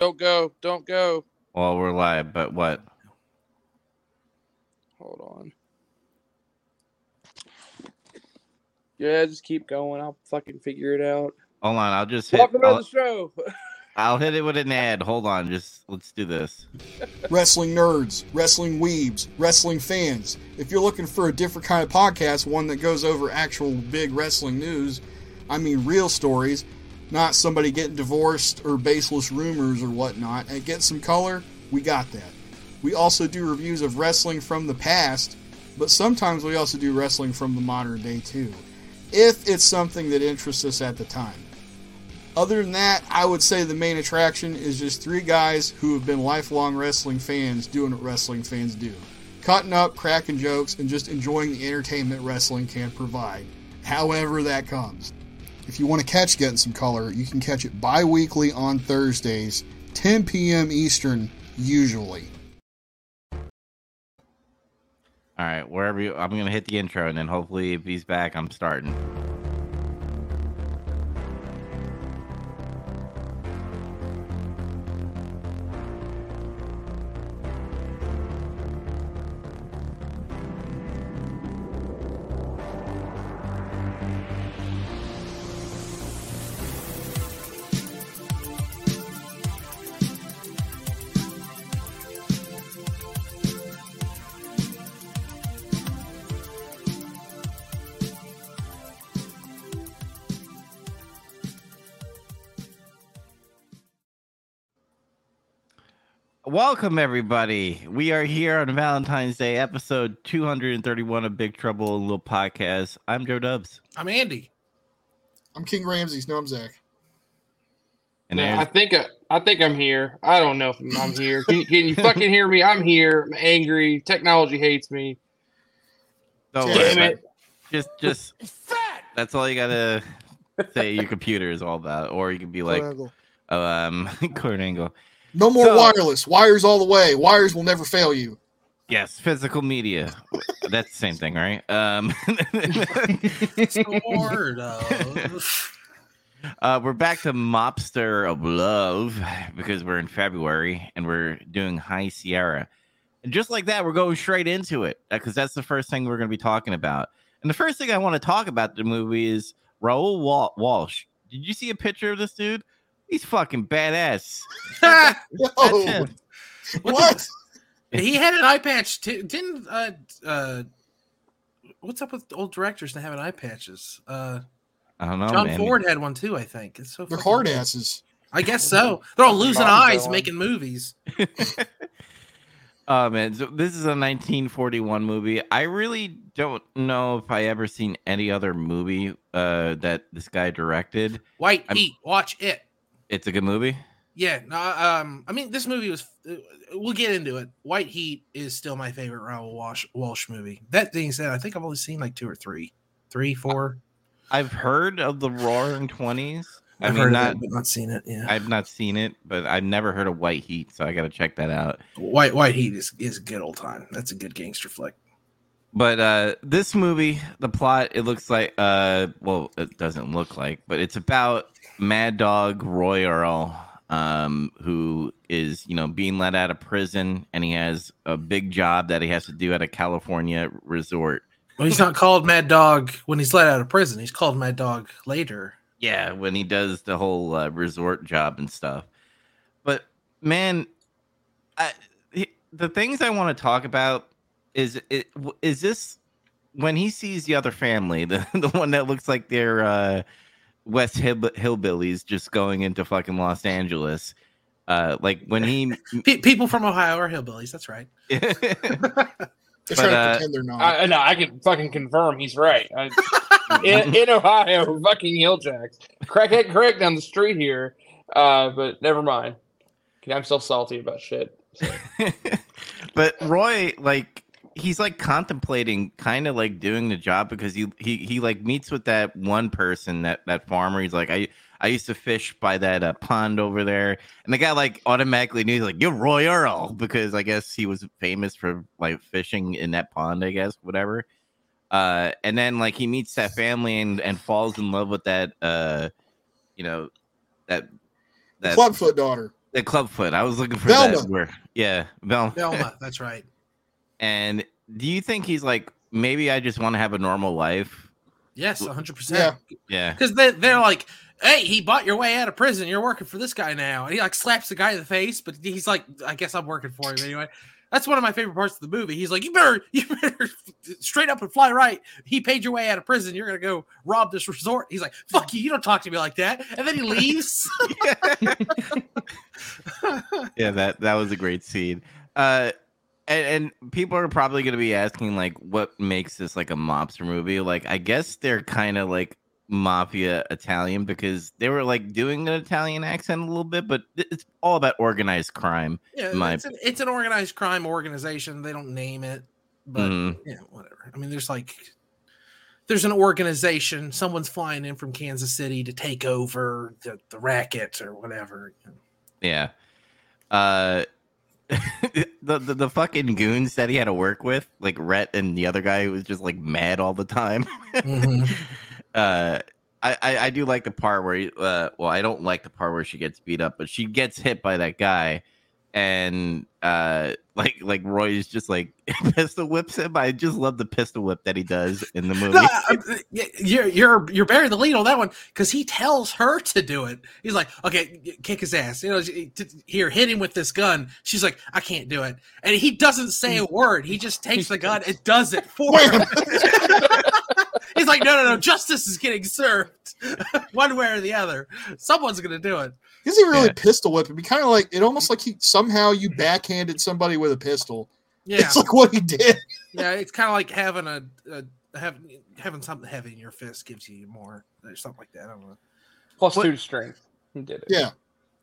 Don't go. Don't go. Well, we're live, but what? Hold on. Yeah, just keep going. I'll fucking figure it out. Hold on, I'll just hit. Welcome to I'll, the show. I'll hit it with an ad. Hold on, just let's do this. wrestling nerds, wrestling weebs, wrestling fans. If you're looking for a different kind of podcast, one that goes over actual big wrestling news, I mean real stories, not somebody getting divorced or baseless rumors or whatnot, and get some color, we got that. We also do reviews of wrestling from the past, but sometimes we also do wrestling from the modern day too, if it's something that interests us at the time. Other than that, I would say the main attraction is just three guys who have been lifelong wrestling fans doing what wrestling fans do cutting up, cracking jokes, and just enjoying the entertainment wrestling can provide, however that comes. If you want to catch Getting Some Color, you can catch it bi weekly on Thursdays, 10 p.m. Eastern, usually. All right, wherever you, I'm gonna hit the intro, and then hopefully, if he's back, I'm starting. Welcome, everybody. We are here on Valentine's Day, episode 231 of Big Trouble in Little Podcast. I'm Joe Dubs, I'm Andy. I'm King Ramses. No, I'm Zach. and Yeah, I think uh, I think I'm here. I don't know if I'm here. Can, you- can you fucking hear me? I'm here. I'm angry. Technology hates me. don't Damn worry it. Just, just that's all you gotta say. Your computer is all about, or you can be like, oh, um, Kurt Angle. No more So- wireless. Wires all the way. Wires will never fail you. Yes, physical media. That's the same thing, right? Um, Sword of uh, we're back to Mobster of Love because we're in February and we're doing High Sierra. And just like that, we're going straight into it because that's the first thing we're going to be talking about. And the first thing I want to talk about the movie is Raoul Wal- Walsh. Did you see a picture of this dude? He's fucking badass. That's him. what? he had an eye patch too. Didn't uh uh what's up with old directors that having eye patches? Uh I don't know, John man. Ford had one too, I think. It's so They're fucking hard weird. asses. I guess so. They're all losing eyes one. making movies. Oh man, so this is a 1941 movie. I really don't know if I ever seen any other movie uh, that this guy directed. White I'm- Heat, watch it. It's a good movie. Yeah, no, um, I mean, this movie was. uh, We'll get into it. White Heat is still my favorite Raoul Walsh Walsh movie. That being said, I think I've only seen like two or three, three, four. I've heard of the Roaring Twenties. I I've mean, heard not it, but not seen it. Yeah, I've not seen it, but I've never heard of White Heat, so I got to check that out. White White Heat is is good old time. That's a good gangster flick. But uh this movie, the plot, it looks like uh well, it doesn't look like, but it's about Mad Dog Roy Earle, um, who is, you know, being let out of prison and he has a big job that he has to do at a California resort. Well, he's not called Mad Dog when he's let out of prison. He's called Mad Dog later. Yeah, when he does the whole uh, resort job and stuff. But man, I, the things I want to talk about is it is this when he sees the other family, the the one that looks like they're uh, West Hill, hillbillies just going into fucking Los Angeles. Uh, like when he, Pe- people from Ohio are hillbillies. That's right. They're But, trying uh, to pretend they're not. I, no, I can fucking confirm he's right. I, in, in Ohio, fucking Hilljacks. Crackhead crack down the street here. Uh, but never mind. I'm still salty about shit. but Roy, like, he's like contemplating kind of like doing the job because he he he like meets with that one person that that farmer. He's like, I I used to fish by that uh, pond over there, and the guy like automatically knew he's like, you're Roy Earle because I guess he was famous for like fishing in that pond. I guess whatever. Uh, and then like he meets that family and and falls in love with that uh, you know, that that Clubfoot daughter. The clubfoot. I was looking for Velma. that word. Yeah, Velma. Velma, that's right. And do you think he's like maybe I just want to have a normal life? Yes, 100%. Yeah. Yeah. Because they, they're like, hey, he bought your way out of prison. You're working for this guy now. And he like slaps the guy in the face, but he's like, I guess I'm working for him anyway. That's one of my favorite parts of the movie. He's like, you better, you better straight up and fly right. He paid your way out of prison. You're gonna go rob this resort. He's like, fuck you. You don't talk to me like that. And then he leaves. yeah, that that was a great scene. Uh, and, and people are probably going to be asking like, what makes this like a mobster movie? Like, I guess they're kind of like mafia Italian because they were like doing an Italian accent a little bit, but it's all about organized crime. yeah, My- it's an, it's an organized crime organization. They don't name it, but Mhm. yeah, whatever. I mean, there's like there's an organization. Someone's flying in from Kansas City to take over the, the racket or whatever. Yeah. Uh, the, the the fucking goons that he had to work with, like Red and the other guy who was just like mad all the time. Mhm. uh I, I I do like the part where he, uh well I don't like the part where she gets beat up, but she gets hit by that guy and uh like like Roy is just like pistol whips him. I just love the pistol whip that he does in the movie. No, I- I- you're you're you're burying the lead on that one because he tells her to do it. He's like, okay, kick his ass. You know, here, hit him with this gun. She's like, I can't do it, and he doesn't say a word. He just takes the gun and does it for him. He's like, no, no, no, justice is getting served, one way or the other. Someone's gonna do it. He doesn't really Yeah. pistol whip. It'd be kind of like it almost like he somehow you backhanded somebody with a pistol. Yeah, It's like what he did. yeah. It's kind of like having a, a having having something heavy in your fist gives you more or something like that. I don't know. Plus What- two strength. He did it. Yeah.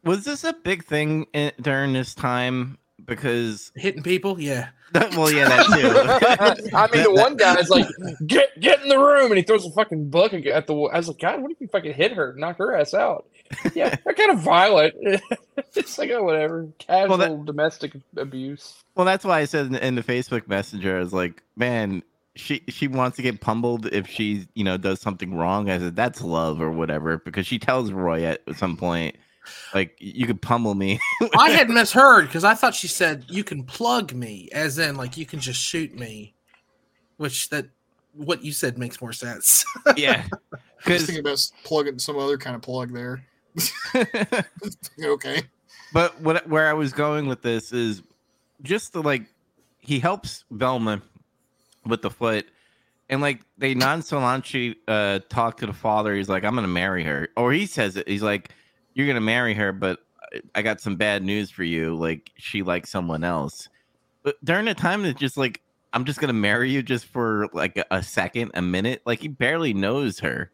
Was this a big thing in, during this time? Because Hitting people, yeah. well, yeah, that too. I mean, the That- one guy's like, "Get get in the room," and he throws a fucking book at the. I was like, "God, what if you fucking hit her, knock her ass out?" Yeah, they're kind of violent. it's like, oh, whatever, casual that- domestic abuse. Well, that's why I said in, in the Facebook Messenger, I was like, man, she she wants to get pummeled if she you know does something wrong. I said that's love or whatever because she tells Roy at some point, like you could pummel me. I had misheard because I thought she said you can plug me, as in like you can just shoot me, which that what you said makes more sense. yeah, I was because thinking about plugging some other kind of plug there. okay. but what where I was going with this is just the like he helps Velma with the foot. And like they nonchalantly uh talk to the father, he's like, "I'm gonna marry her," or he says it. He's like, "You're gonna marry her, but I- I got some bad news for you. Like she likes someone else." But during the time, that just like, "I'm just gonna marry you just for like a, a second, a minute." Like he barely knows her.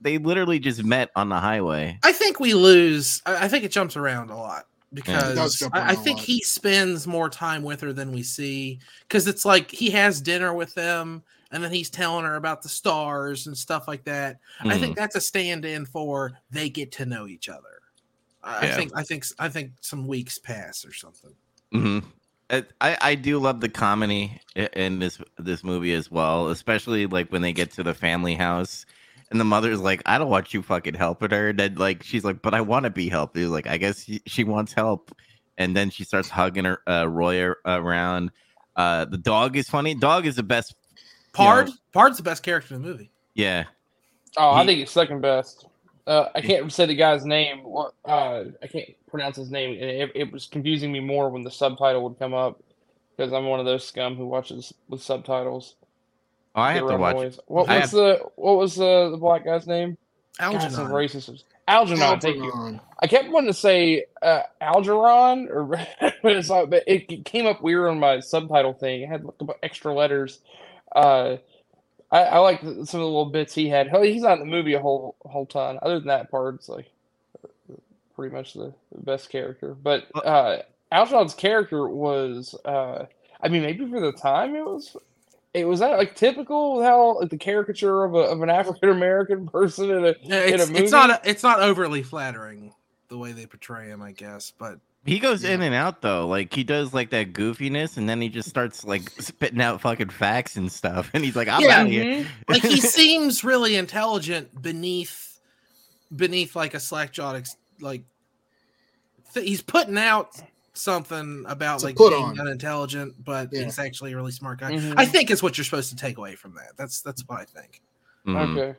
They literally just met on the highway. I think we lose. I I think it jumps around a lot because jump I, I think lot. he spends more time with her than we see. Because it's like he has dinner with them, and then he's telling her about the stars and stuff like that. I Mhm. think that's a stand-in for they get to know each other. I I Yeah. think I think I think some weeks pass or something. hmm I I do love the comedy in this this movie as well, especially like when they get to the family house and the mother's like, "I don't want you fucking helping her." And then like she's like, "But I want to be helped." He's like, "I guess she, she wants help," and then she starts hugging her uh, Roy around. Uh, the dog is funny. Dog is the best. Pard, know- Pard's the best character in the movie. Yeah, Oh, I think it's second best. Uh, I can't say the guy's name. Uh, I can't pronounce his name. and It, it was confusing me more when the subtitle would come up because I'm one of those scum who watches with subtitles. oh, I Get have to watch. noise. What I was the what was the the black guy's name? God, Algernon. racist. Algernon. Thank you. I kept wanting to say uh, Algeron, or but it's not. But it came up weird on my subtitle thing. It had like about extra letters. Uh, I, I like some of the little bits he had. He's not in the movie a whole whole ton. Other than that part, it's like pretty much the, the best character. But uh, Algeron's character was. Uh, I mean, maybe for the time it was. It was that like typical how like the caricature of a of an African American person in a, yeah, in a movie. It's not it's not overly flattering the way they portray him, I guess. But He goes in and out though. Like he does like that goofiness, and then he just starts like spitting out fucking facts and stuff. And he's like, "I'm Yeah, out of here." Mhm. like he seems really intelligent beneath beneath like a slack jawed ex- like th- he's putting out something about It's like being on. unintelligent, but Yeah. he's actually a really smart guy. Mhm. I think is what you're supposed to take away from that. That's that's what I think. Mhm. Okay.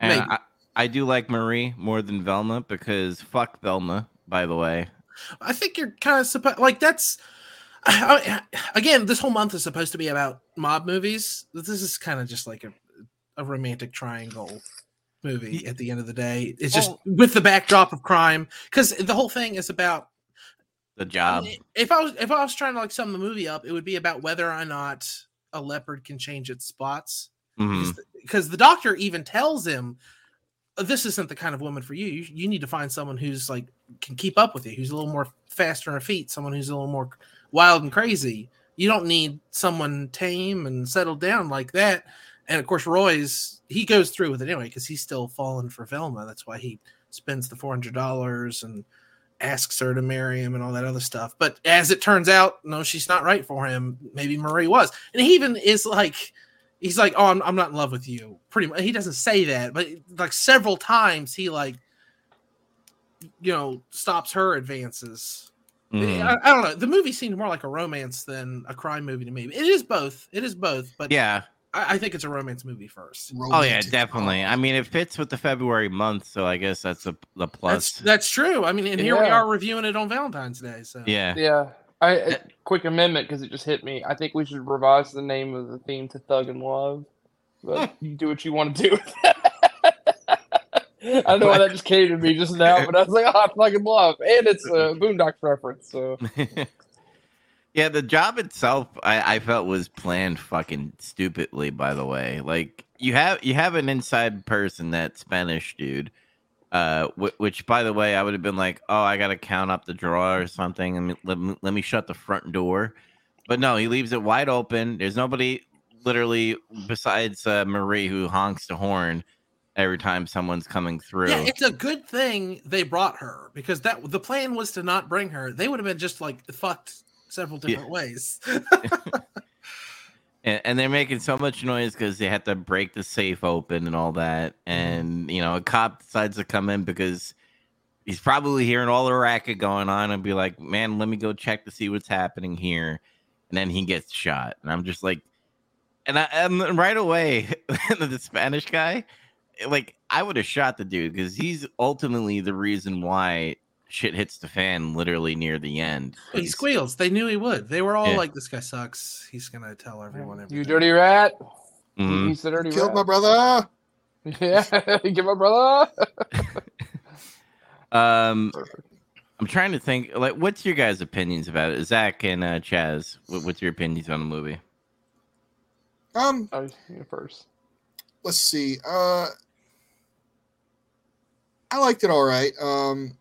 And Maybe. I, I do like Marie more than Velma because fuck Velma, by the way. I think you're kind of supposed like that's I- again. This whole month is supposed to be about mob movies. This is kind of just like a a romantic triangle movie. At the end of the day, it's just Well- with the backdrop of crime because the whole thing is about The I job. mean, if I was if I was trying to like sum the movie up, it would be about whether or not a leopard can change its spots. Because the doctor even tells him, "Uh, "This isn't the kind of woman for you. you. You need to find someone who's like can keep up with you, who's a little more faster on her feet, someone who's a little more wild and crazy. You don't need someone tame and settled down like that." And of course, Roy's he goes through with it anyway because he's still falling for Velma. That's why he spends the four hundred dollars and asks her to marry him and all that other stuff. But as it turns out, no, she's not right for him. Maybe Marie was. And he even is like, he's like, oh, I'm, I'm not in love with you. Pretty much. He doesn't say that, but like several times he like, you know, stops her advances. Mhm. I, I don't know. The movie seemed more like a romance than a crime movie to me. It is both. It is both. But Yeah. I, I think it's a romance movie first. Oh yeah, Romantic definitely. I mean, it fits with the February month, so I guess that's a the plus. That's that's true. I mean, and here we are reviewing it on Valentine's Day. So yeah. Yeah. I a quick amendment because it just hit me. I think we should revise the name of the theme to Thug and Love. But hmm. you do what you want to do. with that. I don't know why that just came to me just now, but I was like, oh, Thug and Love, and it's a Boondocks reference. So yeah, the job itself, I, I felt was planned fucking stupidly. By the way, like you have you have an inside person, that Spanish dude, uh, which by the way, I would have been like, oh, I gotta count up the drawer or something, and let me, let me shut the front door. But no, he leaves it wide open. There's nobody literally besides uh, Marie who honks the horn every time someone's coming through. Yeah, it's a good thing they brought her because that the plan was to not bring her. They would have been just like fucked several Yeah. different ways. and, and they're making so much noise because they have to break the safe open and all that. Mm-hmm. And you know, a cop decides to come in because he's probably hearing all the racket going on and be like, "Man, let me go check to see what's happening here." And then he gets shot, and I'm just like, and I and right away, the Spanish guy, like, I would have shot the dude because he's ultimately the reason why shit hits the fan literally near the end. he He's- squeals. They knew he would. They were all Yeah. like, "This guy sucks. He's gonna tell everyone." Everything. you dirty rat. Mhm. He's the dirty rat. Killed my rat. brother. Yeah, give my brother. Um, Perfect. I'm trying to think. Like, what's your guys' opinions about it, Zach and uh, Chaz? What, what's your opinions on the movie? Um, Oh, you first. let's see. Uh, I liked it all right. Um,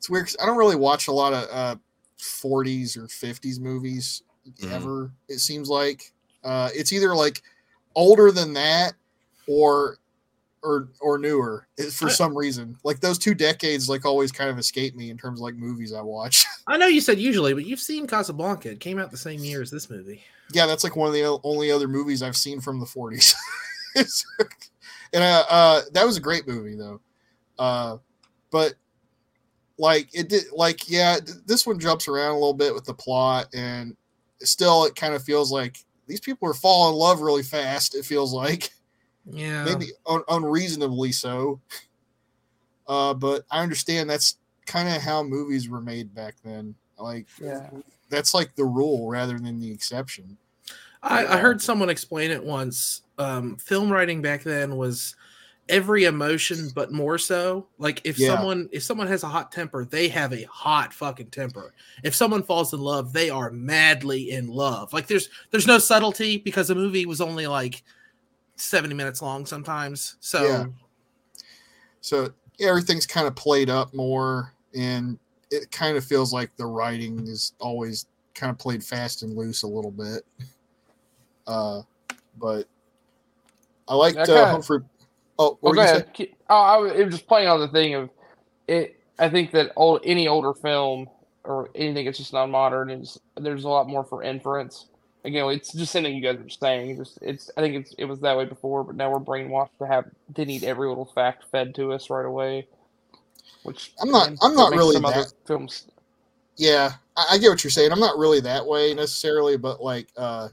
it's weird I don't really watch a lot of uh 40s or 50s movies Mhm. ever. It seems like uh, it's either like older than that or or or newer for some reason. Like those two decades, like always kind of escape me in terms of like movies I watch. I know you said usually, but you've seen Casablanca. It came out the same year as this movie. yeah, that's like one of the only other movies I've seen from the 40s. And uh, uh, that was a great movie though. Uh, but like it did, like yeah, this one jumps around a little bit with the plot, and still it kind of feels like these people are falling in love really fast. It feels like Yeah, maybe un- unreasonably so. Uh, but I understand that's kind of how movies were made back then. Like Yeah. that's like the rule rather than the exception. I, I heard someone explain it once. Um, film writing back then was every emotion, but more so. Like if Yeah. someone if someone has a hot temper, they have a hot fucking temper. If someone falls in love, they are madly in love. Like there's there's no subtlety because the movie was only like seventy minutes long sometimes. So Yeah. So everything's kind of played up more, and it kind of feels like the writing is always kind of played fast and loose a little bit. Uh, but I liked Okay. uh, Humphrey. Oh, what Well, go you ahead. Keep- Oh, I was, it was just playing on the thing of it. I think that old any older film or anything that's just non-modern is there's a lot more for inference. Again, it's just something you guys are saying. Just it's. I think it's it was that way before, but now we're brainwashed to have to need every little fact fed to us right away. which I'm not- I'm not really some other that- films. Yeah, I, I get what you're saying. I'm not really that way necessarily, but like, uh,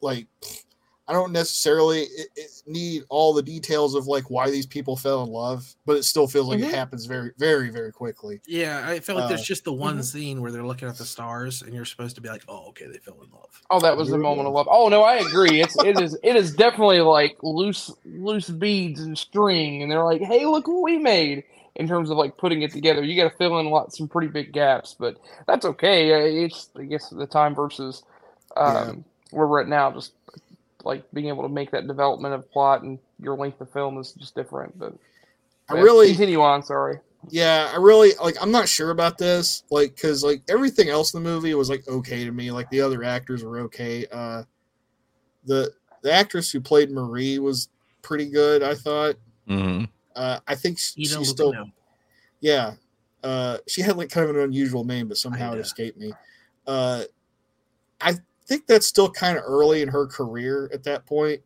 like, I don't necessarily it, it need all the details of like why these people fell in love, but it still feels like Mhm. it happens very, very, very quickly. Yeah, I feel like there's Uh, just the one mhm. scene where they're looking at the stars, and you're supposed to be like, "Oh, okay, they fell in love." Oh, that was the moment of love. Oh no, I agree. It's it is it is definitely like loose loose beads and string, and they're like, "Hey, look what we made." In terms of like putting it together, you got to fill in a lot some pretty big gaps, but that's okay. Uh, It's I guess the time versus um, Yeah. where we're at now. Just like being able to make that development of plot and your length of film is just different. But I yeah, really, continue on. Sorry. yeah, I really like. I'm not sure about this, like, because like everything else in the movie was like okay to me. Like the other actors were okay. Uh, the the actress who played Marie was pretty good. I thought. hmm Uh, I think sh- Ida she's still Lupino. Yeah. Uh, she had like kind of an unusual name, but somehow it escaped me. Uh, I think that's still kind of early in her career at that point.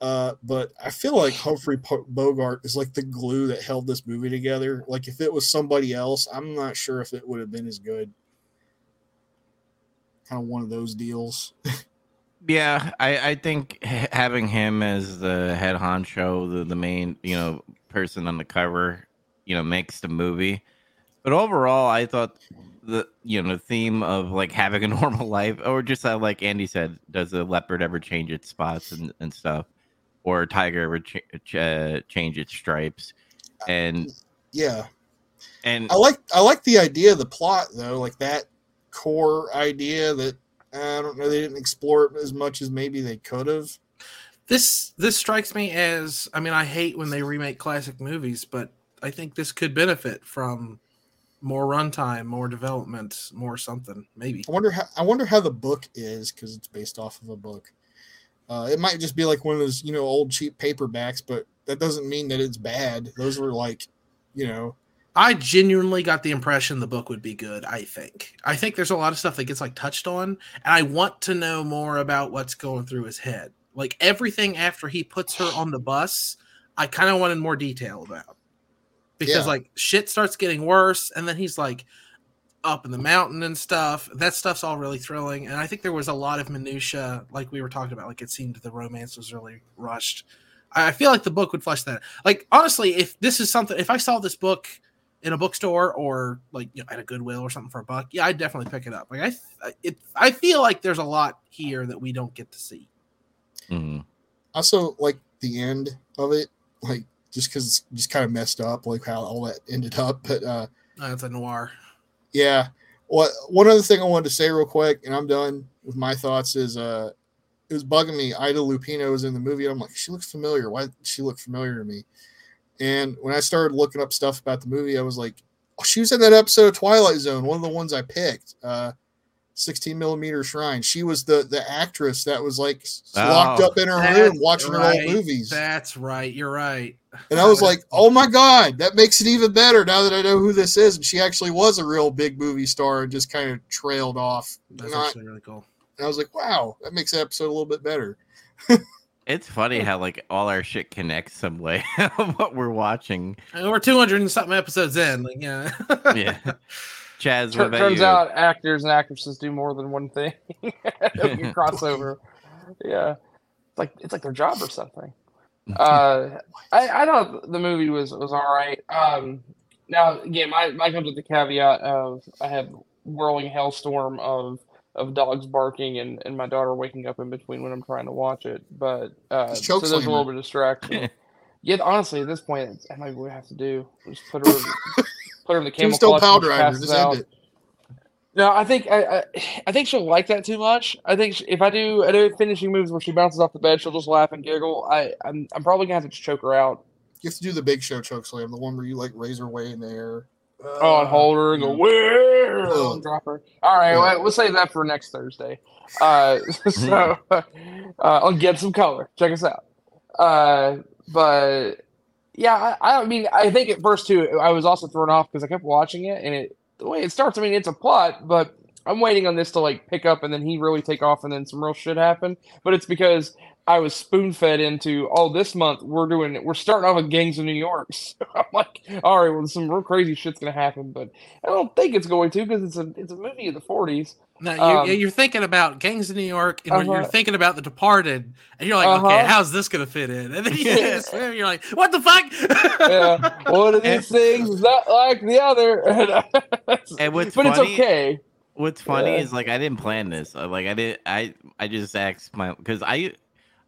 Uh, but I feel like Humphrey Bogart is like the glue that held this movie together. Like if it was somebody else, I'm not sure if it would have been as good. Kind of one of those deals. Yeah, I, I think having him as the head honcho, the, the main, you know, person on the cover, you know, makes the movie. But overall, I thought the you know theme of like having a normal life, or just uh, like Andy said, does a leopard ever change its spots and, and stuff, or a tiger ever ch- ch- uh, change its stripes, and Yeah. and I like I like the idea of the plot though, like that core idea that I don't know they didn't explore it as much as maybe they could have. This this strikes me as I mean I hate when they remake classic movies, but I think this could benefit from more runtime, more development, more something. Maybe. I wonder how I wonder how the book is because it's based off of a book. Uh, it might just be like one of those you know old cheap paperbacks, but that doesn't mean that it's bad. Those were like, you know, I genuinely got the impression the book would be good. I think. I think there's a lot of stuff that gets like touched on, and I want to know more about what's going through his head. Like everything after he puts her on the bus, I kind of wanted more detail about because Yeah. like shit starts getting worse, and then he's like up in the mountain and stuff. That stuff's all really thrilling, and I think there was a lot of minutia, like we were talking about. Like it seemed the romance was really rushed. I I feel like the book would flesh that. Like honestly, if this is something, if I saw this book in a bookstore or like you know at a Goodwill or something for a buck, yeah, I'd definitely pick it up. Like I, it, I feel like there's a lot here that we don't get to see. mhm. also like the end of it, like just because it's just kind of messed up, like how all that ended up. But uh, Uh, it's a noir. Yeah. What one other thing I wanted to say real quick, and I'm done with my thoughts, is uh it was bugging me. Ida Lupino was in the movie. And I'm like, she looks familiar. Why did she look familiar to me? And when I started looking up stuff about the movie, I was like, oh, she was in that episode of Twilight Zone, one of the ones I picked. Uh 16 millimeter shrine. She was the the actress that was like s- locked Oh. up in her room watching her right. old movies. That's right. You're right. And I was like, oh my God, that makes it even better now that I know who this is. And she actually was a real big movie star and just kind of trailed off. That's Not, actually really cool. and I was like, wow, that makes the episode a little bit better. it's funny how like all our shit connects some way of what we're watching. And we're 200 and something episodes in. Like, yeah. Yeah, Chaz, Tur- what about turns you? out actors and actresses do more than one thing. you crossover. Yeah. It's like it's like their job or something. Uh, I, I thought the movie was was all right. Um, now again, my my comes with the caveat of I have whirling hailstorm of of dogs barking and, and my daughter waking up in between when I'm trying to watch it. But uh, so there's a little bit of distraction. yeah, honestly, at this point, it's, I might we have to do just put her put her in the camel Tombstone clutch when Power she Driver, passes just out. it. No, I think I, I I think she'll like that too much. I think she, if I do I do finishing moves where she bounces off the bed, she'll just laugh and giggle. I I'm, I'm probably gonna have to choke her out. You have to do the big show choke slam, the one where you like raise her way in the air. Oh, and hold her and go where and drop her. All right, Yeah. well, we'll save that for next Thursday. Uh, so uh, I'll get some color. Check us out. Uh, but yeah, I, I mean, I think at first too, I was also thrown off because I kept watching it and it the way it starts. I mean, it's a plot, but I'm waiting on this to like pick up and then he really take off and then some real shit happen. But it's because I was spoon fed into oh this month we're doing it, we're starting off with gangs of New York. So I'm like, all right, well some real crazy shit's gonna happen, but I don't think it's going to because it's a it's a movie of the 40s. No, you're, Um, you're thinking about Gangs of New York, and when you're Uh-huh. thinking about The Departed, and you're like, Uh-huh. okay, how's this gonna fit in? And then you see Yeah. this film, you're like, what the fuck? Yeah, one of these things is not like the other. And what's but it's funny- okay. What's funny Yeah. is like I didn't plan this. Uh, Like I did, I I just asked my because I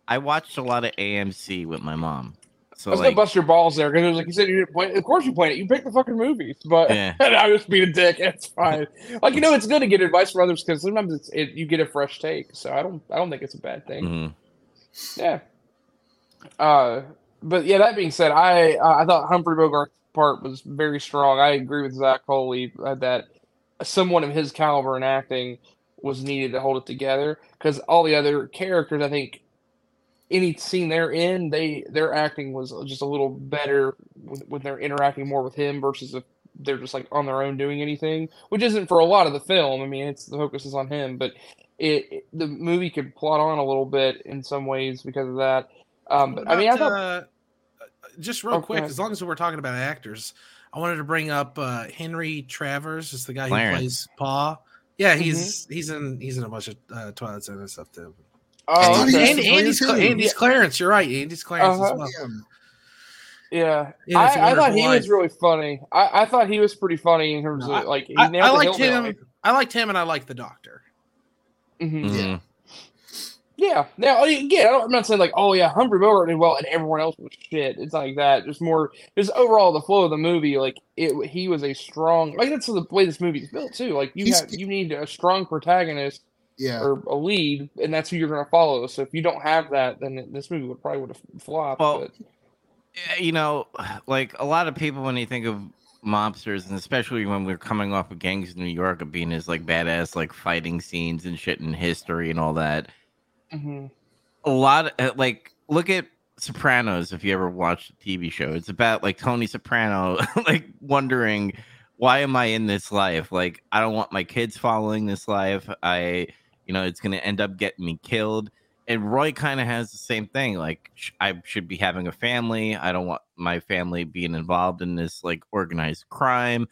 I watched a lot of AMC with my mom. So I was like, gonna bust your balls there because it was like you said you didn't play. Of course you played it. You picked the fucking movies, but Yeah. I was being a dick. It's fine. Like you know, it's good to get advice from others because sometimes it's it, you get a fresh take. So I don't I don't think it's a bad thing. mhm. Yeah. Uh, but yeah. That being said, I uh, I thought Humphrey Bogart's part was very strong. I agree with Zach Coley uh, that someone of his caliber in acting was needed to hold it together because all the other characters, I think, any scene they're in, they their acting was just a little better when, when they're interacting more with him versus if they're just like on their own doing anything, which isn't for a lot of the film. I mean, it's the focus is on him, but it, it- the movie could plot on a little bit in some ways because of that. Um, but I mean, I thought uh, just real Oh, go quick, as long as we're talking about actors, I wanted to bring up uh, Henry Travers, is the guy Clarence. who plays Paw. Yeah, he's Mm-hmm. he's in he's in a bunch of uh, Twilight Zone and stuff too. Oh, thought he okay. And, Andy's, Clarence. Andy's Clarence, you're right. Andy's Clarence Uh-huh. as well. Yeah, Yeah, it's a I, I thought Wonderful he was really funny. I, I thought he was pretty funny in terms No, of like he I, nailed I liked Hillbilly. him. I liked him, and I liked the Doctor. Mhm. Mhm. Yeah. Now again, I don't, I'm not saying like, oh yeah, Humphrey Bogart did well and everyone else was shit. It's not like that. Just more, just overall the flow of the movie. Like it, he was a strong. Like that's the way this movie is built too. Like you He's- have, you need a strong protagonist Yeah. or a lead, and that's who you're going to follow. So if you don't have that, then this movie would probably would have flopped. Well, but, you know, like a lot of people when they think of mobsters, and especially when we're coming off of gangs in New York of being as like badass like fighting scenes and shit in history and all that. mhm. A lot of like look at Sopranos if you ever watched the TV show. It's about like Tony Soprano like wondering why am I in this life? Like I don't want my kids following this life. I you know, it's going to end up getting me killed. And Roy kind of has the same thing. Like, sh- I should be having a family. I don't want my family being involved in this like organized crime.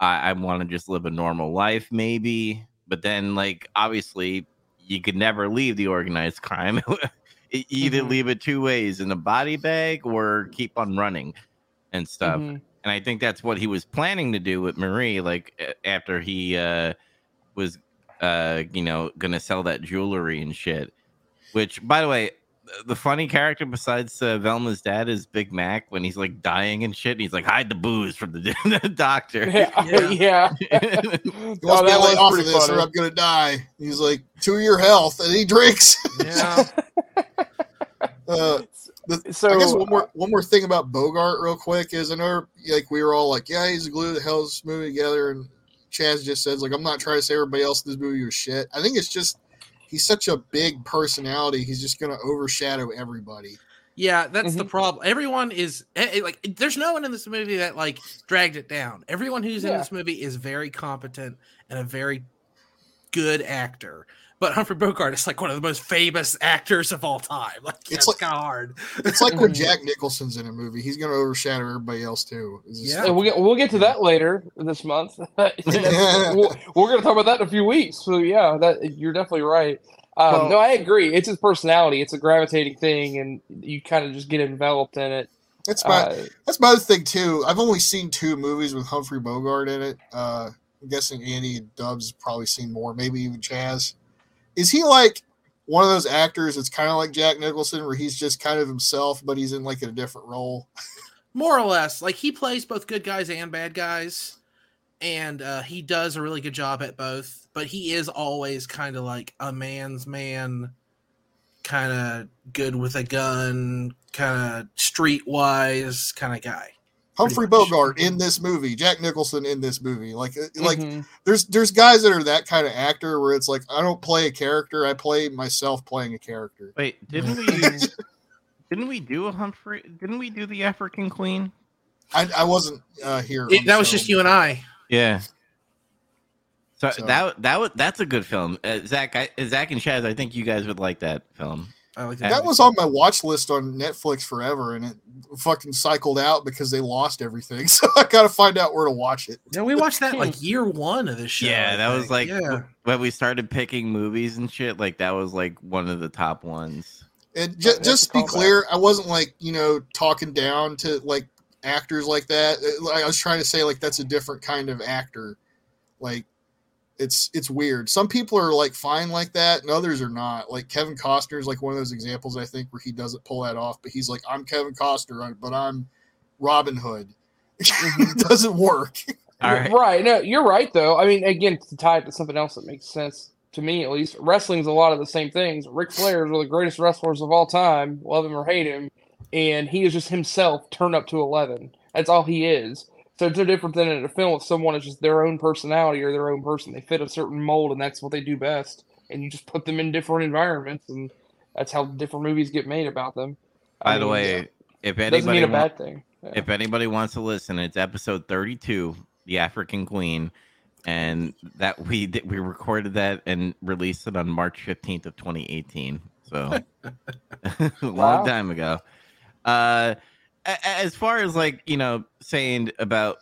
I, I want to just live a normal life, maybe. But then, like, obviously, you could never leave the organized crime. Either Mhm. leave it two ways in a body bag or keep on running and stuff Mhm. and I think that's what he was planning to do with Marie. Like after he uh, was, uh, you know, gonna sell that jewelry and shit. Which, by the way, the funny character besides uh, Velma's dad is Big Mac when he's like dying and shit. And he's like, hide the booze from the, the doctor. Yeah, Yeah. yeah. He wants to that get was off of pretty this or. I'm gonna die. He's like, to your health, and he drinks. Yeah. Uh, So I guess one more one more thing about Bogart, real quick, is I know like we were all like, yeah, he's the glue that held this movie together, and Chaz just says like, I'm not trying to say everybody else in this movie was shit. I think it's just he's such a big personality. He's just gonna overshadow everybody. Yeah, that's the Mhm. problem. Everyone is eh, eh, like, there's no one in this movie that like dragged it down. Everyone who's in this movie is very competent and a very good actor. But Humphrey Bogart is like one of the most famous actors of all time. Like, It's it's like- kind of hard. It's like when Mhm. Jack Nicholson's in a movie, he's gonna overshadow everybody else too. Yeah. And we'll get we'll get to that later this month. That's- we'll, we're going to talk about that in a few weeks. So yeah, that you're definitely right. Um, Well- no, I agree. It's his personality. It's a gravitating thing, and you kind of just get enveloped in it. That's my Uh, that's my other thing too. I've only seen two movies with Humphrey Bogart in it. Uh, I'm guessing Andy and Dubs probably seen more, maybe even Chaz. Is he like one of those actors that's kind of like Jack Nicholson, where he's just kind of himself, but he's in like a different role? More or less, like he plays both good guys and bad guys, and uh, he does a really good job at both. But he is always kind of like a man's man, kind of good with a gun, kind of streetwise kind of guy. Humphrey much. Bogart in this movie, Jack Nicholson in this movie. Like uh, like mhm. there's there's guys that are that kind of actor where it's like I don't play a character, I play myself playing a character. Wait, didn't we? didn't we do a Humphrey? Didn't we do the African Queen? I, I wasn't uh, here. It- that was show. just you and I. Yeah. So, So- that that was that's a good film. Uh, Zach, I, Zach and Chaz, I think you guys would like that film. I like That was on my watch list on Netflix forever, and it fucking cycled out because they lost everything. So I got to find out where to watch it. Yeah, we watched that like year one of this show. yeah, I that was like yeah. when we started picking movies and shit. Like that was like one of the top ones. And ju- That's just to be callback. clear, I wasn't like you know talking down to like actors like that. Uh, I was trying to say like that's a different kind of actor. Like it's it's weird. Some people are like fine like that, and others are not. Like Kevin Costner is like one of those examples I think where he doesn't pull that off. But he's like, I'm Kevin Costner, uh, but I'm Robin Hood. Mm-hmm. it doesn't work. All right. Right. No, you're right though. I mean, again, to tie it to something else that makes sense to me at least, wrestling's a lot of the same things. Ric Flair is one of the greatest wrestlers of all time, love him or hate him, and he is just himself turned up to eleven. That's all he is. So it's no different than in a film if someone is just their own personality or their own person. They fit a certain mold and that's what they do best. And you just put them in different environments and that's how different movies get made about them. I By the mean, way, if anybody doesn't mean a bad thing. Yeah. if anybody wants to listen, it's episode 32, The African Queen, and that we did, we recorded that and released it on March 15th of 2018. So a long Wow. time ago. Uh as far as like, you know, saying about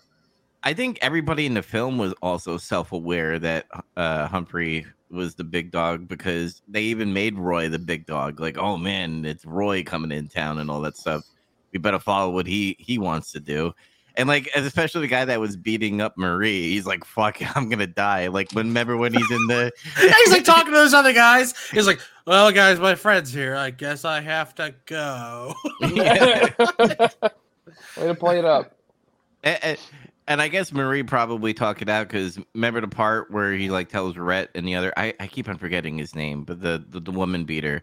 I think everybody in the film was also self-aware that uh Humphrey was the big dog because they even made Roy the big dog. Like, oh man, it's Roy coming in town and all that stuff. We better follow what he he wants to do. And like, especially the guy that was beating up Marie, he's like, "Fuck, I'm gonna die." Like, when remember when he's in the Yeah, he's like talking to those other guys. He's like, "Well, guys, my friend's here. I guess I have to go." Yeah. Way to play it up. and, and- and I guess Marie probably talked it out because remember the part where he like tells Red and the other I, I keep on forgetting his name, but the, the the woman beater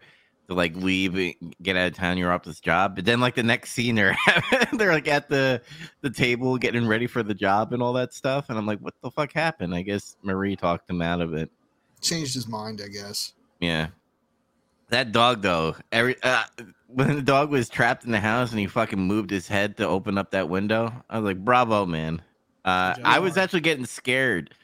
to like leave, and get out of town, you're off this job. But then like the next scene, they're they're like at the the table getting ready for the job and all that stuff, and I'm like, what the fuck happened? I guess Marie talked him out of it. Changed his mind, I guess. Yeah. That dog though, every uh, when the dog was trapped in the house and he fucking moved his head to open up that window, I was like, "Bravo, man!" Uh, I was actually getting scared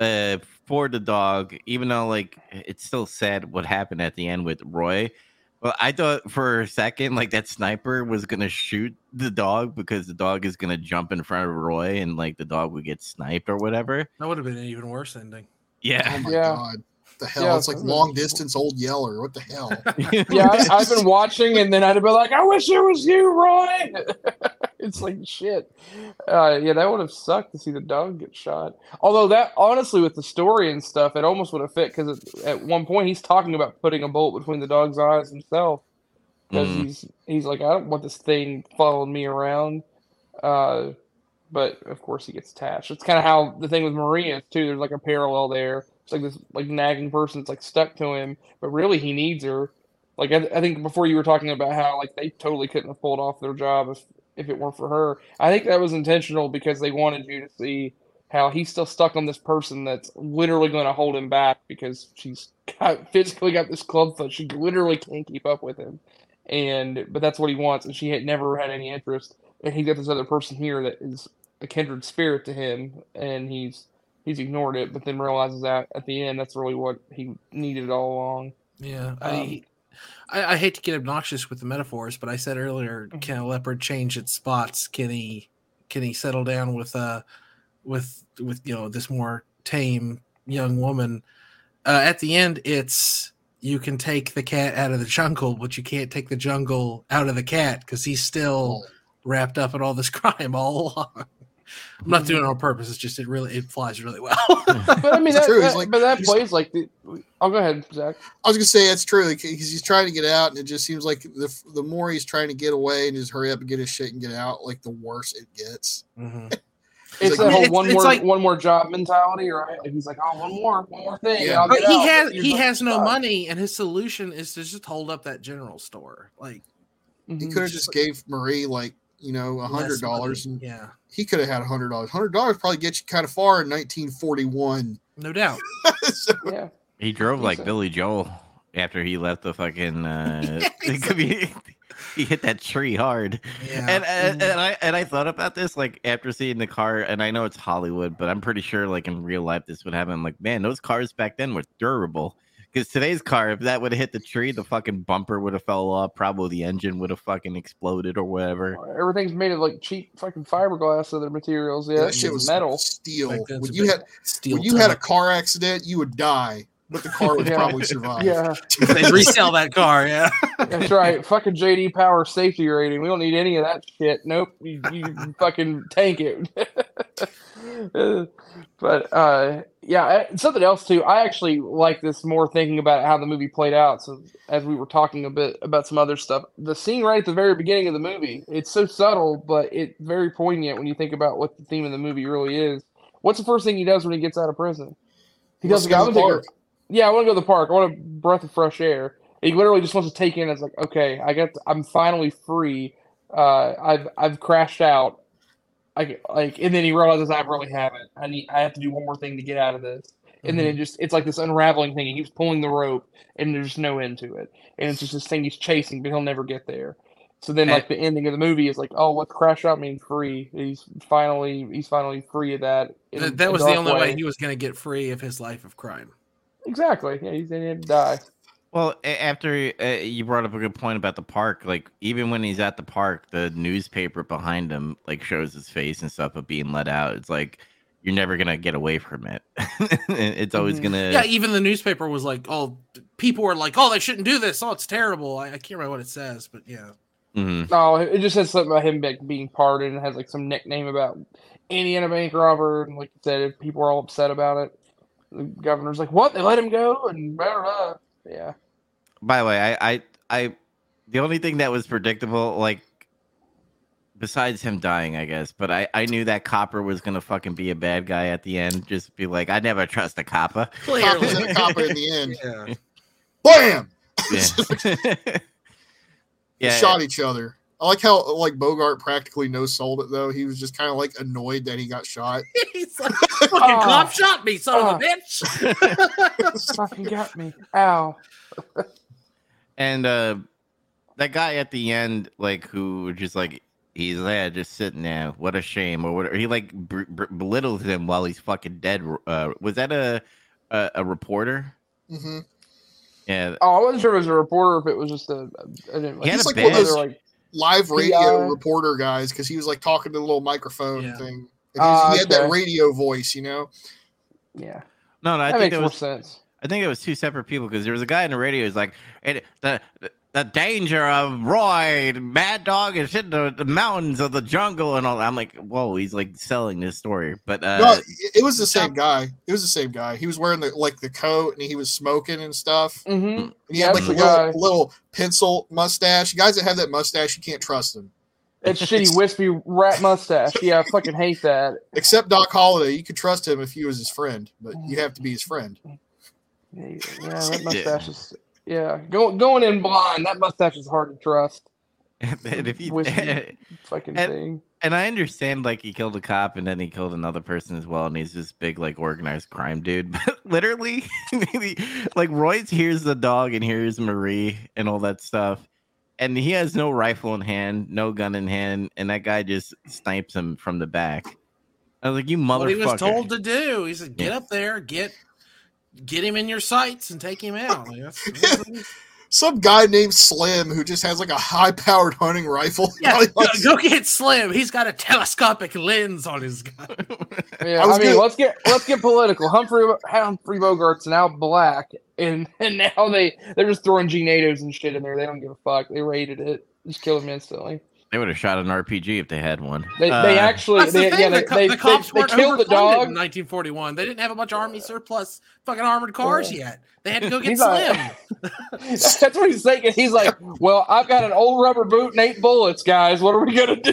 uh, for the dog, even though like it's still sad what happened at the end with Roy. But I thought for a second, like that sniper was gonna shoot the dog because the dog is gonna jump in front of Roy and like the dog would get sniped or whatever. That would have been an even worse ending. Yeah, Oh my Yeah. god. The hell? Yeah, it's like it's- long distance old Yeller. What the hell? Yeah, I, I've been watching, and then I'd be like, "I wish it was you, Roy." it's like shit. Uh, yeah, that would have sucked to see the dog get shot. Although that, honestly, with the story and stuff, it almost would have fit because at one point he's talking about putting a bolt between the dog's eyes himself because Mm. he's he's like, "I don't want this thing following me around." Uh, but of course he gets attached. It's kind of how the thing with Maria is too. There's like a parallel there. It's like this like nagging person that's like stuck to him, but really he needs her. Like I, I think before you were talking about how like they totally couldn't have pulled off their job if if it weren't for her. I think that was intentional because they wanted you to see how he's still stuck on this person that's literally going to hold him back because she's got physically got this club foot. She literally can't keep up with him, and but that's what he wants, and she had never had any interest. And he got this other person here that is a kindred spirit to him, and he's he's ignored it, but then realizes that at the end that's really what he needed all along. Yeah, Um, I, I I hate to get obnoxious with the metaphors, but I said earlier, Mhm. can a leopard change its spots? Can he can he settle down with uh with with you know this more tame young woman? Uh, at the end, it's you can take the cat out of the jungle, but you can't take the jungle out of the cat because he's still wrapped up in all this crime all along. I'm not doing it on purpose. It's just it really it flies really well. But I mean, that, true, that- like- but that plays like the. I'll go ahead, Zach. I was gonna say that's true because he's trying to get out, and it just seems like the the more he's trying to get away and just hurry up and get his shit and get out, like the worse it gets. Mhm. It's like- the whole It's- one it's more like- one more job mentality, right? Like he's like, oh, one more, one more thing. Yeah. But he out." has You're he has no stuck. money, and his solution is to just hold up that general store. Like He Mhm. could have just gave Marie like you know a hundred dollars, yeah, he could have had a hundred dollars. Hundred dollars probably gets you kind of far in 1941. no doubt. So, Yeah. he drove like Decent. Billy Joel after he left the fucking. Uh, it could be- he hit that tree hard. Yeah. And, and and I and I thought about this like after seeing the car, and I know it's Hollywood, but I'm pretty sure like in real life this would happen. I'm like, man, those cars back then were durable. Because today's car, if that would have hit the tree, the fucking bumper would have fell off. Probably the engine would have fucking exploded or whatever. Everything's made of like cheap fucking fiberglass other materials. Yeah, that shit was metal. steel. Back then, When you had Steel when you had a car accident, you would die, but the car would Yeah. probably survive. Yeah, they resell that car. Yeah. that's right. fucking JD Power safety rating. We don't need any of that shit. Nope. You, you fucking tank it. But uh, yeah, uh, something else too. I actually like this more thinking about how the movie played out. So as we were talking a bit about some other stuff, the scene right at the very beginning of the movie, it's so subtle, but it's very poignant when you think about what the theme of the movie really is. What's the first thing he does when he gets out of prison? He Wants doesn't to go go to to the the park. Yeah, I want to go to the park. I want a breath of fresh air. He literally just wants to take in. It's like, okay, I got. I'm finally free. Uh, I've I've crashed out. I like, and then he realizes I really haven't. I need. I have to do one more thing to get out of this. And then it just it's like this unraveling thing. He keeps pulling the rope, and there's no end to it. And it's just this thing he's chasing, but he'll never get there. So then, like the ending of the movie is like, oh, what's crash out mean? Free. He's finally he's finally free of that. in That, was the only way he was going to get free of his life of crime. Exactly. Yeah, he's going to die. Well, after uh, you brought up a good point about the park, like even when he's at the park, the newspaper behind him like shows his face and stuff of being let out. It's like you're never gonna get away from it. it's always Mhm. gonna. Yeah, even the newspaper was like, "Oh, people were like, oh, they shouldn't do this. Oh, it's terrible." I, I can't remember what it says, but yeah. Mhm. No, it just says something about him like, being pardoned and has like some nickname about Indiana bank robber. And like you said, if people are all upset about it, the governor's like, "What? They let him go?" And blah, blah, blah. yeah, By the way, I, I, I, the only thing that was predictable, like, besides him dying, I guess, but I, I knew that copper was gonna fucking be a bad guy at the end. Just be like, I never trust a copper. Coppers Clearly. a copper in the end. yeah. Bam! Yeah. They shot each other. I like how like Bogart practically no sold it though. He was just kind of like annoyed that he got shot. He's like, fucking Oh. cop shot me, son of a bitch. fucking got me. Ow. And uh that guy at the end, like who just like he's there, just sitting there. What a shame, or whatever. He like br- br- belittles him while he's fucking dead. Uh, was that a a, a reporter? hmm Yeah, Oh, I wasn't sure if it was a reporter or if it was just a. I didn't, He had He's a like one of those like, live radio PR. reporter guys because he was like talking to the little microphone Yeah. thing. And he, Ah, he had that radio voice, you know. yeah, no, no. I that think makes it more was. sense. I think it was two separate people because there was a guy in the radio who's like, it, the the danger of Roy, Mad Dog, is in the, the mountains of the jungle and all. that. I'm like, whoa, he's like selling this story, but uh, no, it, it was the same guy. It was the same guy. He was wearing the like the coat and he was smoking and stuff. Mm-hmm. And he Yeah, had like a little, little pencil mustache. Guys that have that mustache, you can't trust them. It's shitty wispy rat mustache. Yeah, I fucking hate that. Except Doc Holliday, you could trust him if he was his friend, but you have to be his friend. Yeah, yeah, that mustache is. Yeah, go, going in blind, that mustache is hard to trust. and if you Whiskey. Fucking And- thing. and I understand like he killed a cop and then he killed another person as well, and he's this big like organized crime dude. But literally, like Royce hears the dog and hears Marie and all that stuff, and he has no rifle in hand, no gun in hand, and that guy just snipes him from the back. I was like, "You What he was told to do. He said, "Get Yeah. up there, get get him in your sights, and take him out." Like, that's, that's- Some guy named Slim who just has like a high powered hunting rifle. yeah, All he go, go get Slim. He's got a telescopic lens on his gun. Yeah, I I, mean, gonna- let's get let's get political. Humphrey Humphrey Bogart's now black, and and now they they're just throwing G NATOs and shit in there. They don't give a fuck. They raided it, just kill him instantly. They would have shot an RPG if they had one. They Uh, they actually That's the they, thing. yeah the, they co- they, the cops they weren't killed the dog. in 1941. They didn't have a bunch of army surplus fucking armored cars Yeah. yet. They had to go get He's Slim. like- That's what he's thinking. He's like, well, I've got an old rubber boot and eight bullets, guys. What are we gonna do?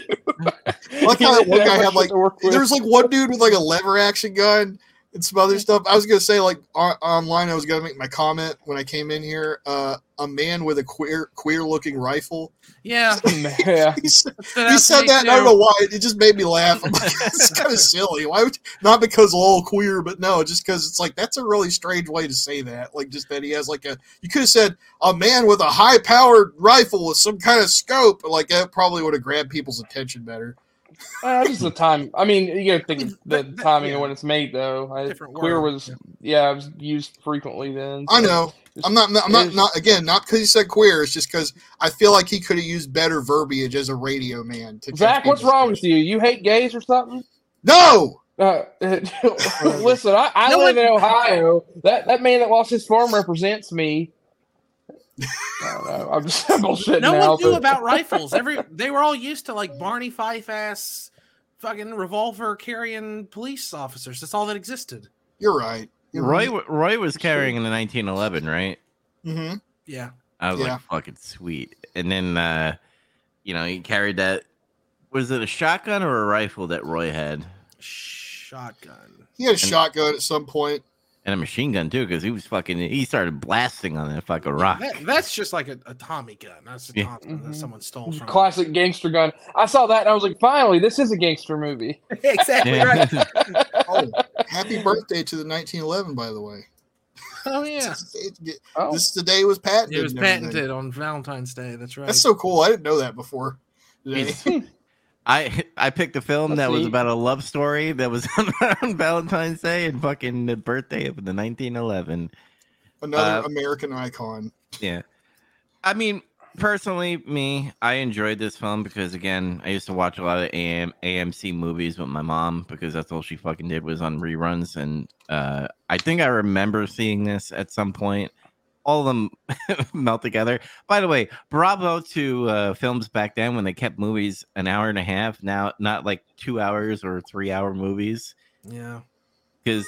like how that one guy had like there there like one dude with like a lever action gun and some other stuff. I was gonna say like on- online. I was gonna make my comment when I came in here. Uh, a man with a queer queer looking rifle. Yeah, yeah. He said, he said me, that. And I don't know why. It just made me laugh. I'm like, it's kind of silly. Why would not because all queer, but no, just because it's like that's a really strange way to say that. Like just that he has like a. You could have said a man with a high powered rifle with some kind of scope. Like that probably would have grabbed people's attention better. Uh, just the time. I mean, you gotta think of the That- that- timing yeah. of when it's made, though. I, queer word, was, yeah. yeah, it was used frequently then. I know. Just- I'm not. I'm not. Not again. Not because he said queer. It's just because I feel like he could have used better verbiage as a radio man. To Zach, what's wrong with you? You hate gays or something? No. Uh, listen, I, I No live one- in Ohio. That that man that lost his farm represents me. I don't know. I'm just I'm bullshitting no now. one knew but- about rifles. Every they were all used to like Barney Fife ass fucking revolver carrying police officers. That's all that existed. You're right. You're Roy Roy was carrying in the 1911, right? Mm-hmm. Yeah. I was Yeah. like, fucking sweet. And then, uh, you know, he carried that. Was it a shotgun or a rifle that Roy had? Shotgun. He had a shotgun at some point. And a machine gun too, because he was fucking. He started blasting on that fucking rock. That, that's just like a, a Tommy gun. That's a Yeah. Tommy gun that Mhm. someone stole from. Classic gangster gun. I saw that and I was like, finally, this is a gangster movie. exactly Yeah. right. Oh, happy birthday to the 1911, by the way. Oh yeah. This Oh, is the day it was patented. It was patented on Valentine's Day. That's right. That's so cool. I didn't know that before. Today. It's- I I picked a film That's that was about a love story that was on, on Valentine's Day and fucking the birthday of the 1911. Another uh, American icon. Yeah. I mean, personally, me, I enjoyed this film because again, I used to watch a lot of AM, AMC movies with my mom because that's all she fucking did was on reruns. And uh, I think I remember seeing this at some point. All of them melt together. By the way, bravo to uh, films back then when they kept movies an hour and a half. Now, not like two hours or three hour movies. yeah. Because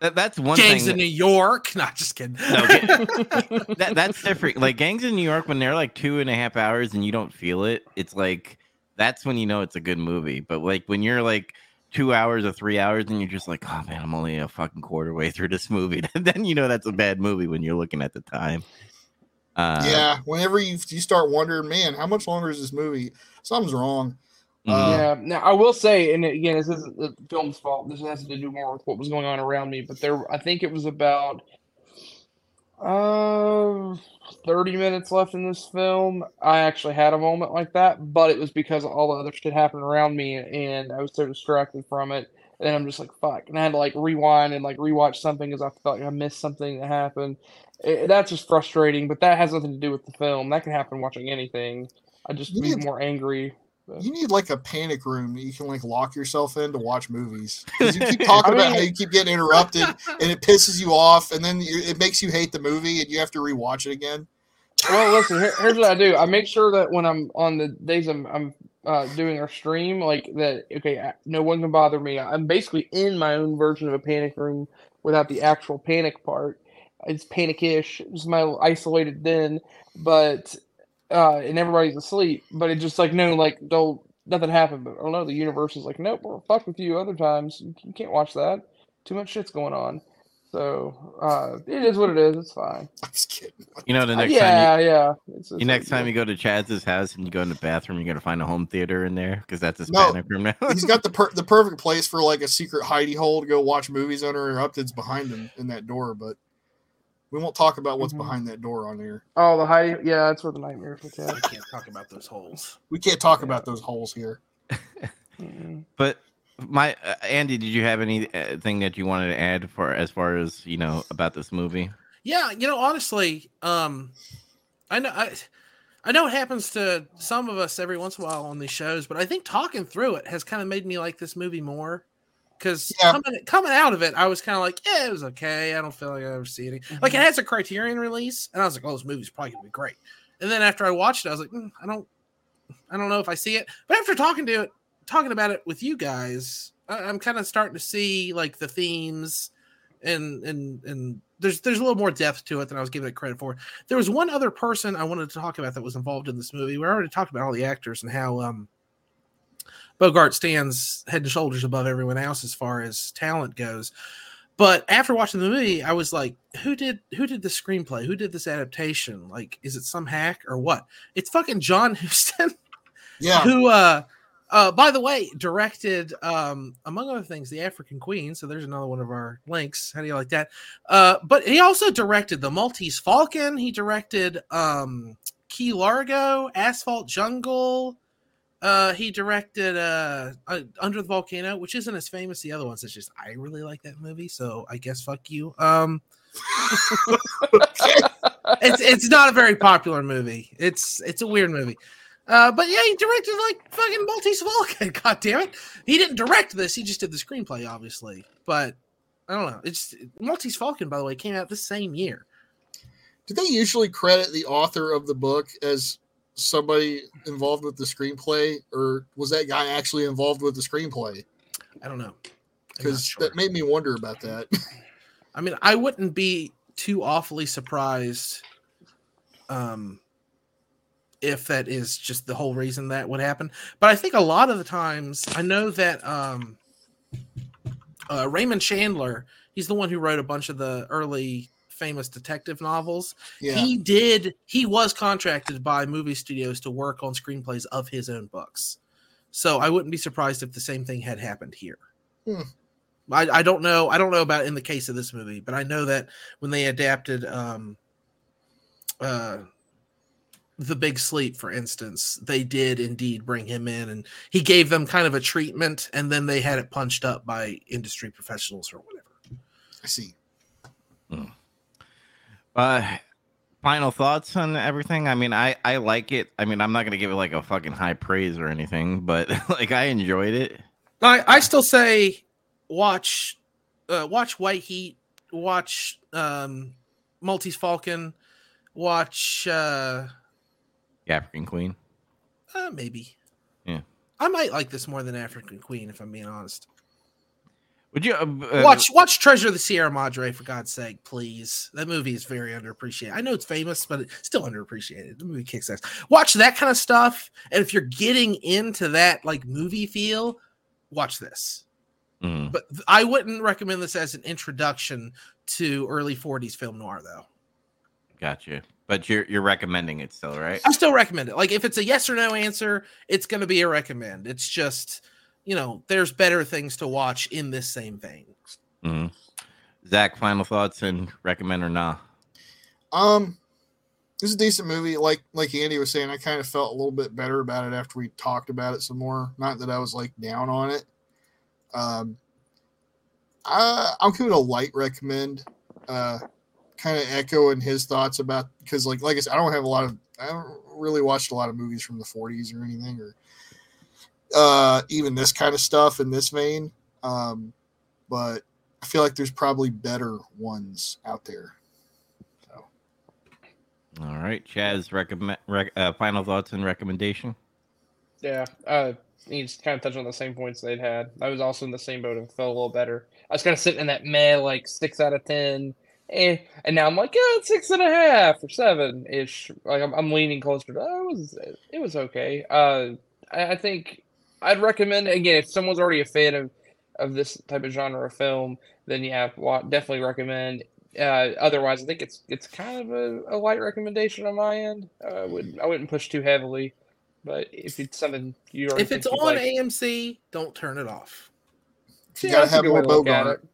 that, that's one Gangs thing. in New York. Not just kidding. No, that that's different. Like gangs in New York, when they're like two and a half hours and you don't feel it, it's like that's when you know it's a good movie. But like when you're like two hours or three hours and you're just like, oh man, I'm only a fucking quarter way through this movie, then you know that's a bad movie when you're looking at the time. Uh, yeah, whenever you you start wondering, man, how much longer is this movie? Something's wrong. mhm. Uh, yeah. Now I will say, and again, this isn't the film's fault. This has to do more with what was going on around me. But there, I think it was about uh 30 minutes left in this film. I actually had a moment like that, but it was because all the other shit happened around me, and I was so distracted from it. And I'm just like, fuck. And I had to like rewind and like rewatch something because I felt like I missed something that happened. It, that's just frustrating, but that has nothing to do with the film. That can happen watching anything. I just be more angry. You need like a panic room that you can like lock yourself in to watch movies because you keep talking I about how you keep getting interrupted and it pisses you off, and then you, it makes you hate the movie and you have to rewatch it again. Well, listen. Here, here's what I do. I make sure that when I'm on the days I'm, I'm uh, doing our stream, like that. Okay, I- no one can bother me. I'm basically in my own version of a panic room without the actual panic part. It's panic-ish. It's my isolated den, but uh, and everybody's asleep. But it's just like no, like don't nothing happened. But oh no, the universe is like nope, we're fuck with you other times. You, you can't watch that. Too much shit's going on. So uh, it is what it is. It's fine. I'm just kidding. You know, the Uh, next time yeah, yeah. It's, you, it's you next like- time you go to Chaz's house and you go in the bathroom, you're gonna find a home theater in there because that's his No. panic room now. He's got the per- the perfect place for like a secret hidey hole to go watch movies uninterrupted. It's behind him in that door, but we won't talk about what's Mhm. behind that door on here. Oh, the high. Yeah, that's where the nightmares look I at. can't talk about those holes. We can't talk about those holes here. But my uh, Andy, did you have anything that you wanted to add for as far as you know about this movie? Yeah, you know, honestly, um, I know I, I know it happens to some of us every once in a while on these shows, but I think talking through it has kind of made me like this movie more. Because Yeah. coming coming out of it, I was kind of like, yeah, it was okay. I don't feel like I ever see it. Like it has a Criterion release, and I was like, oh, this movie's probably gonna be great. And then after I watched it, I was like, mm, I don't, I don't know if I see it. But after talking to it, talking about it with you guys, I, I'm kind of starting to see like the themes and and and there's there's a little more depth to it than I was giving it credit for. There was one other person I wanted to talk about that was involved in this movie. We already talked about all the actors and how um Bogart stands head and shoulders above everyone else as far as talent goes. But after watching the movie, I was like, who did who did the screenplay? Who did this adaptation? Like, is it some hack or what? It's fucking John Huston, Yeah. who uh uh by the way, directed um among other things the African Queen. So there's another one of our links. How do you like that? Uh but he also directed the Maltese Falcon, he directed um Key Largo, Asphalt Jungle. Uh, he directed uh, uh, Under the Volcano, which isn't as famous as the other ones. It's just I really like that movie, so I guess fuck you. Um, it's it's not a very popular movie. It's it's a weird movie. Uh, but yeah, he directed like fucking Maltese Falcon. God damn it, he didn't direct this. He just did the screenplay, obviously. But I don't know. It's Maltese Falcon, by the way, came out the same year. Do they usually credit the author of the book as somebody involved with the screenplay, or was that guy actually involved with the screenplay? I don't know. Because sure. that made me wonder about that. I mean, I wouldn't be too awfully surprised um if that is just the whole reason that would happen. But I think a lot of the times I know that um uh Raymond Chandler, he's the one who wrote a bunch of the early famous detective novels. yeah. He did he was contracted by movie studios to work on screenplays of his own books. So I wouldn't be surprised if the same thing had happened here. Hmm. I, I don't know. I don't know about in the case of this movie, but I know that when they adapted um uh the big sleep for instance they did indeed bring him in and he gave them kind of a treatment and then they had it punched up by industry professionals or whatever I see. Uh, final thoughts on everything. I mean, I I like it. I mean, I'm not gonna give it like a fucking high praise or anything, but like I enjoyed it. I, I still say watch uh, watch White Heat, watch um, Maltese Falcon, watch uh, The African Queen. uh, maybe. Yeah. I might like this more than African Queen if I'm being honest. Would you uh, uh, Watch watch Treasure of the Sierra Madre for God's sake, please. That movie is very underappreciated. I know it's famous, but it's still underappreciated. The movie kicks ass. Watch that kind of stuff, and if you're getting into that like movie feel, watch this. mm, But I wouldn't recommend this as an introduction to early 40s film noir, though. Gotcha. But you're you're recommending it still, right? I still recommend it. Like, if it's a yes or no answer, it's going to be a recommend. It's just, you know, there's better things to watch in this same vein. hmm Zach, final thoughts and recommend or not? Um, it's a decent movie. Like like Andy was saying, I kind of felt a little bit better about it after we talked about it some more. Not that I was like down on it. Um, I I'm giving it a light recommend. Uh, kind of echoing his thoughts about because like like I said, I don't have a lot of I haven't really watched a lot of movies from the 40s or anything or uh even this kind of stuff in this vein. Um, but I feel like there's probably better ones out there. All right, Chaz, recommend rec- uh, final thoughts and recommendation. Yeah, uh, he's kind of touched on the same points they'd had. I was also in the same boat and felt a little better. I was kind of sitting in that meh, like six out of ten, eh, and now I'm like, yeah, it's six and a half or seven ish. Like I'm, I'm leaning closer to. Oh, it was it was okay. Uh, I, I think I'd recommend again if someone's already a fan of of this type of genre of film, then yeah, wa- definitely recommend. Uh, otherwise, I think it's it's kind of a, a light recommendation on my end. Uh, I would I wouldn't push too heavily. But if it's something you already If it's on like, AMC, don't turn it off. You yeah, gotta have good more way to look at Bogart. it.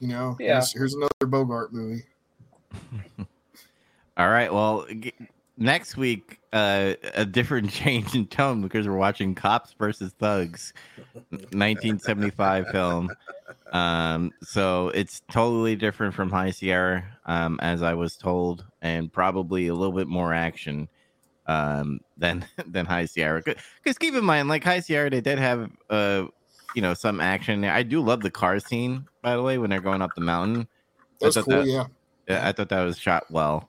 You know, Yeah. here's, here's another Bogart movie. All right. Well, g- next week, uh, a different change in tone because we're watching Cops versus Thugs, 1975 film. Um, so it's totally different from High Sierra, um, as I was told, and probably a little bit more action um, than than High Sierra. Because keep in mind, like High Sierra, they did have uh, you know, some action. there. I do love the car scene, by the way, when they're going up the mountain. That's cool. that- yeah. yeah, I thought that was shot well.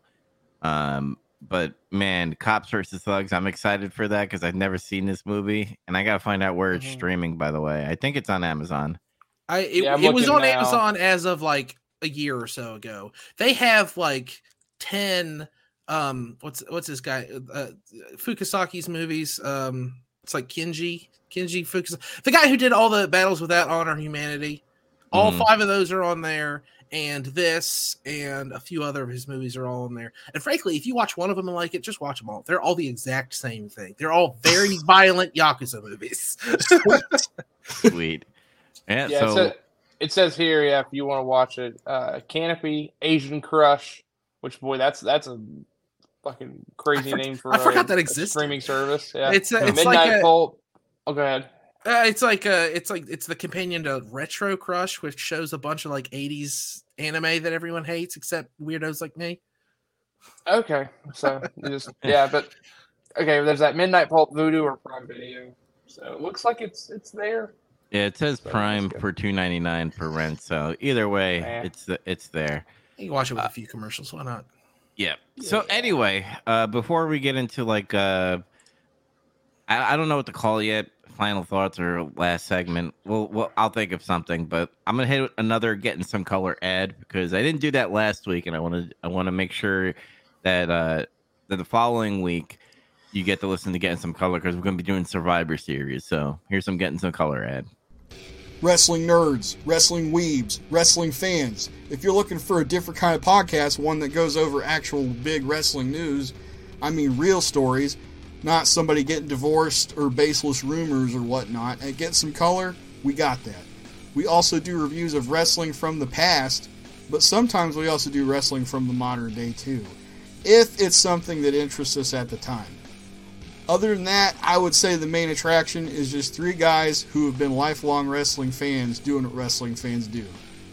Um, but man, Cops versus Thugs, I'm excited for that because I've never seen this movie, and I gotta find out where it's Mhm. streaming. By the way, I think it's on Amazon. I it, Yeah, it was on now. Amazon as of like a year or so ago. They have like 10 um what's what's this guy uh, Fukasaku's movies um it's like Kenji Kenji Fukasaku the guy who did all the battles without honor and humanity All Mhm. five of those are on there, and this and a few other of his movies are all in there. And frankly, if you watch one of them and like it, just watch them all. They're all the exact same thing. They're all very violent yakuza movies. Sweet. Yeah. Yeah, so it, says, it says here, yeah, if you want to watch it, uh, Canopy, Asian Crush, which boy, that's that's a fucking crazy for- name for I forgot a- that a streaming service. Yeah, It's a- it's Midnight like a- Pulp. Oh, go ahead. Uh, it's like uh it's like it's the companion to Retro Crush, which shows a bunch of like '80s anime that everyone hates except weirdos like me. Okay, so you just yeah, but okay, there's that Midnight Pulp Vudu or Prime Video. So it looks like it's it's there. yeah, it says So, Prime for two ninety nine for rent. So either way, Eh. it's the, it's there. You can watch it with a few commercials. Why not? Yeah. So anyway, uh, before we get into like uh, I, I don't know what to call it yet. Final thoughts or last segment. Well, well, I'll think of something, but I'm gonna hit another getting some color ad because I didn't do that last week, and I want to I want to make sure that uh that the following week you get to listen to getting some color because we're gonna be doing Survivor Series. So here's some getting some color ad. wrestling nerds, wrestling weebs, wrestling fans. If you're looking for a different kind of podcast, one that goes over actual big wrestling news, I mean real stories, not somebody getting divorced or baseless rumors or whatnot, and get some color, we got that. We also do reviews of wrestling from the past, but sometimes we also do wrestling from the modern day too, if it's something that interests us at the time. Other than that, I would say the main attraction is just three guys who have been lifelong wrestling fans doing what wrestling fans do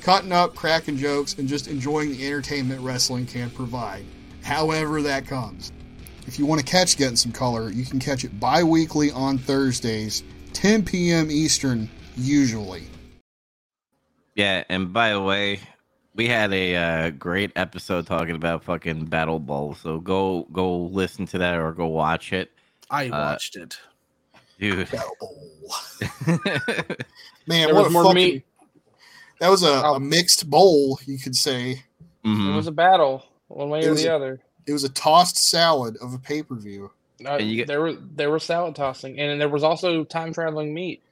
cutting up, cracking jokes, and just enjoying the entertainment wrestling can provide, however that comes. If you want to catch Getting Some Color, you can catch it bi weekly on Thursdays, 10 p.m. Eastern, usually. Yeah, and by the way, we had a uh, great episode talking about fucking Battle Bowl. So go go listen to that or go watch it, I Uh, watched it. dude. Man, There what was a more fucking. meat. That was a, Oh. a mixed bowl, you could say. Mhm. It was a battle, one way It or the a- other. It was a tossed salad of a pay per view. Uh, get- there were there was salad tossing, and there was also time traveling meat.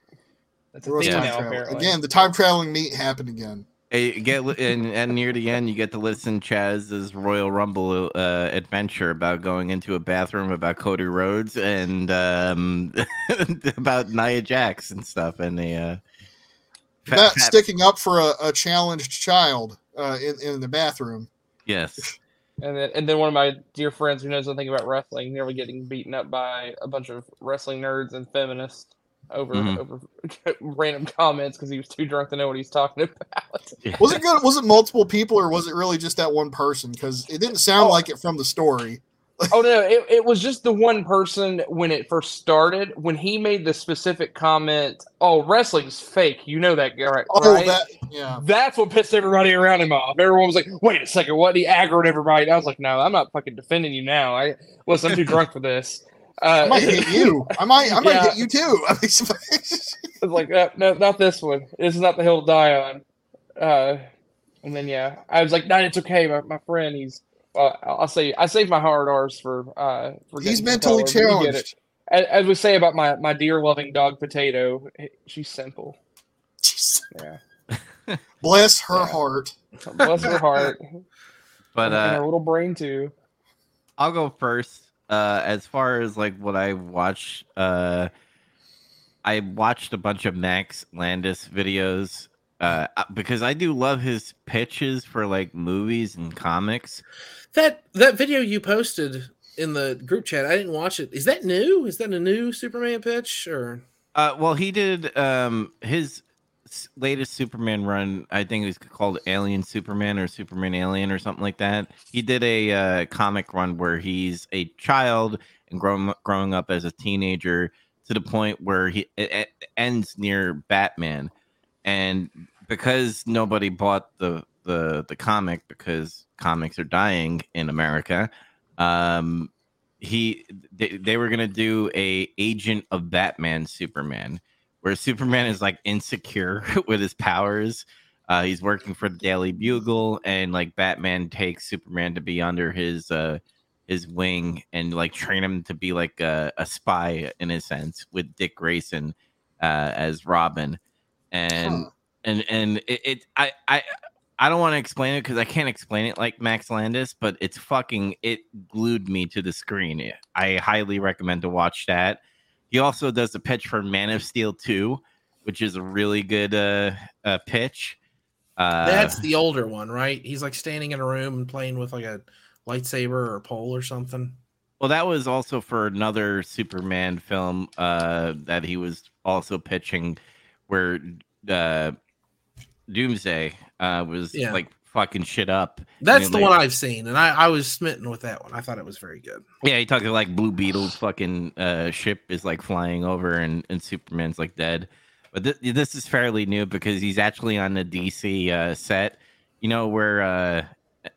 That's a There thing time now, apparently. Again, the time traveling meat happened again. Hey, get and, and near the end, you get to listen Chaz's Royal Rumble uh, adventure about going into a bathroom about Cody Rhodes and um, about Nia Jax and stuff, and the uh, fat- That fat- sticking up for a, a challenged child uh, in, in the bathroom. yes, And then, and then one of my dear friends who knows nothing about wrestling, nearly getting beaten up by a bunch of wrestling nerds and feminists over Mhm. over random comments because he was too drunk to know what he's talking about. Was it good? Was it multiple people or was it really just that one person? Because it didn't sound Oh. like it from the story. Oh no, it, it was just the one person when it first started when he made the specific comment. Oh, wrestling's fake. You know that, guy, right? Oh, right? that yeah. That's what pissed everybody around him off. Everyone was like, "Wait a second, what?" He aggroed everybody. And I was like, "No, I'm not fucking defending you now. I listen, I'm too drunk for this." Uh, I might hit you. I might. I might Yeah. hit you too. I It's like no, no, not this one. This is not the hill to die on. Uh, and then yeah, I was like, no, it's okay. My, my friend, he's. Well, I'll say I saved my hard R's for uh for he's mentally color, we it. challenged. As, as we say about my my dear loving dog potato, she's simple. Jeez. Yeah, Bless her Yeah. heart. bless her heart, but uh, and uh, her little brain too. I'll go first. Uh, as far as like what I watch, uh, I watched a bunch of Max Landis videos uh, because I do love his pitches for like movies and comics. That that video you posted in the group chat, I didn't watch it. Is that new? Is that a new Superman pitch or? Uh, well, he did um his latest Superman run. I think it was called Alien Superman or Superman Alien or something like that. He did a uh, comic run where he's a child and growing growing up as a teenager to the point where he it, it ends near Batman, and because nobody bought the the the comic because comics are dying in America. Um, he they, they were gonna do a agent of batman superman where superman is like insecure with his powers uh he's working for the daily bugle and like batman takes superman to be under his uh his wing and like train him to be like a, a spy in a sense with dick grayson uh as robin and Huh. and and it, it I I I don't want to explain it because I can't explain it like Max Landis, but it's fucking it glued me to the screen. I highly recommend to watch that. He also does a pitch for Man of Steel 2, which is a really good uh, uh pitch. Uh, That's the older one, right? He's like standing in a room and playing with like a lightsaber or a pole or something. well, that was also for another Superman film uh, that he was also pitching, where uh, Doomsday uh, was Yeah. like fucking shit up. That's the they- one I've seen, and I, I was smitten with that one. I thought it was very good. Yeah, he talking like Blue Beetle's fucking uh, ship is like flying over and, and Superman's like dead. But th- this is fairly new because he's actually on the DC uh, set. You know where uh,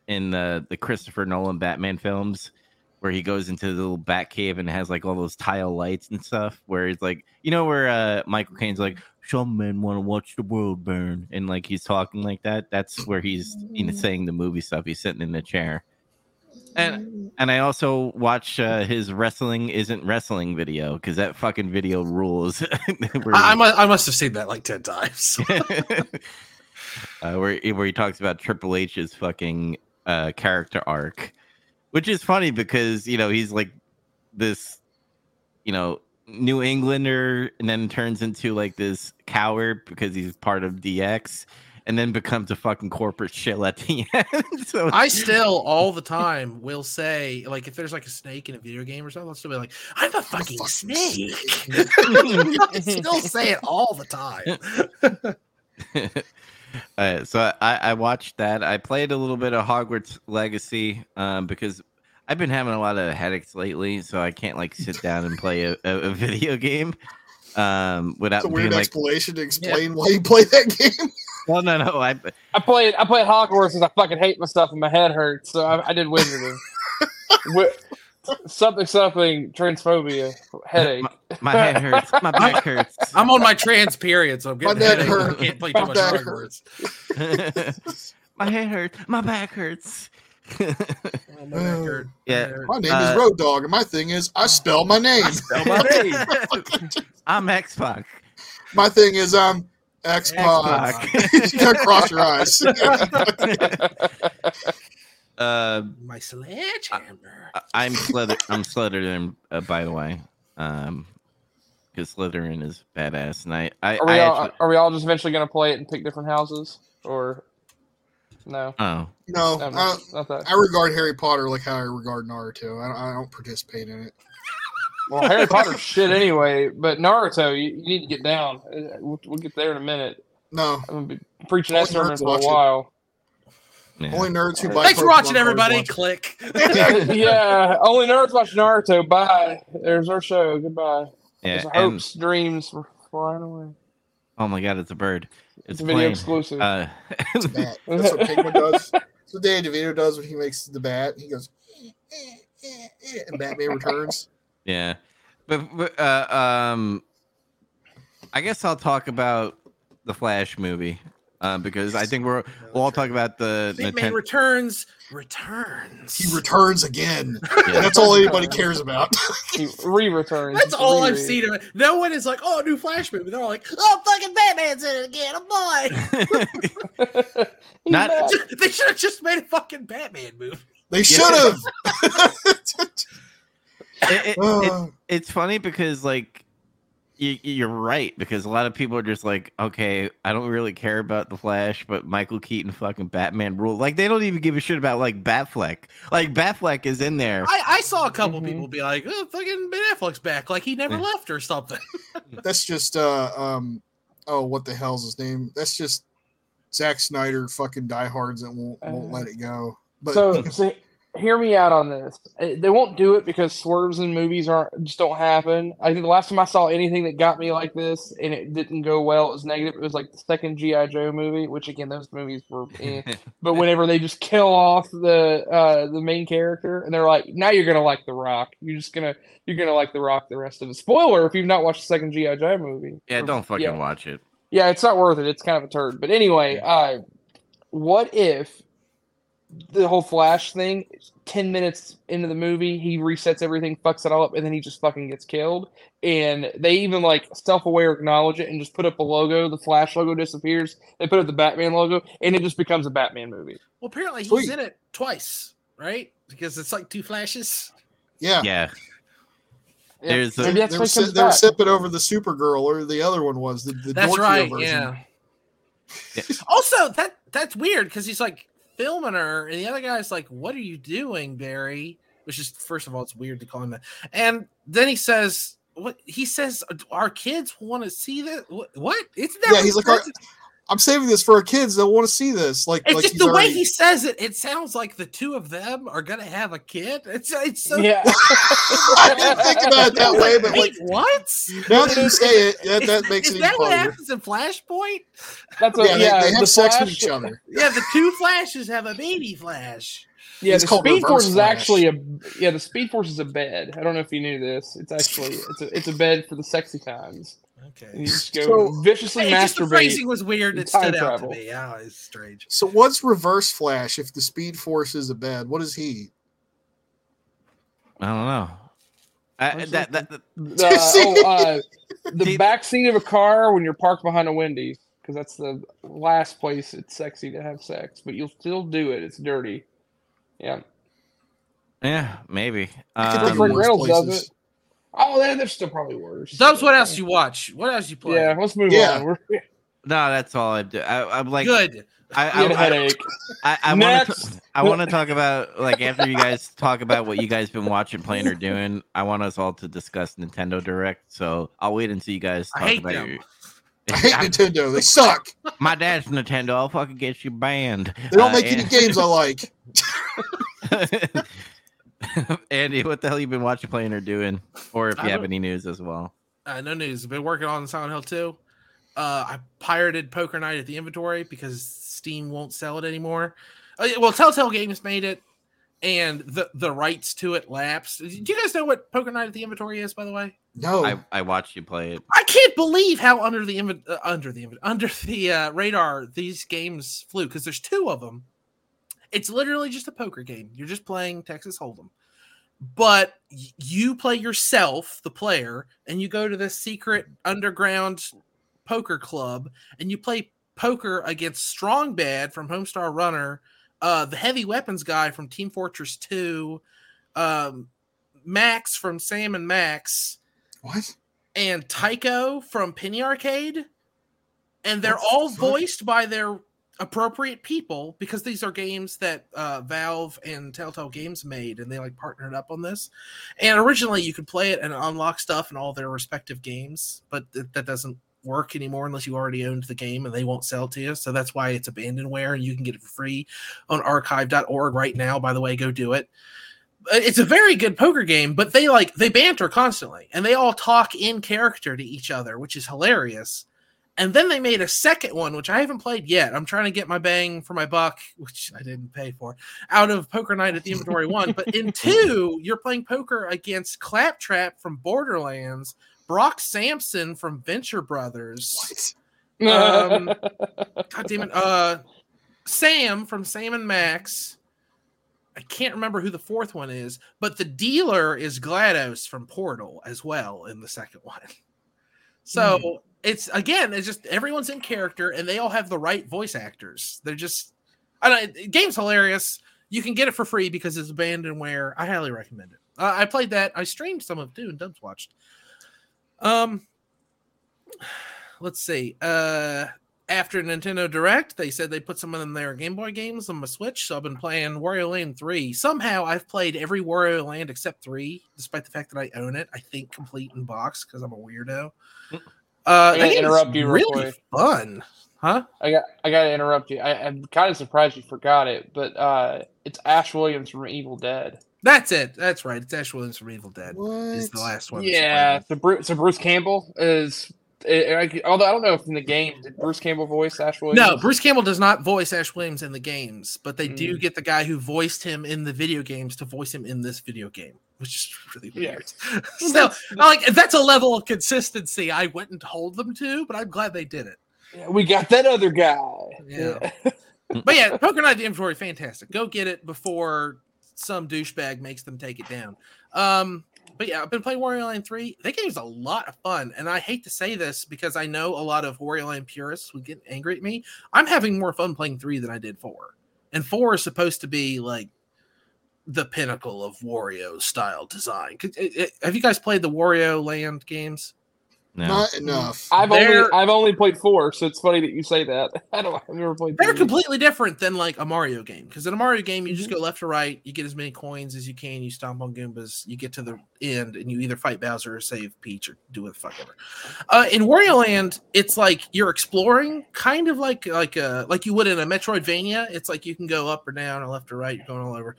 in the the Christopher Nolan Batman films, where he goes into the little bat cave and has like all those tile lights and stuff. Where it's like you know where uh, Michael Caine's like, "Some men want to watch the world burn," and like he's talking like that. That's where he's you know saying the movie stuff. He's sitting in the chair. And and I also watch uh, his wrestling isn't wrestling video because that fucking video rules. I, I, must, I must have seen that like 10 times. uh, where where he talks about Triple H's fucking uh, character arc, which is funny because you know he's like this, you know, New Englander, and then turns into like this coward because he's part of DX. And then becomes a fucking corporate shill at the end. so I still all the time will say, like, if there's like a snake in a video game or something, I'll still be like, I'm a fucking fucking snake. I still say it all the time. uh, so I, I watched that. I played a little bit of Hogwarts Legacy um, because I've been having a lot of headaches lately, so I can't like sit down and play a, a, a video game um, without It's a being weird like, explanation to explain why you play that game. no, no, no. I I played I played Hogwarts because I fucking hate myself and my head hurts, so I, I did Wizarding. Wi- something something transphobia headache. my head hurts, my back hurts. I'm on my trans period, so I'm getting My neck headaches. I can't play too much back Hogwarts. my head hurts, my back hurts. Oh, my back hurt. Yeah. My My name Uh, is Road Dog, and my thing is I spell my name. I'm Xbox. My thing is I'm X Pac. Xbox. you gotta cross your eyes. Uh, My sledgehammer. I- I'm Slither. I'm Slytherin, uh, by the way. Um, because Slytherin is badass, and I, I, Are we I all actually, are we all just eventually gonna play it and pick different houses, or no? oh, no, No, I, not, not that. I regard Harry Potter like how I regard Naruto. I don't, I don't participate in it. Well, Harry Potter's shit anyway, but Naruto, you, you need to get down. Uh, We'll, we'll get there in a minute. No, I'm gonna be preaching that sermon for watch a it. while. Yeah. only nerds who buy. Thanks for watching, everybody. watch. Click. yeah, only nerds watch Naruto. Bye. There's our show. Goodbye. yeah, His and- hopes, dreams were flying away. oh my god, it's a bird. It's, It's a video playing. exclusive. Uh, It's a bat. That's what Pigma does. That's what Danny DeVito does when he makes the bat. He goes, "Eh, eh, eh," and Batman returns. yeah, but, but uh, um, I guess I'll talk about the Flash movie. Uh, because I think we're we'll all talk about the Batman Ninten- returns. Returns. He returns again. Yeah. That's all anybody cares about. he re-returns. That's all I've Re-re. seen of it. No one is like, oh, a new Flash movie. They're all like, oh, fucking Batman's in it again. Oh boy. He's Not- back. they should have just made a fucking Batman movie. They should have. It- it- it- it's funny because like you, you're right because a lot of people are just like okay i don't really care about the flash but michael keaton fucking batman rule like they don't even give a shit about like batfleck like batfleck is in there I, I saw a couple Mhm. people be like, oh, fucking Ben Affleck's back. Like he never Yeah. left or something. that's just uh um oh what the hell's his name? That's just Zack Snyder fucking diehards that won't won't Uh, let it go. But so, so hear me out on this. Uh, They won't do it because swerves in movies aren't just don't happen. I think the last time I saw anything that got me like this and it didn't go well, it was negative. It was like the second GI Joe movie, which again those movies were. Eh. but whenever they just kill off the uh, the main character and they're like, now you're gonna like The Rock. You're just gonna you're gonna like The Rock the rest of it. Spoiler if you've not watched the second GI Joe movie. yeah Or- don't fucking yeah. watch it Yeah, it's not worth it. It's kind of a turd. But anyway, uh, what if the whole Flash thing. Ten minutes into the movie, he resets everything, fucks it all up, and then he just fucking gets killed. And they even like self-aware acknowledge it and just put up a logo. The Flash logo disappears. They put up the Batman logo, and it just becomes a Batman movie. Well, apparently he's Sweet. in it twice, right? Because it's like two flashes. Yeah. Yeah. Yeah, There's a- maybe They, that's they were, si- they were sipping over the Supergirl, or the other one was the, the That's right. version. Yeah. Yeah. Also, that that's weird because he's like filming her, and the other guy's like, "What are you doing, Barry?" Which is first of all, it's weird to call him that. And then he says, "What?" He says, "Our kids want to see this." What? It's that. Yeah, he's like, "Our- I'm saving this for our kids that want to see this. Like, It's like just he's the way he says it. It sounds like the two of them are gonna have a kid. It's it's so. Yeah. I didn't think about it that way, but like Wait, what? now that you say it, that, Is- that makes is it that even what funnier. happens in Flashpoint? That's what, Yeah, yeah, they, they the have sex with each other. Yeah, the two flashes have a baby flash. Yeah, It's the called Speed Reverse Force is actually a yeah. The Speed Force is a bed. I don't know if you knew this. It's actually it's a it's a bed for the sexy times. And Okay. you just go So- viciously Hey, just the phrasing was weird. It Time stood out travel. to me. Yeah, it's strange. So what's Reverse Flash if the Speed Force is a bad? What is he? I don't know. I, that, that? that, that- The, oh, uh, the back seat of a car when you're parked behind a Wendy's, because that's the last place it's sexy to have sex, but you'll still do it. It's dirty. Yeah. yeah, maybe. I Um, think of Reynolds does it. Oh, there- there's still probably worse. Dubs, what else you watch? What else you play? Yeah, let's move Yeah. on. We're, no, that's all I do. I, I'm like, Good. I, you had a I, I, headache. I, I want to. I want to talk about like after you guys talk about what you guys been watching, playing, or doing. I want us all to discuss Nintendo Direct. So I'll wait until you guys I talk hate about them. your. I hate Nintendo. They suck. My dad's Nintendo. I'll fucking get you banned. They don't Uh, make any games I like. Andy, what the hell you been watching, playing, or doing, or if I you have any news as well? Uh, no news. I've Been working on Silent Hill 2. Uh, I pirated Poker Night at the inventory because Steam won't sell it anymore. Uh, well, Telltale Games made it, and the the rights to it lapsed. Do you guys know what Poker Night at the inventory is? By the way, No. I, I watched you play it. I can't believe how under the inven- uh, under the inven- under the uh, radar these games flew because there's two of them. It's literally just a poker game. You're just playing Texas Hold'em, but you play yourself, the player, and you go to this secret underground poker club and you play poker against Strong Bad from Homestar Runner, uh, the heavy weapons guy from Team Fortress 2, um, Max from Sam and Max what? and Tycho from Penny Arcade, and they're the all voiced by their appropriate people because these are games that uh, Valve and Telltale Games made, and they like partnered up on this. And originally, you could play it and unlock stuff in all their respective games, but th- that doesn't work anymore unless you already owned the game and they won't sell to you. So that's why it's abandonware, and you can get it for free on archive.org right now. By the way, go do it it's a very good poker game, but they like they banter constantly and they all talk in character to each other, which is hilarious. And then they made a second one, which I haven't played yet. I'm trying to get my bang for my buck, which I didn't pay for, out of Poker Night at the Inventory One. But in two, you're playing poker against Claptrap from Borderlands, Brock Sampson from Venture Brothers, What? Um, God damn it. Uh Sam from Sam and Max. I can't remember who the fourth one is, but the dealer is GLaDOS from Portal as well in the second one. So it's again, it's just everyone's in character and they all have the right voice actors. They're just I don't game's hilarious. You can get it for free because it's abandonware. I highly recommend it. Uh, I played that. I streamed some of it too, and Dubs watched. Um, let's see. Uh, after Nintendo Direct, they said they put some of their Game Boy games on my Switch. So I've been playing Wario Land 3. Somehow I've played every Wario Land except 3, despite the fact that I own it. I think complete in box because I'm a weirdo. Uh, I gotta interrupt you real really quick. fun. Huh? I got I gotta interrupt you. I, I'm kind of surprised you forgot it, but uh, it's Ash Williams from Evil Dead. That's it. That's right. It's Ash Williams from Evil Dead. Is the last one. Yeah, so Bruce, so Bruce Campbell is. eh, I- although I don't know if in the game did Bruce Campbell voice Ash Williams. No, Bruce Campbell does not voice Ash Williams in the games, but they do Mm. get the guy who voiced him in the video games to voice him in this video game, which is really Yeah. weird. so, like, that's a level of consistency I wouldn't hold them to, but I'm glad they did it. Yeah, we got that other guy. Yeah. but yeah, Poker Night the Inventory, fantastic. Go get it before some douchebag makes them take it down. Um, but yeah, I've been playing Wario Land 3. That game's a lot of fun. And I hate to say this because I know a lot of Wario Land purists would get angry at me. I'm having more fun playing 3 than I did 4. And 4 is supposed to be like the pinnacle of Wario style design. It- it- eh, eh, Have you guys played the Wario Land games? No. Not enough. I've only They're- I've only played four, so it's funny that you say that. I don't. I've never played. They're three. completely different than like a Mario game because in a Mario game you just mhm. go left to right, you get as many coins as you can, you stomp on Goombas, you get to the end, and you either fight Bowser or save Peach or do what the fuck ever. Uh, in Wario Land, it's like you're exploring, kind of like like a like you would in a Metroidvania. It's like you can go up or down or left or right, you're going all over,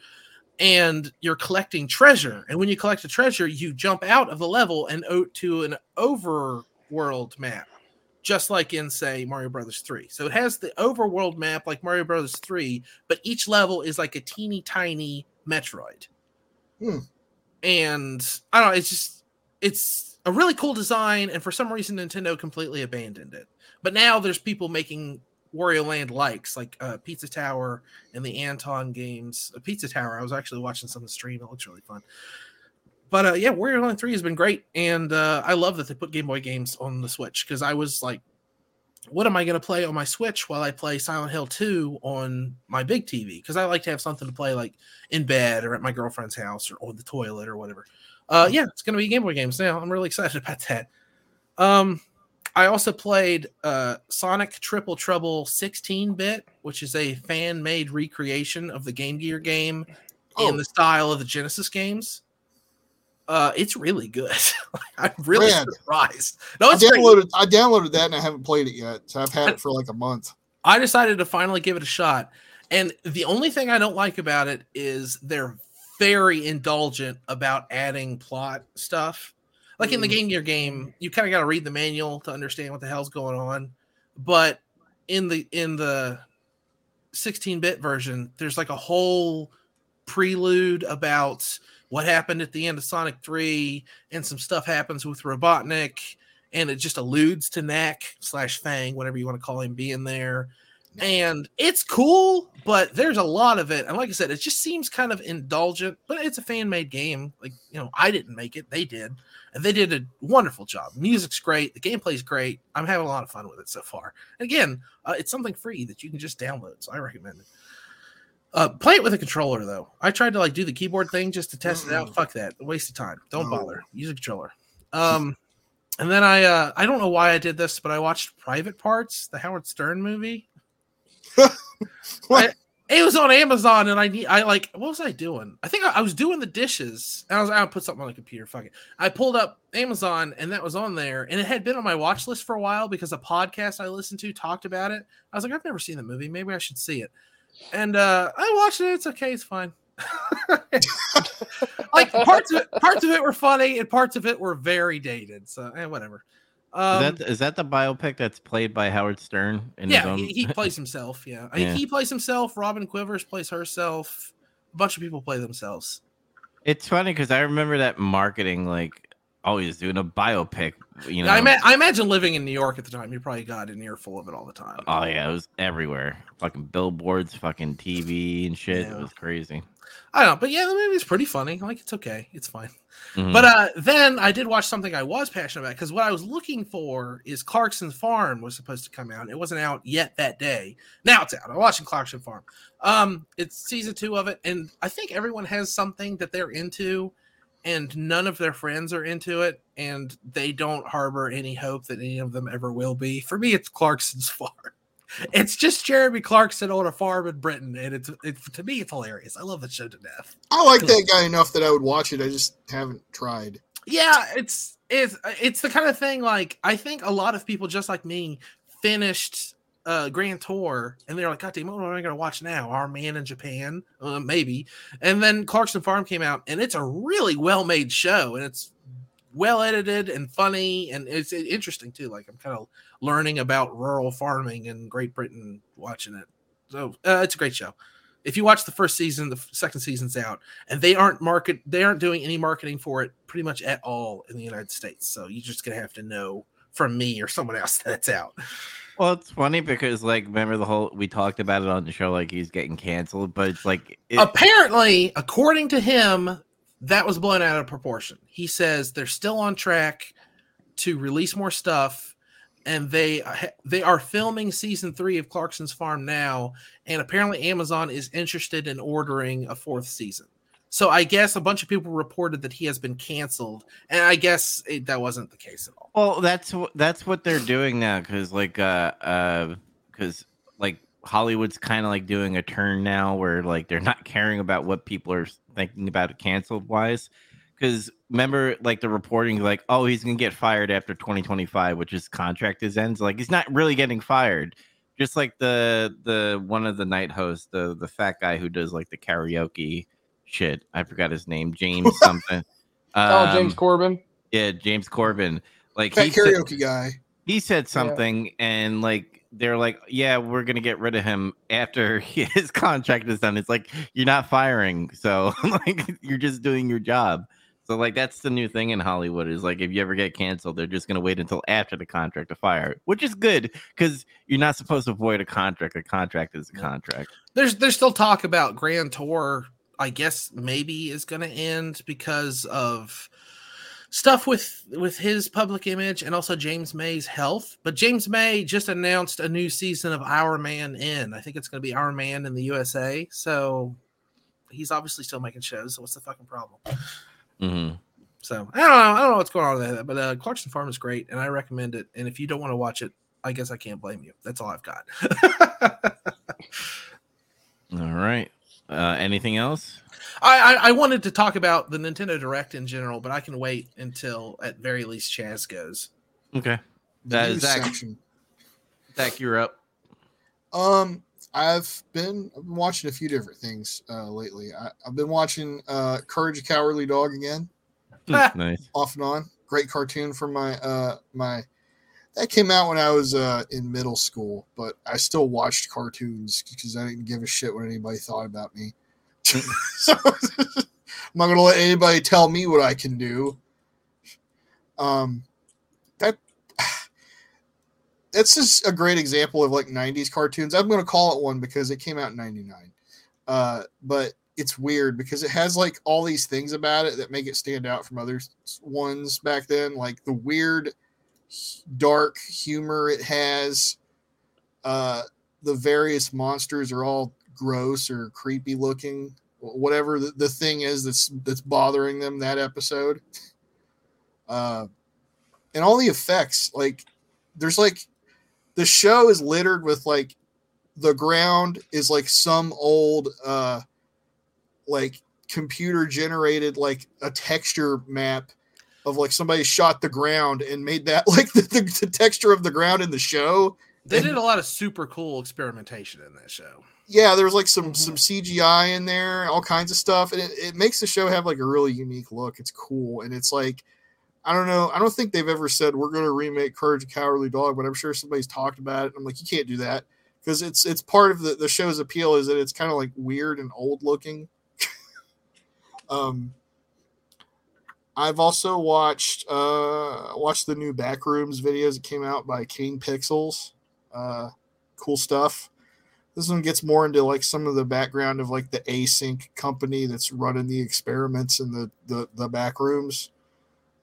and you're collecting treasure. And when you collect a treasure, you jump out of the level and o- to an overworld map just like in say Mario Brothers 3. So it has the overworld map like Mario Brothers 3, but each level is like a teeny tiny Metroid. Hmm. And I don't know, it's just it's a really cool design and for some reason Nintendo completely abandoned it. But now there's people making Wario Land likes like uh, Pizza Tower and the Anton games. Uh, Pizza Tower, I was actually watching some of the stream. It looks really fun. But uh, yeah, Wario Land 3 has been great. And uh, I love that they put Game Boy games on the Switch because I was like, what am I going to play on my Switch while I play Silent Hill 2 on my big TV? Because I like to have something to play like in bed or at my girlfriend's house or on the toilet or whatever. Uh, yeah, it's going to be Game Boy games now. I'm really excited about that. Um, I also played uh, Sonic Triple Trouble 16 bit, which is a fan made recreation of the Game Gear game Oh. in the style of the Genesis games. Uh, it's really good. I'm really Man. surprised. No, I downloaded I downloaded that and I haven't played it yet. So I've had it for like a month. I decided to finally give it a shot. And the only thing I don't like about it is they're very indulgent about adding plot stuff. Like in the Mm. Game Gear game, you kind of got to read the manual to understand what the hell's going on. But in the in the 16-bit version, there's like a whole prelude about what happened at the end of Sonic 3 and some stuff happens with Robotnik and it just alludes to Nack slash Fang, whatever you want to call him, being there. And it's cool, but there's a lot of it. And like I said, it just seems kind of indulgent, but it's a fan made game. Like, you know, I didn't make it, they did. And they did a wonderful job. Music's great, the gameplay's great. I'm having a lot of fun with it so far. And again, uh, it's something free that you can just download, so I recommend it. Uh, play it with a controller though. I tried to like do the keyboard thing just to test it out. Fuck that, a waste of time. Don't No. bother. Use a controller. Um, and then I uh, I don't know why I did this, but I watched Private Parts, the Howard Stern movie. What? It was on Amazon, and I need I like what was I doing? I think I, I was doing the dishes, and I was I'll put something on the computer. Fuck it. I pulled up Amazon, and that was on there, and it had been on my watch list for a while because a podcast I listened to talked about it. I was like, I've never seen the movie, maybe I should see it. And uh I watched it. It's okay. It's fine. like parts of it, parts of it were funny, and parts of it were very dated. So eh, whatever. Um, is that is that the biopic that's played by Howard Stern? Yeah, own... he, he plays himself. Yeah. I- Yeah. he plays himself. Robin Quivers plays herself. A bunch of people play themselves. It's funny because I remember that marketing like always doing a biopic. You know, I, ima- I imagine living in New York at the time, you probably got an earful of it all the time. oh yeah, it was everywhere. Fucking billboards, fucking TV and shit. Yeah. It was crazy. I don't know, but yeah, the movie's pretty funny. Like it's okay, it's fine. Mhm. But uh, then I did watch something I was passionate about because what I was looking for is Clarkson Farm was supposed to come out. It wasn't out yet that day. Now it's out. I'm watching Clarkson Farm. Um, it's season two of it, and I think everyone has something that they're into, and none of their friends are into it, and they don't harbor any hope that any of them ever will be. For me, it's Clarkson's Farm. It's just Jeremy Clarkson on a farm in Britain, and it's it's to me it's hilarious. I love the show to death. I like that guy enough that I would watch it. I just haven't tried. yeah it's it's it's the kind of thing like i think a lot of people just like me finished uh grand tour and they're like god damn what am i gonna watch now our man in japan uh, maybe and then clarkson farm came out and it's a really well made show and it's well edited and funny and it's interesting too like i'm kind of learning about rural farming in great britain watching it. So uh, it's a great show. If you watch the first season the second season's out and they aren't market they aren't doing any marketing for it pretty much at all in the united states so you're just gonna have to know from me or someone else that it's out. Well, it's funny because like remember the whole we talked about it on the show like he's getting canceled, but it's like it, Apparently, according to him, that was blown out of proportion. He says they're still on track to release more stuff, and they they are filming season three of Clarkson's Farm now, and apparently Amazon is interested in ordering a fourth season. So I guess a bunch of people reported that he has been canceled, and I guess it, that wasn't the case at all. Well, that's that's what they're doing now because like uh uh because like Hollywood's kind of like doing a turn now where like they're not caring about what people are thinking about canceled wise. Because remember, like the reporting, like oh he's gonna get fired after 2025, which his contract is ends. Like he's not really getting fired. Just like the the one of the night hosts, the the fat guy who does like the karaoke shit. I forgot his name, James something. oh, James Um, Corden. Yeah, James Corden. Like That he said, karaoke guy. he said something, and like they're like, "Yeah, we're gonna get rid of him after his contract is done." It's like you're not firing, so like you're just doing your job. So like that's the new thing in Hollywood is like if you ever get canceled, they're just gonna wait until after the contract to fire, which is good because you're not supposed to avoid a contract. A contract is a contract. There's there's still talk about Grand Tour. I guess maybe is going to end because of stuff with with his public image and also James May's health. But James May just announced a new season of Our Man in. I think it's going to be Our Man in the USA. So he's obviously still making shows. So what's the fucking problem? Hmm So I don't know. I don't know what's going on with that. But uh, Clarkson Farm is great, and I recommend it. And if you don't want to watch it, I guess I can't blame you. That's all I've got. All right. Uh, anything else? I, I I wanted to talk about the Nintendo Direct in general, but I can wait until at very least Chaz goes. Okay. That is Uh, news Zach. Zach, you're up. Um, I've been I've been watching a few different things uh, lately. I, I've been watching uh, Courage the Cowardly Dog again, Ah. nice. off and on. Great cartoon from my uh my that came out when I was uh in middle school, but I still watched cartoons because I didn't give a shit what anybody thought about me. so I'm not gonna let anybody tell me what I can do. Um, that that's just a great example of like 90s cartoons. I'm gonna call it one because it came out in 99. Uh, but it's weird because it has like all these things about it that make it stand out from other ones back then, like the weird, dark humor it has. Uh, the various monsters are all gross or creepy looking, whatever the, the thing is that's that's bothering them that episode. Uh, and all the effects, like there's like the show is littered with like the ground is like some old uh like computer generated like a texture map of like somebody shot the ground and made that like the, the, the texture of the ground in the show They did a lot of super cool experimentation in that show. yeah there's like some Mhm. some cgi in there all kinds of stuff and it, it makes the show have like a really unique look it's cool and it's like i don't know. I don't think they've ever said we're going to remake courage the cowardly dog but i'm sure somebody's talked about it. I'm like you can't do that. Because it's it's part of the, the show's appeal is that it's kind of like weird and old looking. Um i've also watched uh watched the new backrooms videos that came out by Kane Pixels. Uh cool stuff. This one gets more into like some of the background of like the async company that's running the experiments in the the, the back rooms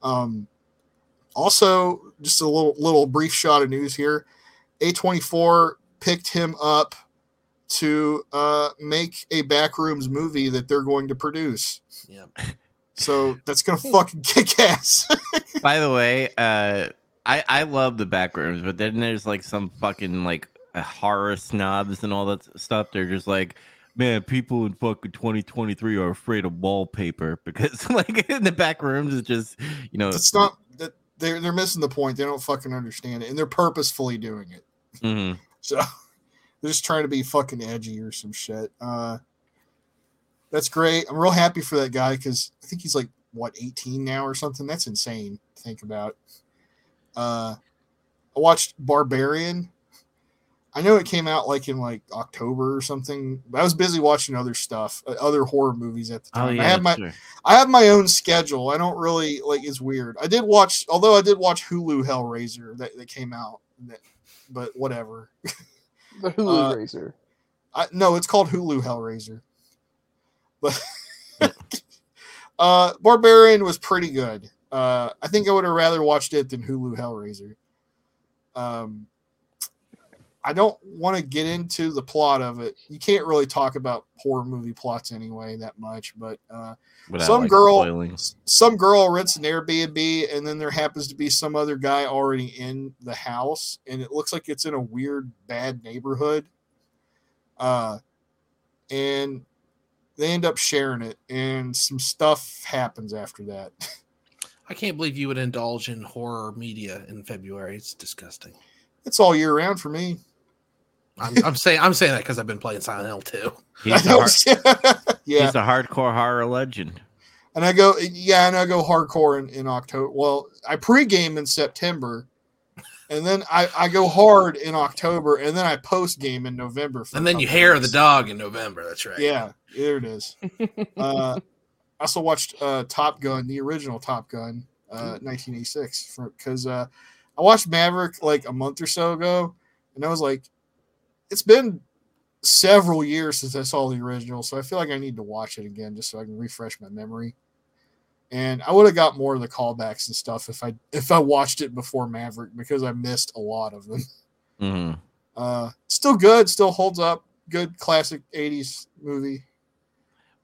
um also just a little little brief shot of news here a24 picked him up to uh make a backrooms movie that they're going to produce Yeah. so that's gonna fucking kick ass By the way, uh, I I love the backrooms, but then there's like some fucking like uh, horror snobs and all that stuff. They're just like, man, people in fucking 2023 are afraid of wallpaper because like in the back rooms it's just you know it's not that they're, they're missing the point they don't fucking understand it and they're purposefully doing it Mhm. So they're just trying to be fucking edgy or some shit. Uh, that's great. I'm real happy for that guy because I think he's like what 18 now or something. That's insane to think about. Uh, I watched Barbarian. I know it came out like in like October or something. I was busy watching other stuff, uh, other horror movies at the Oh time. yeah, I have my sure. I have my own schedule. I don't really like. It's weird. I did watch, although I did watch Hulu Hellraiser that, that came out. That but whatever. The Hulu Uh, Racer. I, no, it's called Hulu Hellraiser. But uh, Barbarian was pretty good. Uh, I think I would have rather watched it than Hulu Hellraiser. Um, I don't want to get into the plot of it. You can't really talk about horror movie plots anyway that much, but uh, Without, some like, girl spoiling. some girl rents an Airbnb and then there happens to be some other guy already in the house and it looks like it's in a weird bad neighborhood. Uh and they end up sharing it and some stuff happens after that. I can't believe you would indulge in horror media in February. It's disgusting. It's all year round for me. I'm, I'm saying I'm saying that because I've been playing Silent Hill too. He's I a, know, har- yeah. he's a hardcore horror legend. And I go, yeah, and I go hardcore in, in October. Well, I pregame in September, and then I, I go hard in October, and then I post game in November. for And then you hair weeks. the dog in November. That's right. Yeah, there it is. uh, I also watched uh, Top Gun, the original Top Gun, uh, 1986, because uh, I watched Maverick like a month or so ago, and I was like, it's been several years since I saw the original, so I feel like I need to watch it again just so I can refresh my memory. And I would have got more of the callbacks and stuff if I if I watched it before Maverick because I missed a lot of them. hmm Uh, still good, still holds up. Good classic '80s movie.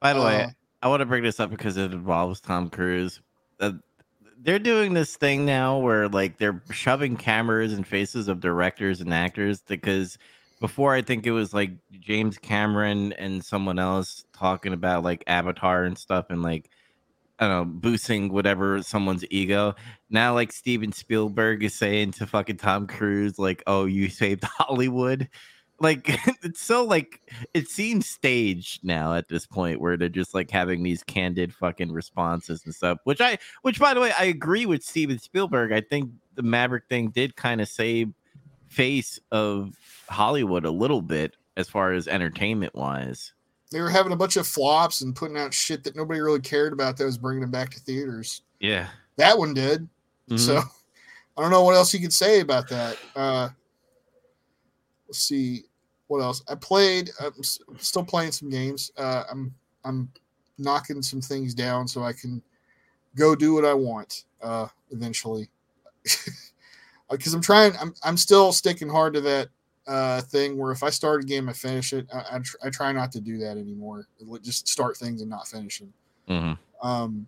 By the way, Uh, I want to bring this up because it involves Tom Cruise. Uh, they're doing this thing now where like they're shoving cameras in faces of directors and actors because before I think it was like James Cameron and someone else talking about like Avatar and stuff and like I don't know boosting whatever someone's ego. Now like Steven Spielberg is saying to fucking Tom Cruise like, "Oh, you saved Hollywood." Like it's so like it seems staged now at this point where they're just like having these candid fucking responses and stuff. Which I, which by the way, I agree with Steven Spielberg. I think the Maverick thing did kind of save face of Hollywood a little bit as far as entertainment wise. they were having a bunch of flops and putting out shit that nobody really cared about that was bringing them back to theaters. Yeah. That one did. So Mm-hmm. I don't know what else you could say about that. Uh, let's see what else. I played. I'm still playing some games. Uh, I'm I'm knocking some things down so I can go do what I want uh, eventually. Because I'm trying. I'm I'm still sticking hard to that uh, thing where if I start a game, I finish it. I, I, tr- I try not to do that anymore. Just start things and not finish them. Mhm. Um,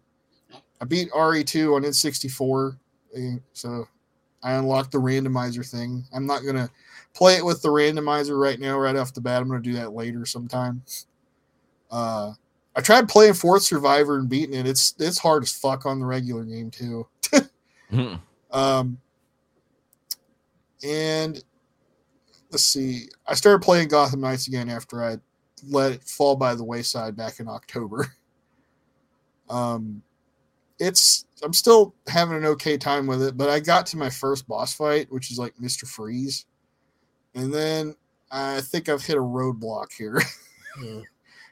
I beat RE2 on N64, eh, so I unlocked the randomizer thing. I'm not gonna play it with the randomizer right now, right off the bat. I'm gonna do that later sometime. Uh, I tried playing Fourth Survivor and beating it. It's it's hard as fuck on the regular game too. Mhm. Um, and let's see, I started playing Gotham Knights again after I let it fall by the wayside back in October. Um, it's I'm still having an okay time with it, but I got to my first boss fight, which is like Mister Freeze, and then I think I've hit a roadblock here Hmm.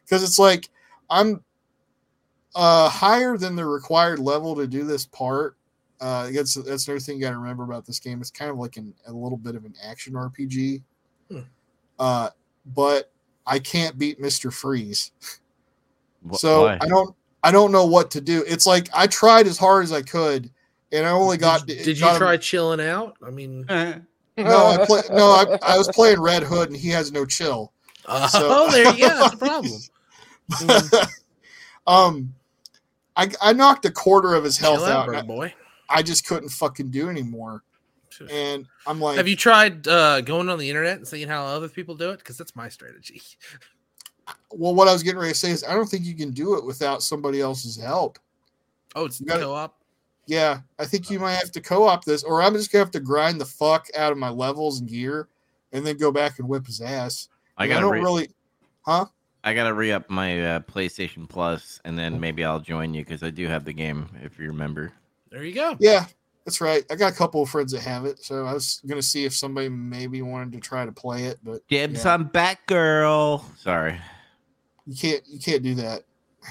because it's like I'm uh higher than the required level to do this part. Uh, that's that's another thing you got to remember about this game. It's kind of like an, a little bit of an action RPG. Hmm. Uh, but I can't beat Mister Freeze, Wh- so why? I don't I don't know what to do. It's like I tried as hard as I could, and I only got. Did, did you got him- try chilling out? I mean, No, I play, no, I, I was playing Red Hood, and he has no chill. oh, So- there you go. That's a problem. um, I I knocked a quarter of his health Chill out, out. bro, boy. I, I just couldn't fucking do anymore, and I'm like, Have you tried uh, going on the internet and seeing how other people do it? Because that's my strategy. well, what I was getting ready to say is, I don't think you can do it without somebody else's help. Oh, it's You gotta- co-op. Yeah, I think you might have to co-op this, or I'm just gonna have to grind the fuck out of my levels and gear, and then go back and whip his ass. I I gotta don't re- really, huh? I gotta re up my uh, PlayStation Plus, and then maybe I'll join you because I do have the game. If you remember, There you go. Yeah, that's right. I got a couple of friends that have it, so I was gonna see if somebody maybe wanted to try to play it, but dibs Yeah. on Batgirl. Sorry. you can't you can't do that Oh.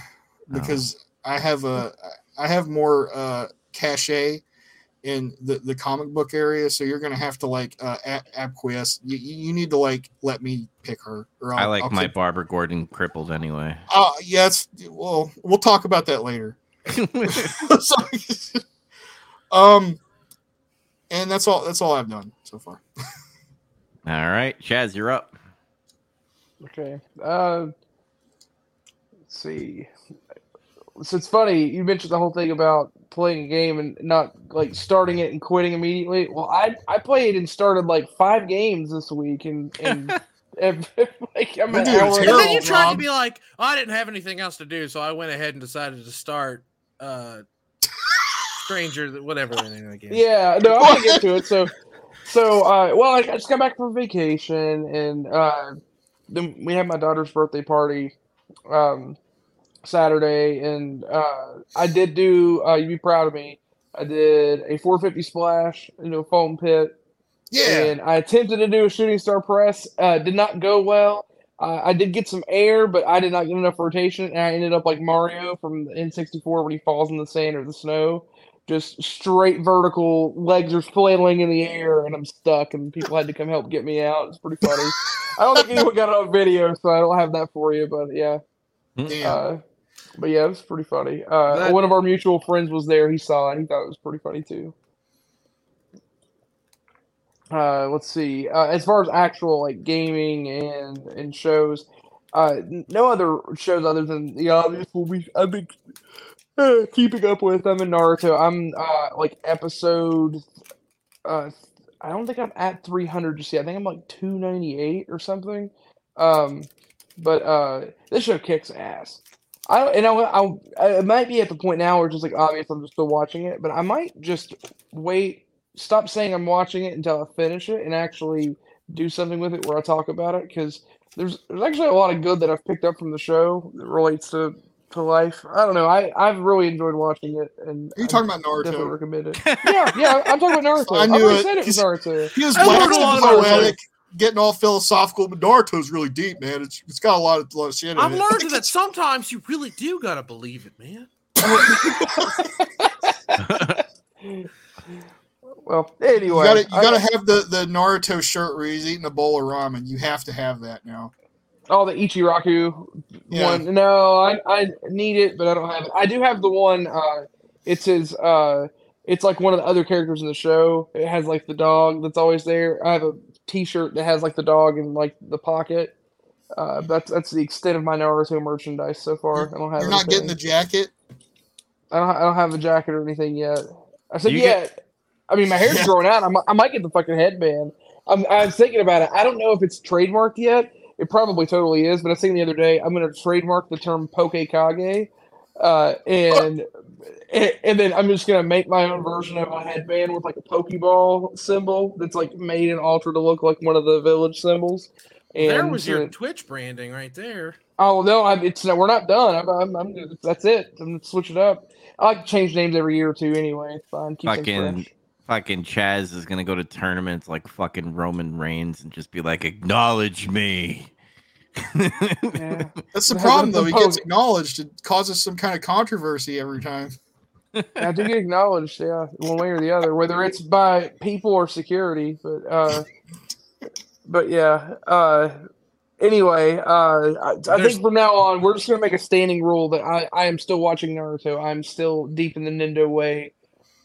because I have a I have more uh cachet in the, the comic book area, so you're gonna have to like uh, acquiesce. You, you need to like let me pick her. Or I I'll- like I'll my kick- Barbara Gordon crippled anyway. Uh, yes. Well, we'll talk about that later. Sorry. um, and that's all. That's all I've done so far. All right, Chaz, you're up. Okay. Uh, let's see. So it's funny you mentioned the whole thing about playing a game and not like starting it and quitting immediately. Well, I I played and started like five games this week and and, and like I'm an hour. And then you tried to be like, "Oh, I didn't have anything else to do, so I went ahead and decided to start uh Stranger, whatever the name of the game. Yeah, no, I'm gonna get to it. So, so uh, well, I, I just got back from vacation, and uh, then we had my daughter's birthday party um, Saturday, and uh, I did do. Uh, you'd be proud of me. I did a 450 splash into a foam pit, Yeah. and I attempted to do a shooting star press. Uh, did not go well. Uh, I did get some air, but I did not get enough rotation, and I ended up like Mario from the N64 when he falls in the sand or the snow, just straight vertical. Legs are flailing in the air, and I'm stuck, and people had to come help get me out. It's pretty funny. I don't think anyone got it on video, so I don't have that for you, but yeah. Damn. Uh, but yeah, it was pretty funny. Uh, That- one of our mutual friends was there. He saw it. He thought it was pretty funny too. Uh, let's see. Uh, as far as actual like gaming and and shows, uh, n- no other shows other than the obvious will be I've been keeping up with. I'm in Naruto. I'm uh like episode. Uh, I don't think I'm at 300 just yet. I think I'm like 298 or something. Um, but uh, this show kicks ass. I and I, I it might be at the point now where it's just like obvious I'm just still watching it, but I might just wait, stop saying I'm watching it until I finish it and actually do something with it where I talk about it because there's there's actually a lot of good that I've picked up from the show that relates to to life. I don't know. I I've really enjoyed watching it and Are you I talking about definitely Naruto? recommend it. yeah, yeah. I'm talking about Naruto. I I knew already it. said it was He's- Naruto. He was waxing a lot about poetic, getting all philosophical, but Naruto's really deep, man. It's it's got a lot of, lot of shit in I've it. learned that sometimes you really do gotta believe it, man. Well, You anyway, gotta, you gotta have the, the Naruto shirt where he's eating a bowl of ramen. You have to have that now. Oh, the Ichiraku Yeah. one. No, I I need it, but I don't have it. I do have the one. Uh, it's his. Uh, it's like one of the other characters in the show. It has like the dog that's always there. I have a T-shirt that has like the dog in like the pocket. Uh, that's that's the extent of my Naruto merchandise so far. I don't have. You're not getting the jacket. I don't. I don't have a jacket or anything yet. I said You yeah. get- I mean, my hair's Yeah. growing out. I might, I might get the fucking headband. I'm. I'm thinking about it. I don't know if it's trademarked yet. It probably totally is. But I was thinking the other day, I'm going to trademark the term Poke Kage, uh, and and and then I'm just going to make my own version of a headband with like a Pokeball symbol that's like made and altered to look like one of the village symbols. And there was your uh, Twitch branding right there. Oh no, I'm, it's no, we're not done. I'm, I'm, I'm that's it. I'm gonna switch it up. I like to change names every year or two anyway. It's fine. Keep things Fucking fresh. Fucking Chaz is gonna go to tournaments like fucking Roman Reigns and just be like, acknowledge me. Yeah. That's the The- problem, though. He gets acknowledged. It causes some kind of controversy every time. I do get acknowledged, yeah, one way or the other, whether it's by people or security. But uh, but yeah. Uh, anyway, uh, I, I think from now on we're just gonna make a standing rule that I, I am still watching Naruto. I'm still deep in the Nindo way.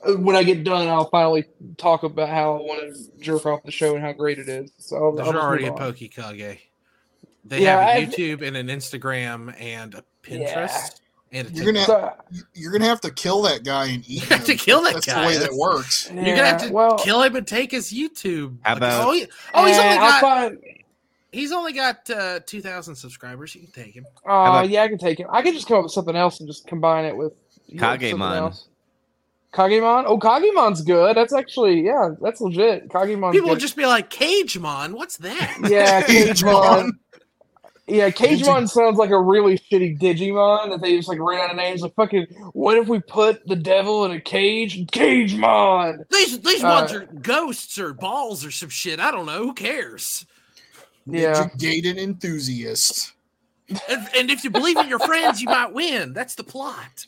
When I get done, I'll finally talk about how I want to jerk off the show and how great it is. So I'll, There's I'll already a move on. Pokekage. They Yeah, have a I've- YouTube and an Instagram and a Pinterest Yeah. and a You're gonna- So, You're gonna have to kill that guy and eat You have him. to kill that That's guy. That's the way that That's- works. You're gonna have to well, kill him and take his YouTube. How about- oh, he- oh, he's only got find- he's only got uh, two thousand subscribers. You can take him. Uh, about- yeah, I can take him. I can just come up with something else and just combine it with you know, Kagemon. else. Kagemon? Oh, Kagemon's good. That's actually yeah, that's legit. Kagemon's People will good. just be like, Cagemon, what's that? yeah, Cagemon. Yeah, Cagemon sounds like a really shitty Digimon that they just like ran out of names. Like fucking, what if we put the devil in a cage? Cagemon. These these Uh, ones are ghosts or balls or some shit. I don't know. Who cares? Yeah. Ninja Gaiden enthusiast. And, and if you believe in your friends, you might win. That's the plot.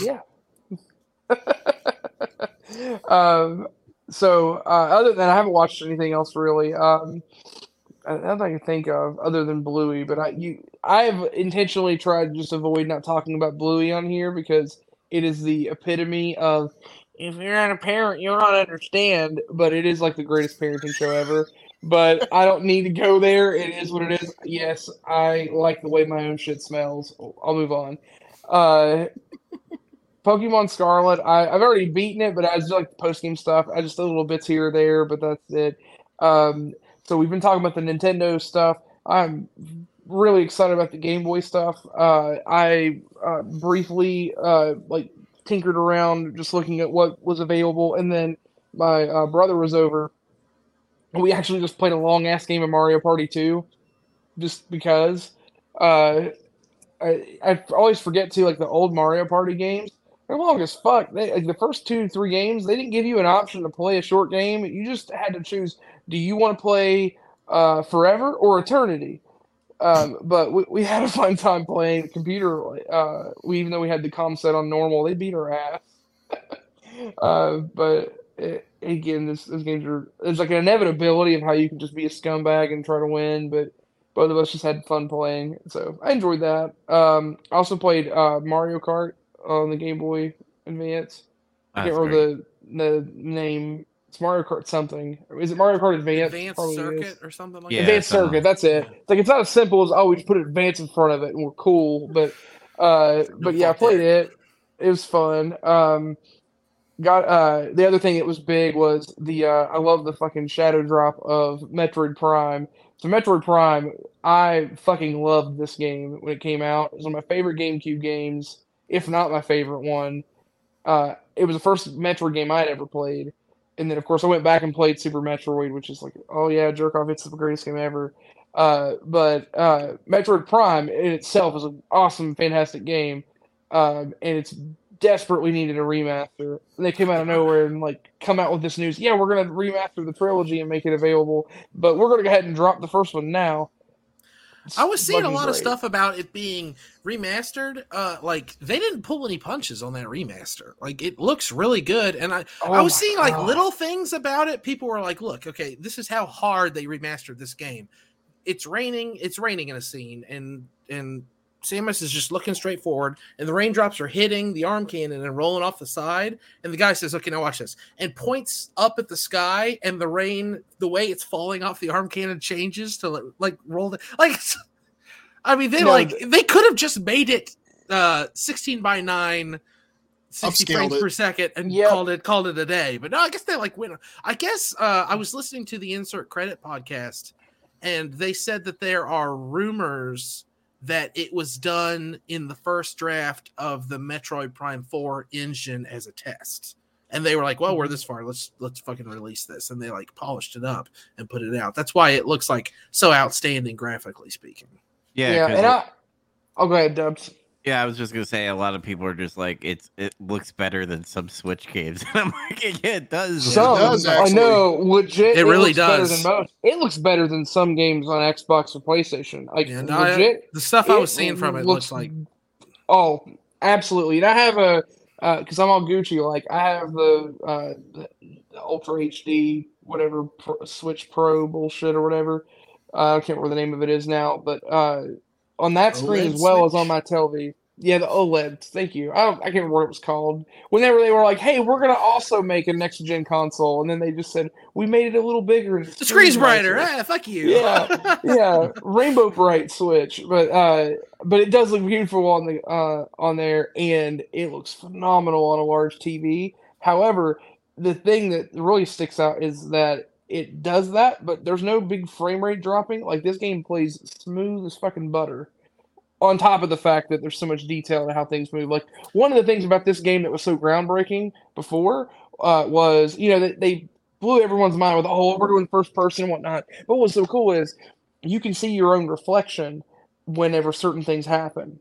Yeah. um, so uh, other than I haven't watched anything else really. Um, I don't I can think of other than Bluey, but I you I've intentionally tried to just avoid not talking about Bluey on here because it is the epitome of if you're not a parent, you'll not understand. But it is like the greatest parenting show ever. But I don't need to go there. It is what it is. Yes, I like the way my own shit smells. I'll move on. Uh, Pokemon Scarlet, I, I've already beaten it, but I just like post game stuff. I just a little bits here or there, but that's it. Um, so we've been talking about the Nintendo stuff. I'm really excited about the Game Boy stuff. Uh, I uh, briefly uh, like tinkered around just looking at what was available, and then my uh, brother was over. We actually just played a long ass game of Mario Party 2, just because. Uh, I, I always forget to like the old Mario Party games. They're long as fuck. They, like, the first two, three games, they didn't give you an option to play a short game. You just had to choose: do you want to play uh, forever or eternity? Um, but we, we had a fun time playing computer. Uh, we even though we had the com set on normal, they beat our ass. uh, but it, again, this this games are there's like an inevitability of how you can just be a scumbag and try to win. But both of us just had fun playing, so I enjoyed that. Um, I also played uh, Mario Kart on the Game Boy Advance. I can't remember the the name. It's Mario Kart something. Is it Mario Kart Advance? Advanced Probably is. circuit or something like Yeah, that. Advanced Circuit. That's it. It's like it's not as simple as oh we just put Advance in front of it and we're cool. But uh, but yeah, I played that. it. It was fun. Um, got uh the other thing that was big was the uh I love the fucking shadow drop of Metroid Prime. So Metroid Prime, I fucking loved this game when it came out. It was one of my favorite GameCube games, if not my favorite one. Uh, it was the first Metroid game I'd ever played, and then of course I went back and played Super Metroid, which is like, oh yeah, jerk off, it's the greatest game ever. Uh, but uh, Metroid Prime in itself is an awesome, fantastic game, um, and it's desperately needed a remaster. And they came out of nowhere and like come out with this news. Yeah, we're gonna remaster the trilogy and make it available, but we're gonna go ahead and drop the first one now. I was seeing a lot of stuff about it being remastered. Uh, like they didn't pull any punches on that remaster. Like it looks really good, and I Oh I was seeing like little things about it. People were like, "Look, okay, this is how hard they remastered this game. It's raining. It's raining in a scene, and and Samus is just looking straight forward, and the raindrops are hitting the arm cannon and rolling off the side. And the guy says, "Okay, now watch this," and points up at the sky, and the rain, the way it's falling off the arm cannon, changes to like, like roll the like. I mean, they No, like th- they could have just made it uh 16 by 9 60 frames it. per second and Yep. called it called it a day but no i guess they like went i guess uh i was listening to the insert credit podcast and they said that there are rumors that it was done in the first draft of the metroid prime 4 engine as a test and they were like well Mm-hmm. we're this far let's let's fucking release this and they like polished it up and put it out that's why it looks like so outstanding graphically speaking Yeah, Yeah, 'cause and it- I. Oh, go ahead, Dubs. Yeah, I was just gonna say a lot of people are just like it's it looks better than some Switch games. And I'm like, yeah, it does. Yeah, it does, I know, legit. It really looks better does. Than most. It looks better than some games on Xbox or PlayStation. Like Yeah, no, I- legit. the stuff i was seeing from it looks like Oh, absolutely. And I have a because I'm all Gucci. Like I have the, uh, the the Ultra HD whatever pro, Switch Pro bullshit or whatever. Uh, I can't remember the name of it is now, but uh, on that screen OLED as well as on my TV. Yeah, the OLED. Thank you. I. I can't remember what it was called. Whenever they were like, "Hey, we're gonna also make a next gen console," and then they just said, "We made it a little bigger." the screen's brighter ah, fuck you Yeah. yeah, rainbow bright switch, but uh, but it does look beautiful on the uh on there, and it looks phenomenal on a large TV. However, the thing that really sticks out is that it does that, but there's no big frame rate dropping. Like this game plays smooth as fucking butter. On top of the fact that there's so much detail in how things move. Like one of the things about this game that was so groundbreaking before uh, was, you know, that they blew everyone's mind with, oh, we're doing first person and whatnot. But what's so cool is you can see your own reflection whenever certain things happen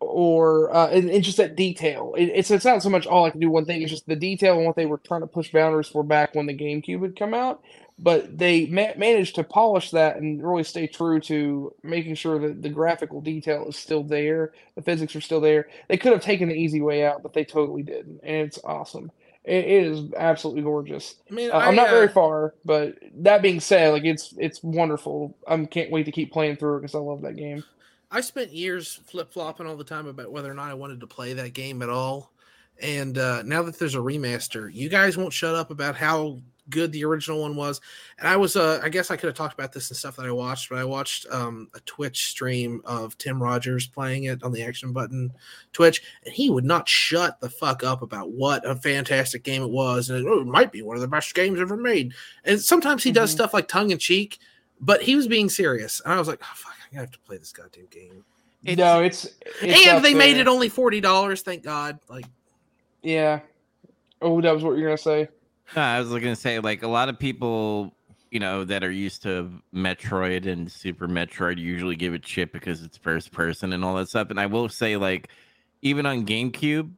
or uh, and, and just that detail it, it's it's not so much all i can do one thing it's just the detail and what they were trying to push boundaries for back when the gamecube had come out but they ma- managed to polish that and really stay true to making sure that the graphical detail is still there the physics are still there they could have taken the easy way out but they totally didn't and it's awesome It, it is absolutely gorgeous. I mean, Uh, I'm not uh, very far, but that being said, like it's it's wonderful. I can't wait to keep playing through it because I love that game. I spent years flip flopping all the time about whether or not I wanted to play that game at all. And uh, now that there's a remaster, you guys won't shut up about how good the original one was. And I was, uh, I guess I could have talked about this and stuff that I watched, but I watched um, a Twitch stream of Tim Rogers playing it on the Action Button Twitch, and he would not shut the fuck up about what a fantastic game it was, and oh, it might be one of the best games ever made. And sometimes he does Mhm. stuff like tongue in cheek, but he was being serious, and I was like, oh, fuck, I have to play this goddamn game. It's- no, it's, it's and up they made it only forty dollars. Thank God. Like, Yeah. Oh, that was what you're gonna say. No, I was gonna say like a lot of people, you know, that are used to Metroid and Super Metroid usually give it shit because it's first person and all that stuff. And I will say, like, even on GameCube,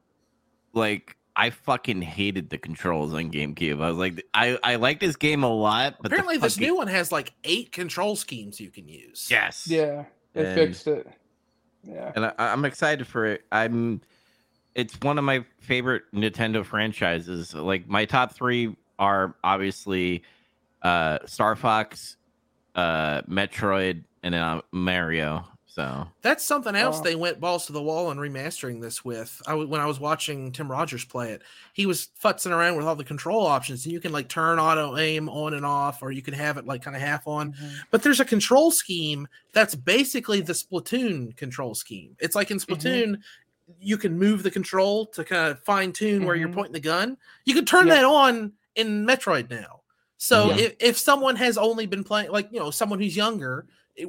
like I fucking hated the controls on GameCube. I was like, I I like this game a lot, but apparently, this fucking- new one has like eight control schemes you can use. yes, Yeah, they And- fixed it. Yeah. and I, I'm excited for it. I'm. It's one of my favorite Nintendo franchises. Like my top three are obviously uh, Star Fox, uh, Metroid, and then uh, Mario. So That's something else Oh. they went balls to the wall on remastering this with. I w- when I was watching Tim Rogers play it, he was futzing around with all the control options, and you can like turn auto aim on and off, or you can have it like kind of half on. Mhm. But there's a control scheme that's basically the Splatoon control scheme. It's like in Mm-hmm. You can move the control to kind of fine tune where you're Mhm. pointing the gun. You can turn that on in Metroid now. So Yeah. if, if someone has only been playing, like, you know, someone who's younger, it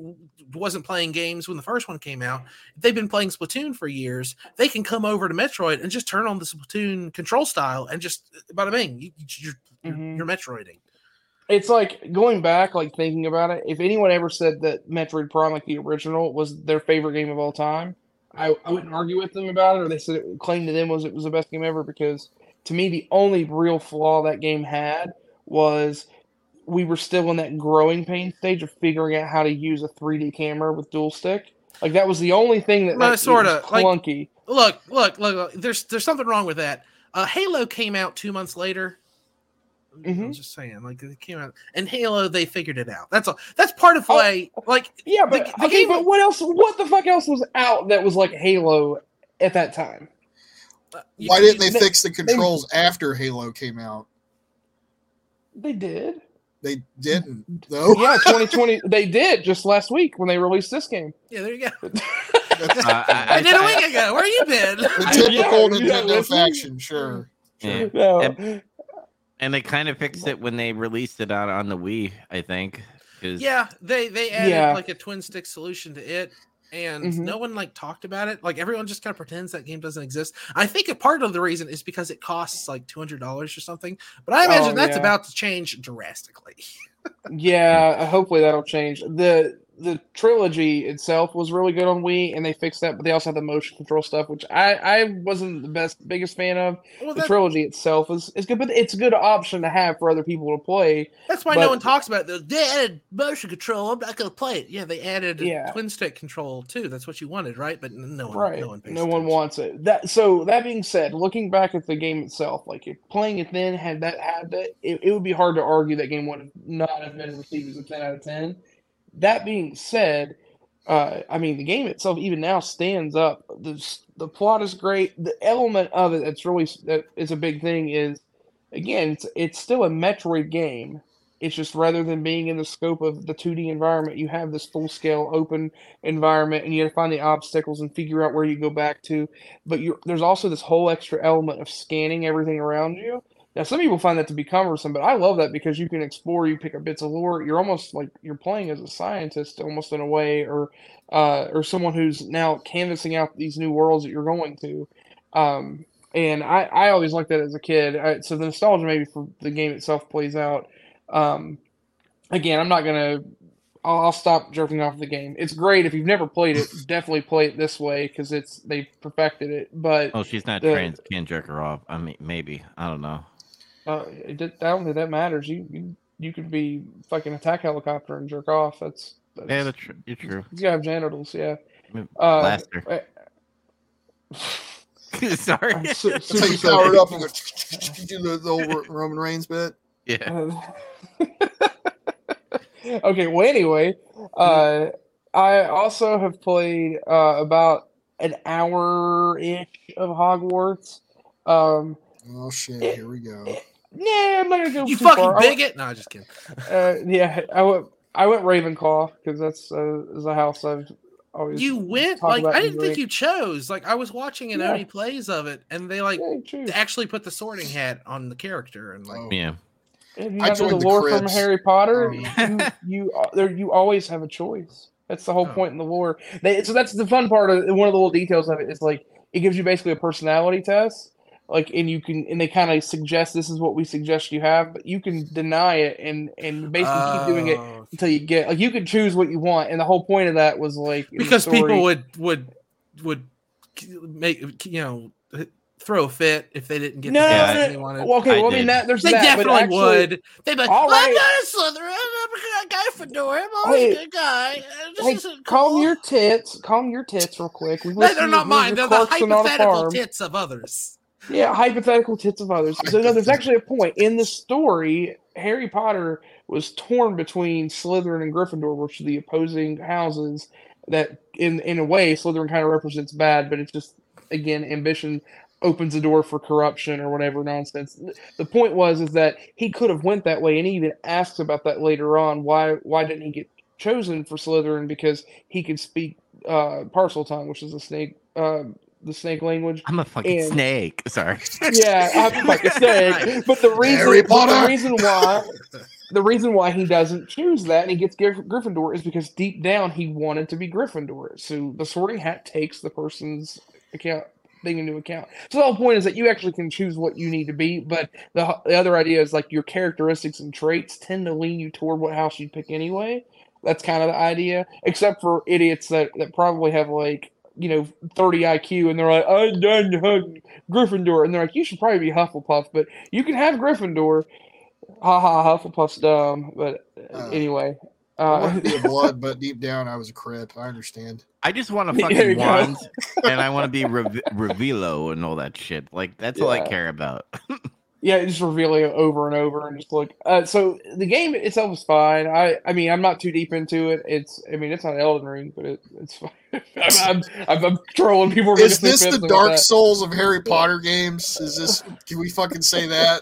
wasn't playing games when the first one came out, if they've been playing Splatoon for years, they can come over to Metroid and just turn on the Splatoon control style and just, bada bing, you, you're, you're, Mhm. you're Metroiding. It's like going back, like thinking about it. If anyone ever said that Metroid Prime, like the original, was their favorite game of all time, I, I wouldn't argue with them about it. Or they said it claimed to them was it was the best game ever because to me the only real flaw that game had was we were still in that growing pain stage of figuring out how to use a 3D camera with dual stick. Like that was the only thing that, that was like- clunky. Look, look, look, look, There's there's something wrong with that. Uh, Halo came out two months later. I'm Mhm. just saying, like it came out, and Halo they figured it out. That's all. That's part of Oh. why, like, yeah, but the- the okay, game- but what else? What the fuck else was out that was like Halo at that time? uh, Why didn't they they- fix the controls after Halo came out? They did. They didn't, though. Yeah, 2020. they did just last week when they released this game. Yeah, there you go. Uh, I, I did a week ago. Where you been? the typical yeah, yeah, Nintendo listen. faction, sure. Yeah. No. And- and they kind of fixed it when they released it on on the Wii. I think. 'cause- Yeah, they they added Yeah. like a twin stick solution to it, and Mhm. no one like talked about it. Like everyone just kind of pretends that game doesn't exist. I think a part of the reason is because it costs like two hundred dollars or something. But I imagine Oh, that's yeah. about to change drastically. Yeah, hopefully that'll change. the The trilogy itself was really good on Wii, and they fixed that. But they also had the motion control stuff, which I I wasn't the best biggest fan of. Well, The trilogy itself is is good, but it's a good option to have for other people to play. that's why but- no one talks about it. They added motion control. I'm not going to play it. Yeah, they added Yeah. twin stick control too. That's what you wanted, right? But no one, right no one, no one wants it that so that being said looking back at the game itself like if playing it then had that had that it, it would be hard to argue that game would not have been received as a 10 out of 10 that being said uh i mean the game itself even now stands up the the plot is great the element of it that's really that is a big thing is again it's it's still a metroid game it's just rather than being in the scope of the 2D environment, you have this full scale open environment and you have to find the obstacles and figure out where you go back to. But there's also this whole extra element of scanning everything around you. Now, some people find that to be cumbersome, but I love that because you can explore, you pick up bits of lore. You're almost like you're playing as a scientist, almost in a way, or uh, or someone who's now canvassing out these new worlds that you're going to. Um, and I, I always liked that as a kid. I, so the nostalgia maybe for the game itself plays out. Um, again, I'm not gonna. I'll, I'll stop jerking off the game. It's great if you've never played it. definitely play it this way because it's they perfected it. But Oh, she's not The- trans. Can't jerk her off. I mean, maybe. I don't know. Uh, it, I don't think that matters. You you, you could be fucking attack helicopter and jerk off. That's, that's Yeah, that's true. You're true. you have genitals. Yeah. Uh, Blaster. uh, Sorry. I'm su- super you sorry. power it up and go, you do the, the old Roman Reigns bit. Yeah. okay, well, anyway, uh, I also have played uh, about an hour ish of Hogwarts. Um, Oh shit! Here we go. Yeah, I'm not gonna go You too far. fucking I went- bigot! No, I just kidding. Uh, yeah, I went. I went Ravenclaw because that's uh, is a house I've always. You went like I didn't think you chose. Like I was watching an Yeah. Oni plays of it, and they like Yeah, actually put the sorting hat on the character, and like Oh. Yeah. If you I have the joined the lore from Harry Potter, Um, you you uh, there you always have a choice. That's the whole Oh. point in the lore. They, so that's the fun part of one of the little details of it is like it gives you basically a personality test. Like and you can and they kind of suggest this is what we suggest you have, but you can deny it and and basically keep doing it Oh. until you get like you can choose what you want. And the whole point of that was like because story- people would would would make you know throw a fit if they didn't get no, the Yeah, things no, they wanted. well, okay, I well, I mean that there's They that, but definitely actually- would. They'd be like, All "I'm not a Slytherin. I'm a Gryffindor. I'm always Hey, a good guy. This Hey, isn't calm your tits. Calm your tits real quick. We No, they're not mine. They're the Clarkson on hypothetical tits of others. Yeah, hypothetical tits of others. So no, there's actually a point in the story. Harry Potter was torn between Slytherin and Gryffindor, which are the opposing houses. That, in in a way, Slytherin kind of represents bad, but it's just again ambition opens the door for corruption or whatever nonsense. The point was is that he could have went that way, and he even asks about that later on. Why why didn't he get chosen for Slytherin? Because he could speak uh, Parseltongue, which is a snake uh, the snake language I'm a fucking And- snake. Sorry. yeah, I'm like a snake. But the reason, but the reason why, the reason why he doesn't choose that and he gets Gryff- Gryffindor is because deep down he wanted to be Gryffindor. So the Sorting Hat takes the person's account thing into account. So the whole point is that you actually can choose what you need to be, but the the other idea is like your characteristics and traits tend to lean you toward what house you pick anyway. That's kind of the idea, except for idiots that that probably have like you know 30 IQ and they're like I'm done hug Gryffindor and they're like you should probably be Hufflepuff, but you can have Gryffindor. Ha ha, Hufflepuff's dumb, but uh, Uh, anyway. I Uh, wanted to be a blood, but deep down I was a crip. I understand. I just want a There fucking wand, and I want to be Rev- Revelio and all that shit. Like that's all I care about. yeah, just revealing it over and over and just like uh, so the game itself is fine. I I mean I'm not too deep into it. It's I mean it's not Elden Ring, but it, it's fine. I'm, I'm, I'm, I'm trolling people. Is this the Dark. Souls of Harry Potter games? Is this? Can we fucking say that?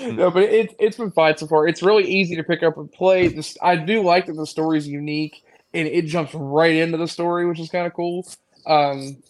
no, but it, it's been fine so far. It's really easy to pick up and play. This I do like that the story's unique and it jumps right into the story, which is kind of cool. Um,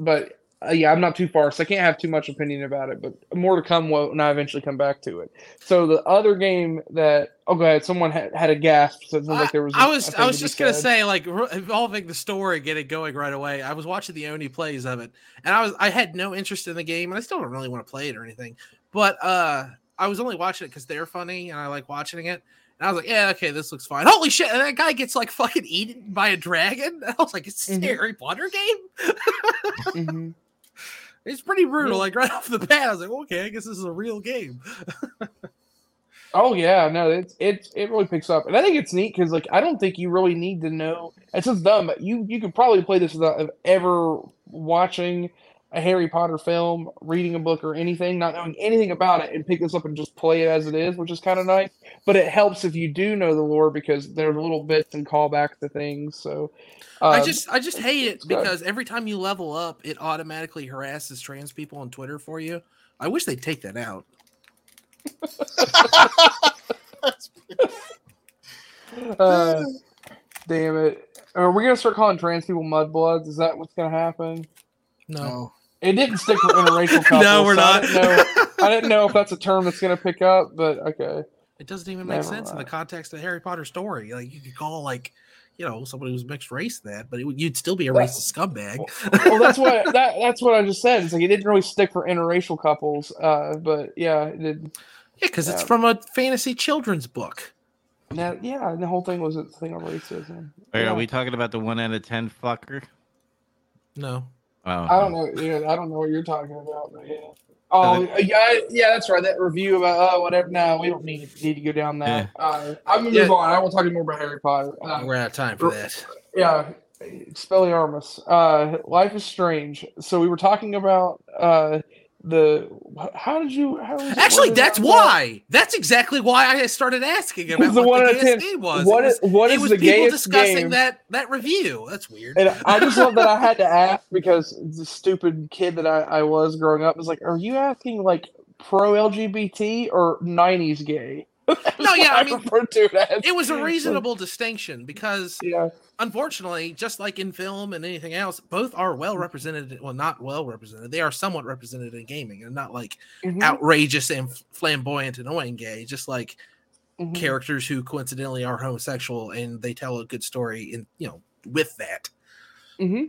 but uh, yeah, I'm not too far, so I can't have too much opinion about it. But more to come when I eventually come back to it. So the other game that oh, go ahead. Someone had, had a gasp, so it sounds like there was. I a- was a I was just gonna said. say like involving the story, get it going right away. I was watching the Oney Plays of it, and I was I had no interest in the game, and I still don't really want to play it or anything. But uh, I was only watching it because they're funny, and I like watching it. And I was like, yeah, okay, this looks fine. Holy shit! And that guy gets like fucking eaten by a dragon. I was like, it's a Mhm. Harry Potter game. Mhm. It's pretty brutal. Like right off the bat, I was like, okay, I guess this is a real game. Oh yeah, no, it's it it really picks up, and I think it's neat because like I don't think you really need to know. It's just dumb, but you you could probably play this without ever watching a Harry Potter film, reading a book, or anything, not knowing anything about it, and pick this up and just play it as it is, which is kind of nice. But it helps if you do know the lore because there are little bits and callbacks to things. So I um, just I just hate it good. because every time you level up, it automatically harasses trans people on Twitter for you. I wish they'd take that out. uh, damn it. Are we gonna start calling trans people mudbloods? Is that what's gonna happen? No. No. It didn't stick for interracial couples. No, we're so I not. didn't, know, I didn't know if that's a term that's going to pick up, but okay. It doesn't even make Never sense in the context of the Harry Potter story. Like you could call like, you know, somebody who's mixed race that, but it, would- you'd still be a Well- racist scumbag. Well, that's what that that's what I just said. It's like it didn't really stick for interracial couples, uh, but yeah, it did. Yeah, because it's from a fantasy children's book. That, yeah, and the whole thing was a thing on racism. Wait, Yeah. Are we talking about the one out of ten fucker? No. Oh, I don't know. Yeah, I don't know what you're talking about, but yeah. Oh yeah, yeah, that's right. That review about oh whatever. No, we don't need need to go down that. Uh, I'm gonna Yeah. move on. I won't talk to you more about Harry Potter. Uh, We're out of time for that. yeah, Expelliarmus. Uh, Life is Strange. So we were talking about uh, the. How did you? How Actually, that's out? why. That's exactly why I started asking about the what one the ten- game was. What it is what is the people discussing game? that that review. That's weird. And I just love that I had to ask because the stupid kid that I, I was growing up was like, "Are you asking like pro LGBT or '90s gay?" No, yeah, I mean, it as. It was a reasonable distinction because Yeah, unfortunately, just like in film and anything else, both are well represented. Well, not well represented. They are somewhat represented in gaming, and not like Mhm, outrageous and flamboyant, and annoying gay. Just like mhm. characters who coincidentally are homosexual and they tell a good story. In you know, with that, hmm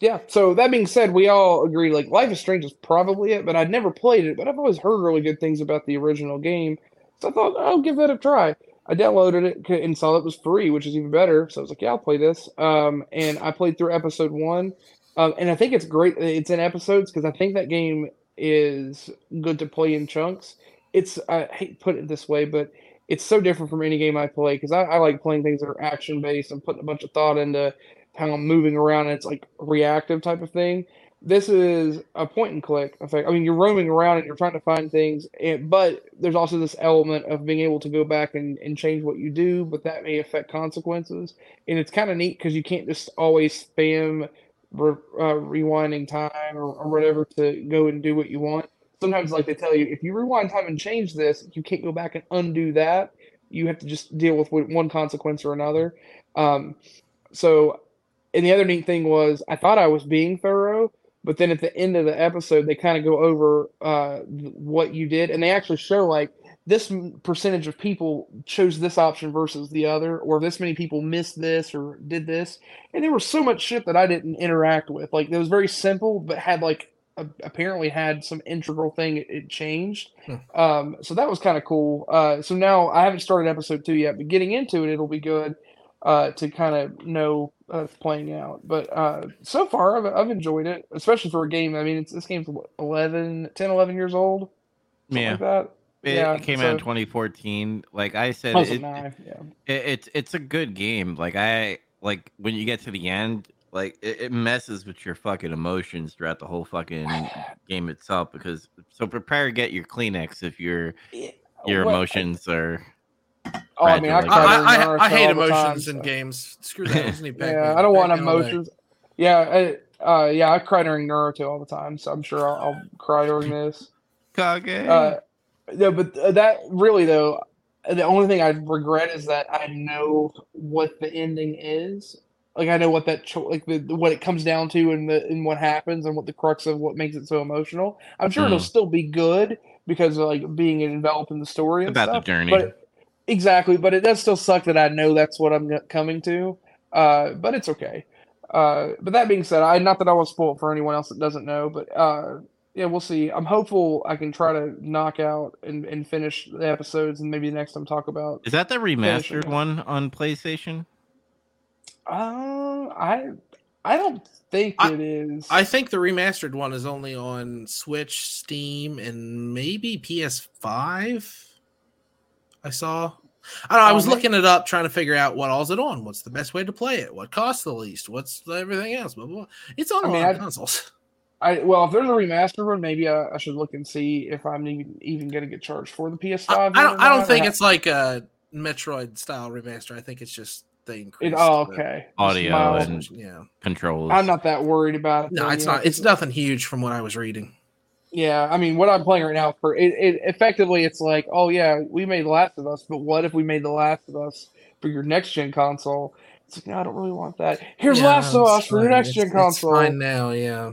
Yeah. So that being said, we all agree like Life is Strange is probably it, but I'd never played it. But I've always heard really good things about the original game, so I thought I'll give that a try. I downloaded it and saw that it was free, which is even better. So I was like, yeah, I'll play this. Um, and I played through episode one, um, and I think it's great. It's in episodes because I think that game is good to play in chunks. It's I hate to put it this way, but it's so different from any game I play because I, I like playing things that are action based and putting a bunch of thought into how I'm moving around. And it's like reactive type of thing. This is a point and click effect. I mean, you're roaming around and you're trying to find things, and, but there's also this element of being able to go back and, and change what you do, but that may affect consequences. And it's kind of neat because you can't just always spam re, uh, rewinding time or, or whatever to go and do what you want. Sometimes, like they tell you, if you rewind time and change this, you can't go back and undo that. You have to just deal with one consequence or another. Um, so, and the other neat thing was, I thought I was being thorough, but then at the end of the episode, they kind of go over uh, what you did, and they actually show like this percentage of people chose this option versus the other, or this many people missed this or did this, and there was so much shit that I didn't interact with. Like it was very simple, but had like a, apparently had some integral thing it, it changed. Hmm. Um, so that was kind of cool. Uh, so now I haven't started episode two yet, but getting into it, it'll be good uh, to kind of know uh, playing out. But uh, so far, I've, I've enjoyed it, especially for a game. I mean, it's, this game's what, 11, 10, 11 years old, Yeah. like that. It, Yeah, it came so- out in 2014. Like I said, it, yeah. it, it's it's a good game. Like I like when you get to the end, like it, it messes with your fucking emotions throughout the whole fucking game itself. Because so prepare to get your Kleenex if your your Well, emotions are. Oh, I mean, I, Like- cry I, I, I hate all the time, emotions in so- games. Screw that. Disney Pac-Man. Yeah, I don't want Pac-Man all day. emotions. Yeah, I, uh, yeah, I cry during Naruto all the time, so I'm sure I'll, I'll cry during this. Kage. Uh, no, but uh, that really though, the only thing I regret is that I know what the ending is. Like I know what that cho- like the, what it comes down to and the and what happens and what the crux of what makes it so emotional. I'm sure it'll Mm. still be good because of like being enveloped in the story and About the journey. But exactly, but it does still suck that I know that's what I'm coming to. Uh, but it's okay. Uh, but that being said, I not that I want to spoil it for anyone else that doesn't know, but uh, yeah, we'll see. I'm hopeful I can try to knock out and, and finish the episodes, and maybe next time talk about. Is that the remastered one on PlayStation? Uh, I I don't think I- it is. I think the remastered one is only on Switch, Steam, and maybe PS5. I saw. I don't know. I Oh, was looking it up, trying to figure out what all's it on. What's the best way to play it? What costs the least? What's everything else? Blah, blah. It's on I a mean, lot of consoles. I well, if there's a remaster one, maybe I, I should look and see if I'm even even going to get charged for the PS5. I, I don't. I don't think ha- it's like a Metroid style remaster. I think it's just they increased. It, oh, the- okay. Audio Miles- and- Yeah. Controls. I'm not that worried about it. No, then, it's yeah, not. It's 'cause- nothing huge from what I was reading. Yeah, I mean, what I'm playing right now for it, it effectively, it's like, oh yeah, we made The Last of Us, but what if we made The Last of Us for your next gen console? It's like, no, I don't really want that. Here's Yeah, Last of it's Us for your next gen It's- it's console. fine now. Yeah.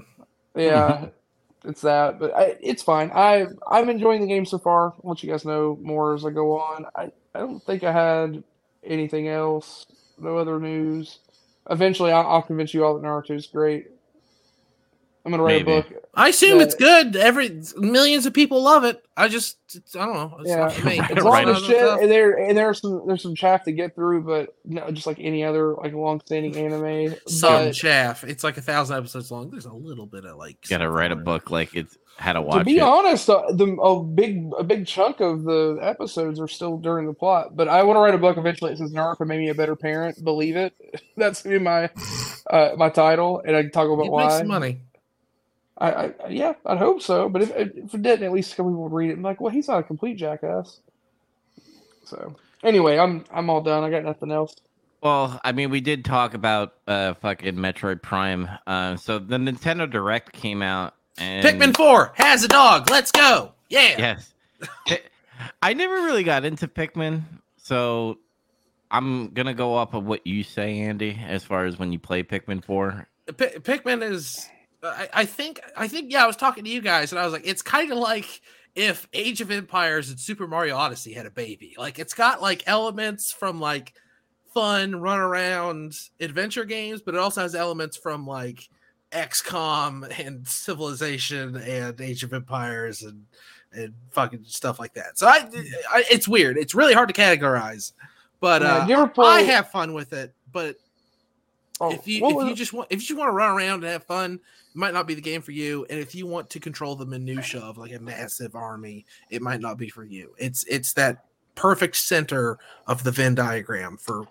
Yeah, it's that, but I, it's fine. I I'm enjoying the game so far. I'll let you guys know more as I go on. I I don't think I had anything else. No other news. Eventually, I'll, I'll convince you all that Naruto's great. I'm gonna write Maybe. a book. I assume Yeah. it's good. Every millions of people love it. I just I don't know. It's Yeah. not for me. It's right. long as shit, and there and there's some there's some chaff to get through, but no, just like any other like long-standing anime. Some But chaff. It's like a thousand episodes long. There's a little bit of like. Gotta write a book like it's how to watch. to be it. honest, uh, the a big a big chunk of the episodes are still during the plot. But I want to write a book eventually. It says Naruto made me a better parent. Believe it. That's gonna be my uh, my title, and I can talk about It why. makes money. I, I yeah, I'd hope so. But if, if it didn't, at least some people would read it and be like, well, he's not a complete jackass. So anyway, I'm I'm all done. I got nothing else. Well, I mean, we did talk about uh fucking Metroid Prime. Uh, so the Nintendo Direct came out, and Pikmin Four has a dog. Let's go. Yeah. Yes, I never really got into Pikmin, so I'm gonna go off of what you say, Andy, as far as when you play Pikmin Four. P- Pikmin is. I, I think. I think. Yeah. I was talking to you guys, and I was like, it's kind of like if Age of Empires and Super Mario Odyssey had a baby. Like, it's got like elements from like fun run around adventure games, but it also has elements from like XCOM and Civilization and Age of Empires and and fucking stuff like that. So I, I it's weird. It's really hard to categorize, but Yeah, uh, ever I have fun with it. But Oh, if you if you just want if you just want to run around and have fun, it might not be the game for you. And if you want to control the minutia of like a massive army, it might not be for you. It's it's that perfect center of the Venn diagram for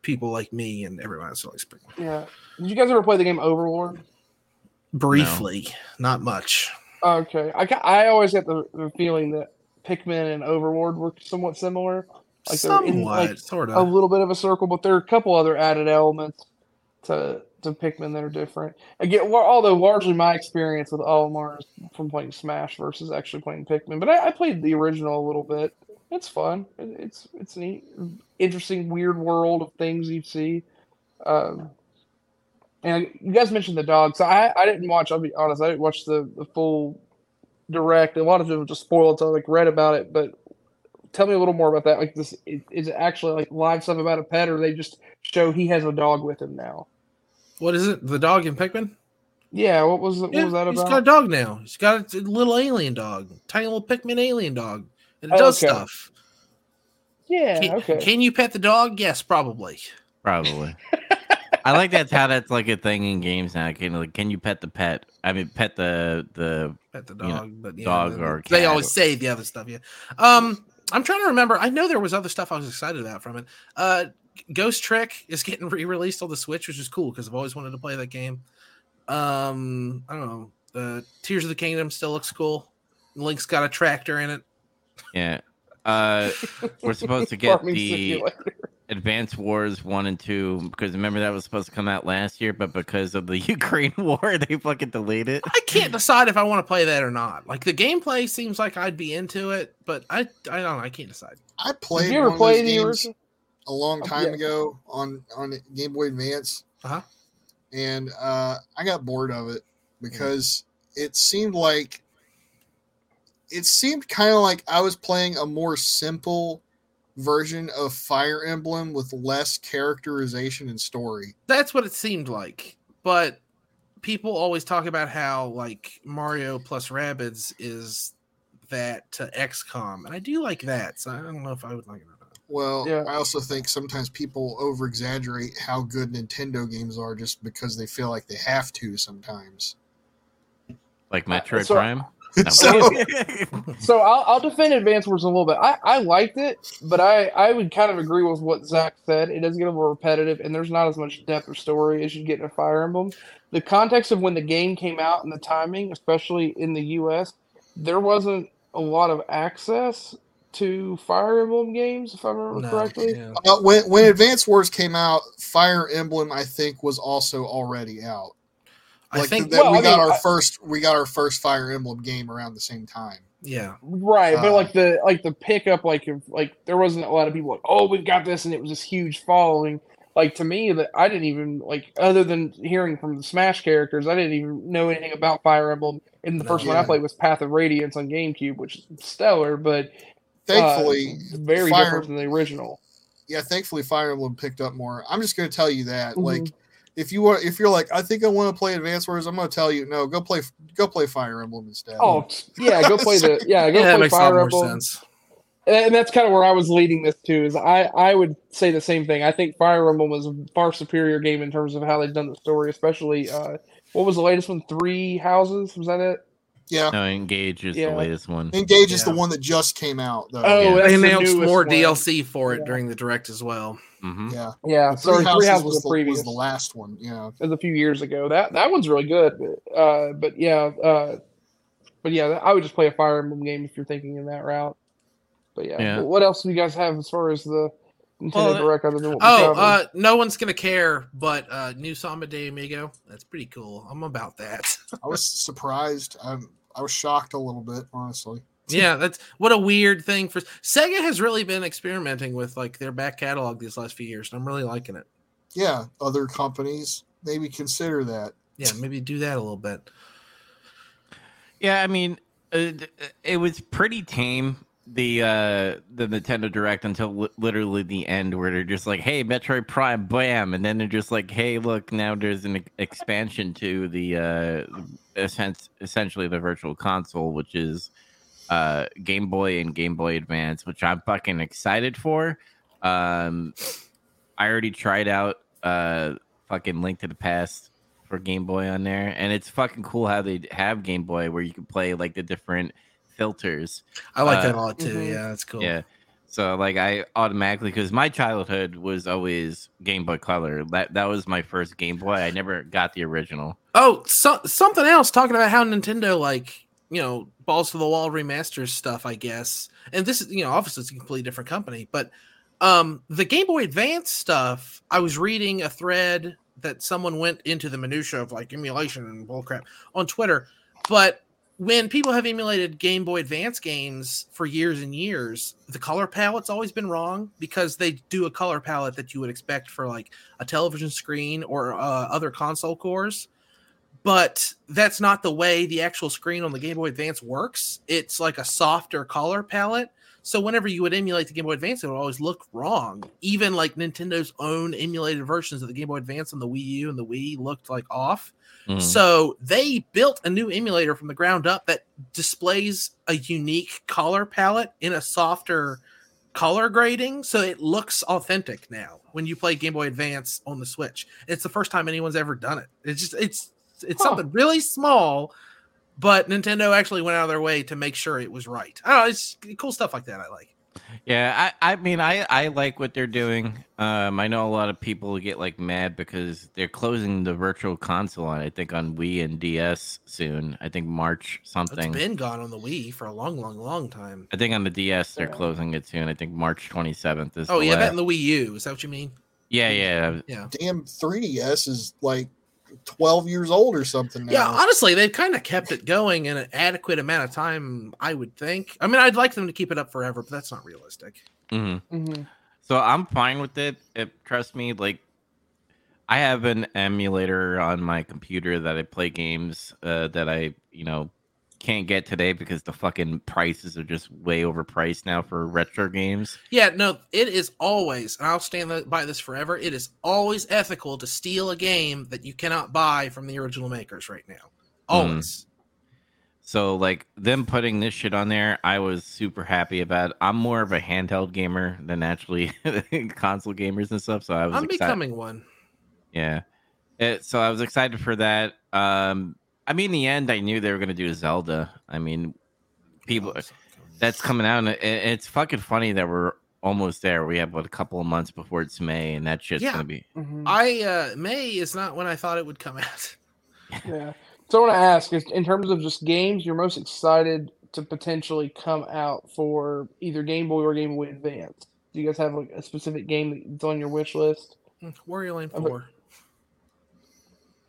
people like me and everyone else. who likes Pikmin. yeah. Did you guys ever play the game Overlord? Briefly, not much. Okay, I I always get the, the feeling that Pikmin and Overlord were somewhat similar. Like they're in, Somewhat, like, sort of a little bit of a circle, but there are a couple other added elements to to Pikmin that are different. Again, although largely my experience with Olimar is from playing Smash versus actually playing Pikmin, but I, I played the original a little bit. It's fun. It, it's it's neat, interesting, weird world of things you see. Um, and you guys mentioned the dog, so I I didn't watch. I'll be honest, I didn't watch the the full direct. A lot of was just spoiled, so I like read about it, but tell me a little more about that. Like this, is, is it actually like live stuff about a pet, or they just show he has a dog with him now? What is it? The dog in Pikmin? Yeah, what was what Yeah, was that he's about? got a dog now. He's got a little alien dog, tiny little Pikmin alien dog. And it Oh, does okay. stuff. yeah, Can, okay. can you pet the dog? Yes, probably. Probably. I like that's how that's like a thing in games now. Can like, can you pet the pet? I mean, pet the the Pet the You know, dog, but yeah, dog the- or they always or- say the other stuff. Yeah. Um, I'm trying to remember. I know there was other stuff I was excited about from it. Uh, Ghost Trick is getting re-released on the Switch, which is cool because I've always wanted to play that game. Um, I don't know. The Tears of the Kingdom still looks cool. Link's got a tractor in it. yeah. Uh, we're supposed to get the simulator. Advance Wars one and two because remember that was supposed to come out last year, but because of the Ukraine war, they fucking delayed it. I can't decide if I want to play that or not. Like the gameplay seems like I'd be into it, but I I don't know. I can't decide. I Did played you ever one of play the original? A long Oh, time yeah. ago on on Game Boy Advance, Uh-huh. and uh, I got bored of it because it seemed like it seemed kind of like I was playing a more simple version of Fire Emblem with less characterization and story. That's what it seemed like. But people always talk about how like Mario plus Rabbids is that to XCOM, and I do like that. So I don't know if I would like it. Well, Yeah. I also think sometimes people over exaggerate how good Nintendo games are just because they feel like they have to sometimes. Like Uh, Metroid so- Prime. No. So- So I'll, I'll defend Advance Wars a little bit. I, I liked it, but I, I would kind of agree with what Zach said. It does get a little repetitive, and there's not as much depth or story as you get in a Fire Emblem. The context of when the game came out and the timing, especially in the U.S., there wasn't a lot of access to Fire Emblem games, if I remember No, correctly. yeah. Uh, when when Advance Wars came out, Fire Emblem I think was also already out. I think that Well, we I got mean, our I- first we got our first Fire Emblem game around the same time. yeah. Right, but Uh, like the like the pickup, like if like there wasn't a lot of people like, oh, we've got this, and it was this huge following. Like to me, that I didn't even like, other than hearing from the Smash characters, I didn't even know anything about Fire Emblem. And the No. first one I played was Path of Radiance on GameCube, which is stellar, but uh, Thankfully, very Fire- different than the original. yeah, thankfully Fire Emblem picked up more. I'm just going to tell you that Mhm. like if you want, if you're like, I think I want to play Advance Wars, I'm going to tell you, no, go play, go play Fire Emblem instead. Oh yeah, go play the yeah, go yeah, play makes a lot Fire more Emblem. sense. And that's kind of where I was leading this to. Is I I would say the same thing. I think Fire Emblem was a far superior game in terms of how they've done the story, especially uh, what was the latest one? Three Houses was that it? Yeah. No, Engage is Yeah. the latest one. Engage is the one that just came out, though. Oh, Yeah. They announced newest more one. DLC for it Yeah. during the direct as well. hmm yeah. Yeah, The sorry, Three Houses was, was, the the, previous. was the last one. Yeah. It was a few years ago. That that one's really good. But, uh, but yeah, uh, but yeah, I would just play a Fire Emblem game if you're thinking in that route. But yeah, Yeah. what else do you guys have as far as the Nintendo Well, Direct other than what Oh, covered? uh, no one's gonna care, but uh, new Samba de Amigo. That's pretty cool. I'm about that. I was surprised. I'm, I was shocked a little bit, honestly. yeah, that's what a weird thing for Sega has really been experimenting with like their back catalog these last few years, and I'm really liking it. Yeah. Other companies maybe consider that. Yeah, maybe do that a little bit. Yeah, I mean, uh, it was pretty tame the uh the Nintendo Direct until li- literally the end, where they're just like, "Hey, Metroid Prime, bam!" and then they're just like, "Hey, look, now there's an ex- expansion to the uh essen- essentially the Virtual Console, which is uh Game Boy and Game Boy Advance, which I'm fucking excited for. Um, I already tried out uh fucking Link to the Past for Game Boy on there, and it's fucking cool how they have Game Boy where you can play like the different filters. I like Uh, that a lot too. mhm. Yeah, that's cool. Yeah. So like I automatically because my childhood was always Game Boy Color. That that was my first Game Boy. I never got the original. Oh, so, something else talking about how Nintendo like you know balls to the wall remasters stuff. I guess, and this is you know obviously it's a completely different company, but um the Game Boy Advance stuff. I was reading a thread that someone went into the minutia of like emulation and bullcrap on Twitter, but when people have emulated Game Boy Advance games for years and years, the color palette's always been wrong because they do a color palette that you would expect for like a television screen or uh, other console cores but that's not the way the actual screen on the Game Boy Advance works. It's like a softer color palette. So whenever you would emulate the Game Boy Advance, it would always look wrong. Even like Nintendo's own emulated versions of the Game Boy Advance and the Wii U and the Wii looked like off. Mhm. So they built a new emulator from the ground up that displays a unique color palette in a softer color grading, so it looks authentic now when you play Game Boy Advance on the Switch. It's the first time anyone's ever done it. It's just it's it's Huh. something really small, but Nintendo actually went out of their way to make sure it was right. I don't know, it's cool stuff like that I like. Yeah, I, I mean, I, I like what they're doing. Um, I know a lot of people get like mad because they're closing the virtual console on, I think, on Wii and DS soon. I think March something. It's been gone on the Wii for a long, long, long time. I think on the DS they're Yeah. closing it soon. I think March 27th is. Oh the yeah, that last- and the Wii U. Is that what you mean? yeah, yeah. Yeah. Damn 3DS is like 12 years old or something now. Yeah, honestly, they've kind of kept it going in an adequate amount of time, I would think. I mean, I'd like them to keep it up forever, but that's not realistic. hmm hmm So I'm fine with it. it. Trust me, like I have an emulator on my computer that I play games uh, that I, you know, can't get today because the fucking prices are just way overpriced now for retro games. Yeah, no, it is always, and I'll stand by this forever. It is always ethical to steal a game that you cannot buy from the original makers right now. Always. So like them putting this shit on there, I was super happy about. I'm more of a handheld gamer than actually console gamers and stuff. So I was I'm excited. becoming one. Yeah. It, so I was excited for that. Um, I mean, in the end, I knew they were going to do Zelda. I mean, people that's coming out, and it, it's fucking funny that we're almost there. We have what a couple of months before it's May, and that shit's Yeah. going to be. hmm I uh May is not when I thought it would come out. Yeah. So I want to ask, is in terms of just games, you're most excited to potentially come out for either Game Boy or Game Boy Advance? Do you guys have like a specific game that's on your wish list? Wario Land 4.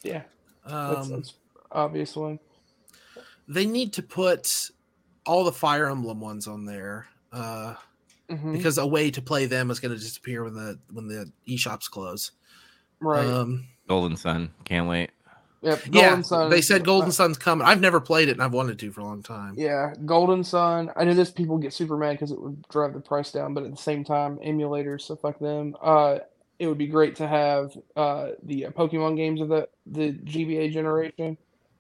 Yeah, Um, that's obvious one. they need to put all the Fire Emblem ones on there. Uh Mhm. because a way to play them is going to disappear when the when the eShops close. Right. Um, Golden Sun, can't wait. yep. yeah, Sun. they said Golden uh, Sun's coming. I've never played it, and I've wanted to for a long time. Yeah, Golden Sun. I know this people get super mad because it would drive the price down, but at the same time, emulators, so fuck them. Uh, it would be great to have uh, the Pokemon games of the the GBA generation,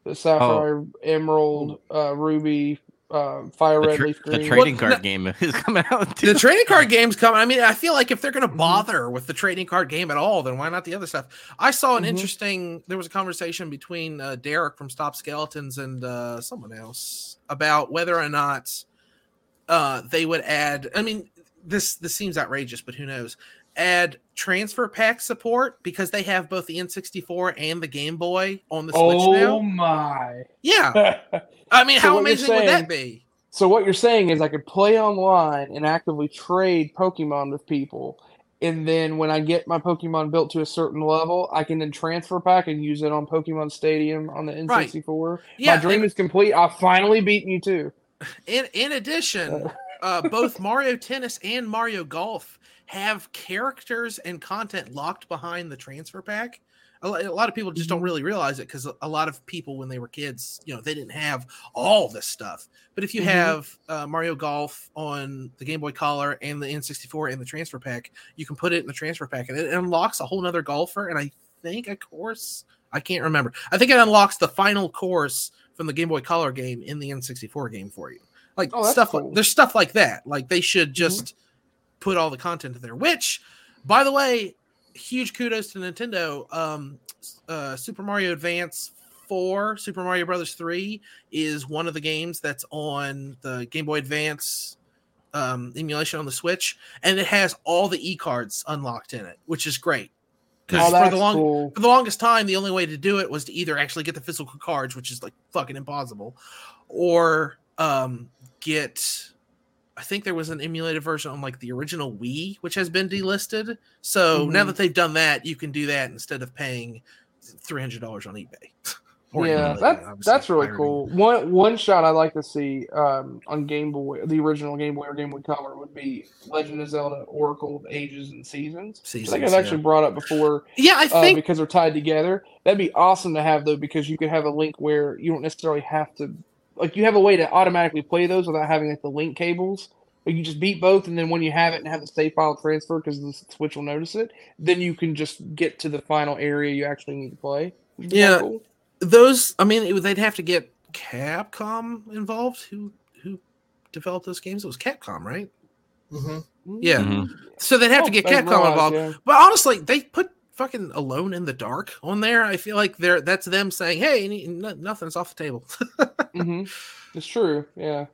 the Sapphire, Emerald, uh, Ruby, uh, Fire The, Red, tra- Leaf green. the Green. trading Well, card no- game is coming out. Too. the trading card games coming. I mean, I feel like if they're going to Mhm. bother with the trading card game at all, then why not the other stuff? I saw an Mhm. interesting. There was a conversation between uh, Derek from Stop Skeletons and uh, someone else about whether or not uh, they would add. I mean, this this seems outrageous, but who knows? Add transfer pack support because they have both the N64 and the Game Boy on the Switch oh now. Oh my! Yeah, I mean, So how amazing would that saying- be? So what you're saying is I could play online and actively trade Pokemon with people, and then when I get my Pokemon built to a certain level, I can then transfer pack and use it on Pokemon Stadium on the N64. Yeah, my dream and- is complete. I've finally beaten you too. In in addition, uh, both Mario Tennis and Mario Golf have characters and content locked behind the transfer pack. A lot of people just don't Mhm. really realize it because a lot of people, when they were kids, you know, they didn't have all this stuff. But if you Mhm. have uh, Mario Golf on the Game Boy Color and the N64 and the transfer pack, you can put it in the transfer pack, and it unlocks a whole nother golfer. And I think a course, I can't remember. I think it unlocks the final course from the Game Boy Color game in the N64 game for you. Like Oh, stuff, cool. there's stuff like that. Like they should just put all the content in there. Which, by the way, huge kudos to Nintendo. Um, uh, Super Mario Advance 4, Super Mario Brothers 3 is one of the games that's on the Game Boy Advance um, emulation on the Switch, and it has all the e cards unlocked in it, which is great. Oh, Because for that's the long cool. for the longest time, the only way to do it was to either actually get the physical cards, which is like fucking impossible, or um, get. I think there was an emulated version on like the original Wii, which has been delisted. So now Mhm. that they've done that, you can do that instead of paying three hundred dollars on eBay. Yeah, that, that's really cool. One one shot I'd like to see um, on Game Boy, the original Game Boy or Game Boy Color, would be Legend of Zelda: Oracle of Ages and Seasons. which I think I've actually brought up before Yeah, I uh, think because they're tied together. That'd be awesome to have though, because you could have a link where you don't necessarily have to, like, you have a way to automatically play those without having like the link cables. Like you just beat both, and then when you have it and have the save file transfer because the Switch will notice it, then you can just get to the final area you actually need to play. which would be kinda Yeah. cool. those. I mean, it, they'd have to get Capcom involved. Who who developed those games? It was Capcom, right? hmm Yeah. Mhm. So they'd have to Oh, get Capcom realize, involved. yeah. But honestly, they put fucking Alone in the Dark on there. I feel like they're that's them saying, "Hey, any- no- nothing's off the table." hmm It's true. Yeah.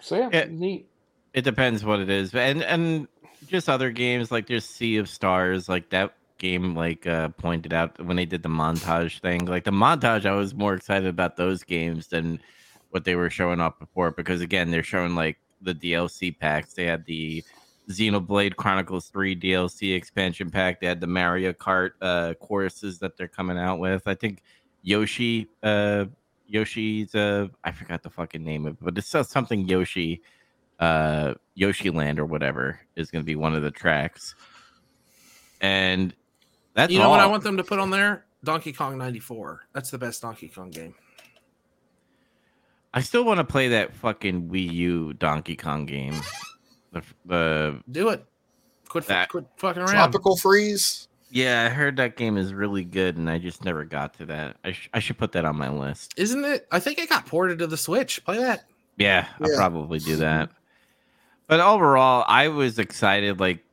So yeah, Yeah. neat. It depends what it is, and and just other games like there's Sea of Stars, like that game, like uh, pointed out when they did the montage thing. Like the montage, I was more excited about those games than what they were showing off before because again, they're showing like the DLC packs. They had the Xenoblade Chronicles 3 DLC expansion pack. They had the Mario Kart uh, courses that they're coming out with. I think Yoshi, uh, Yoshi's, uh, I forgot the fucking name of it, but it's something Yoshi uh Yoshi Land or whatever is going to be one of the tracks. And that's you know all. what I want them to put on there? Donkey Kong 94. That's the best Donkey Kong game. I still want to play that fucking Wii U Donkey Kong game. The, the Do it. Quit, That- quit fucking around. Tropical freeze. yeah, I heard that game is really good, and I just never got to that. I, sh- I should put that on my list. Isn't it? I think it got ported to the Switch. Play that. Yeah, I'll Yeah. probably do that. But overall, I was excited. Like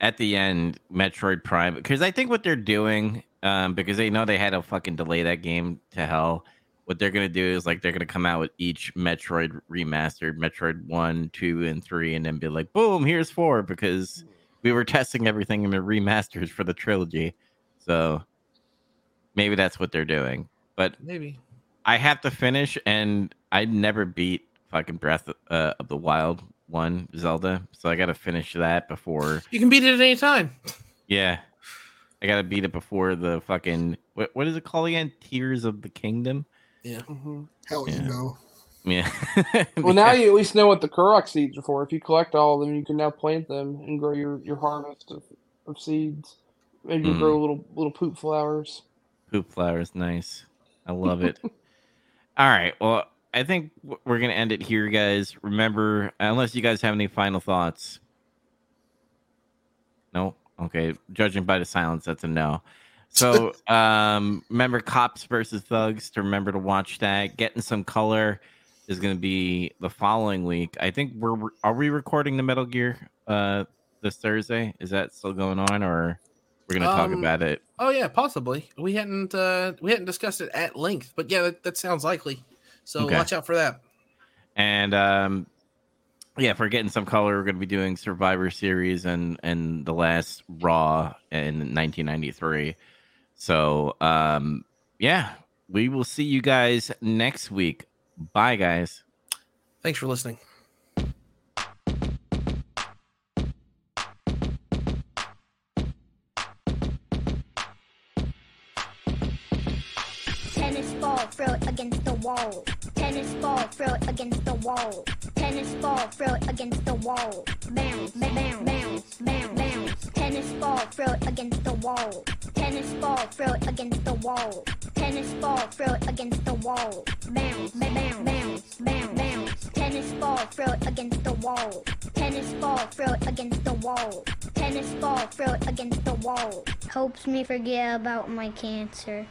at the end, Metroid Prime, because I think what they're doing, um, because they know they had to fucking delay that game to hell. What they're gonna do is like they're gonna come out with each Metroid remastered, Metroid one, two, and three, and then be like, boom, here's four, because we were testing everything in the remasters for the trilogy. So maybe that's what they're doing. But Maybe. I have to finish, and I never beat fucking Breath uh, of the Wild one Zelda, so I got to finish that before. You can beat it at any time. Yeah, I got to beat it before the fucking what, what is it called again? Tears of the Kingdom. Hmm Hell, Yeah. you know. Yeah. Well, now you at least know what the Korok seeds are for. If you collect all of them, you can now plant them and grow your, your harvest of, of seeds. Maybe you Mm. grow little little poop flowers. poop flowers, nice. I love it. All right, well, I think we're gonna end it here, guys. Remember, unless you guys have any final thoughts. No. Okay, judging by the silence, that's a no. So um, remember cops versus thugs to remember to watch that. Getting some color is going to be the following week. I think we're are we recording the Metal Gear uh, this Thursday? Is that still going on, or we're going to talk Um, about it? Oh yeah, possibly. We hadn't uh we hadn't discussed it at length, but yeah, that, that sounds likely. So Okay. watch out for that. And um, yeah, if we're getting some color, we're going to be doing Survivor Series and and the last Raw in 1993. So um, yeah, we will see you guys next week. Bye, guys. Thanks for listening. Tennis ball, throw it against the wall. Tennis ball, throw it against the wall. Tennis ball, throw it against the wall. Bounce, bounce, bounce, bounce, bounce. Tennis ball, throw it against the wall. Tennis ball, throw it against the wall. Tennis ball, throw it against the wall. Bounce, bounce, bounce, bounce, bounce. Tennis ball, throw it against the wall. Tennis ball, throw it against the wall. Tennis ball, throw it against the wall. Helps me forget about my cancer.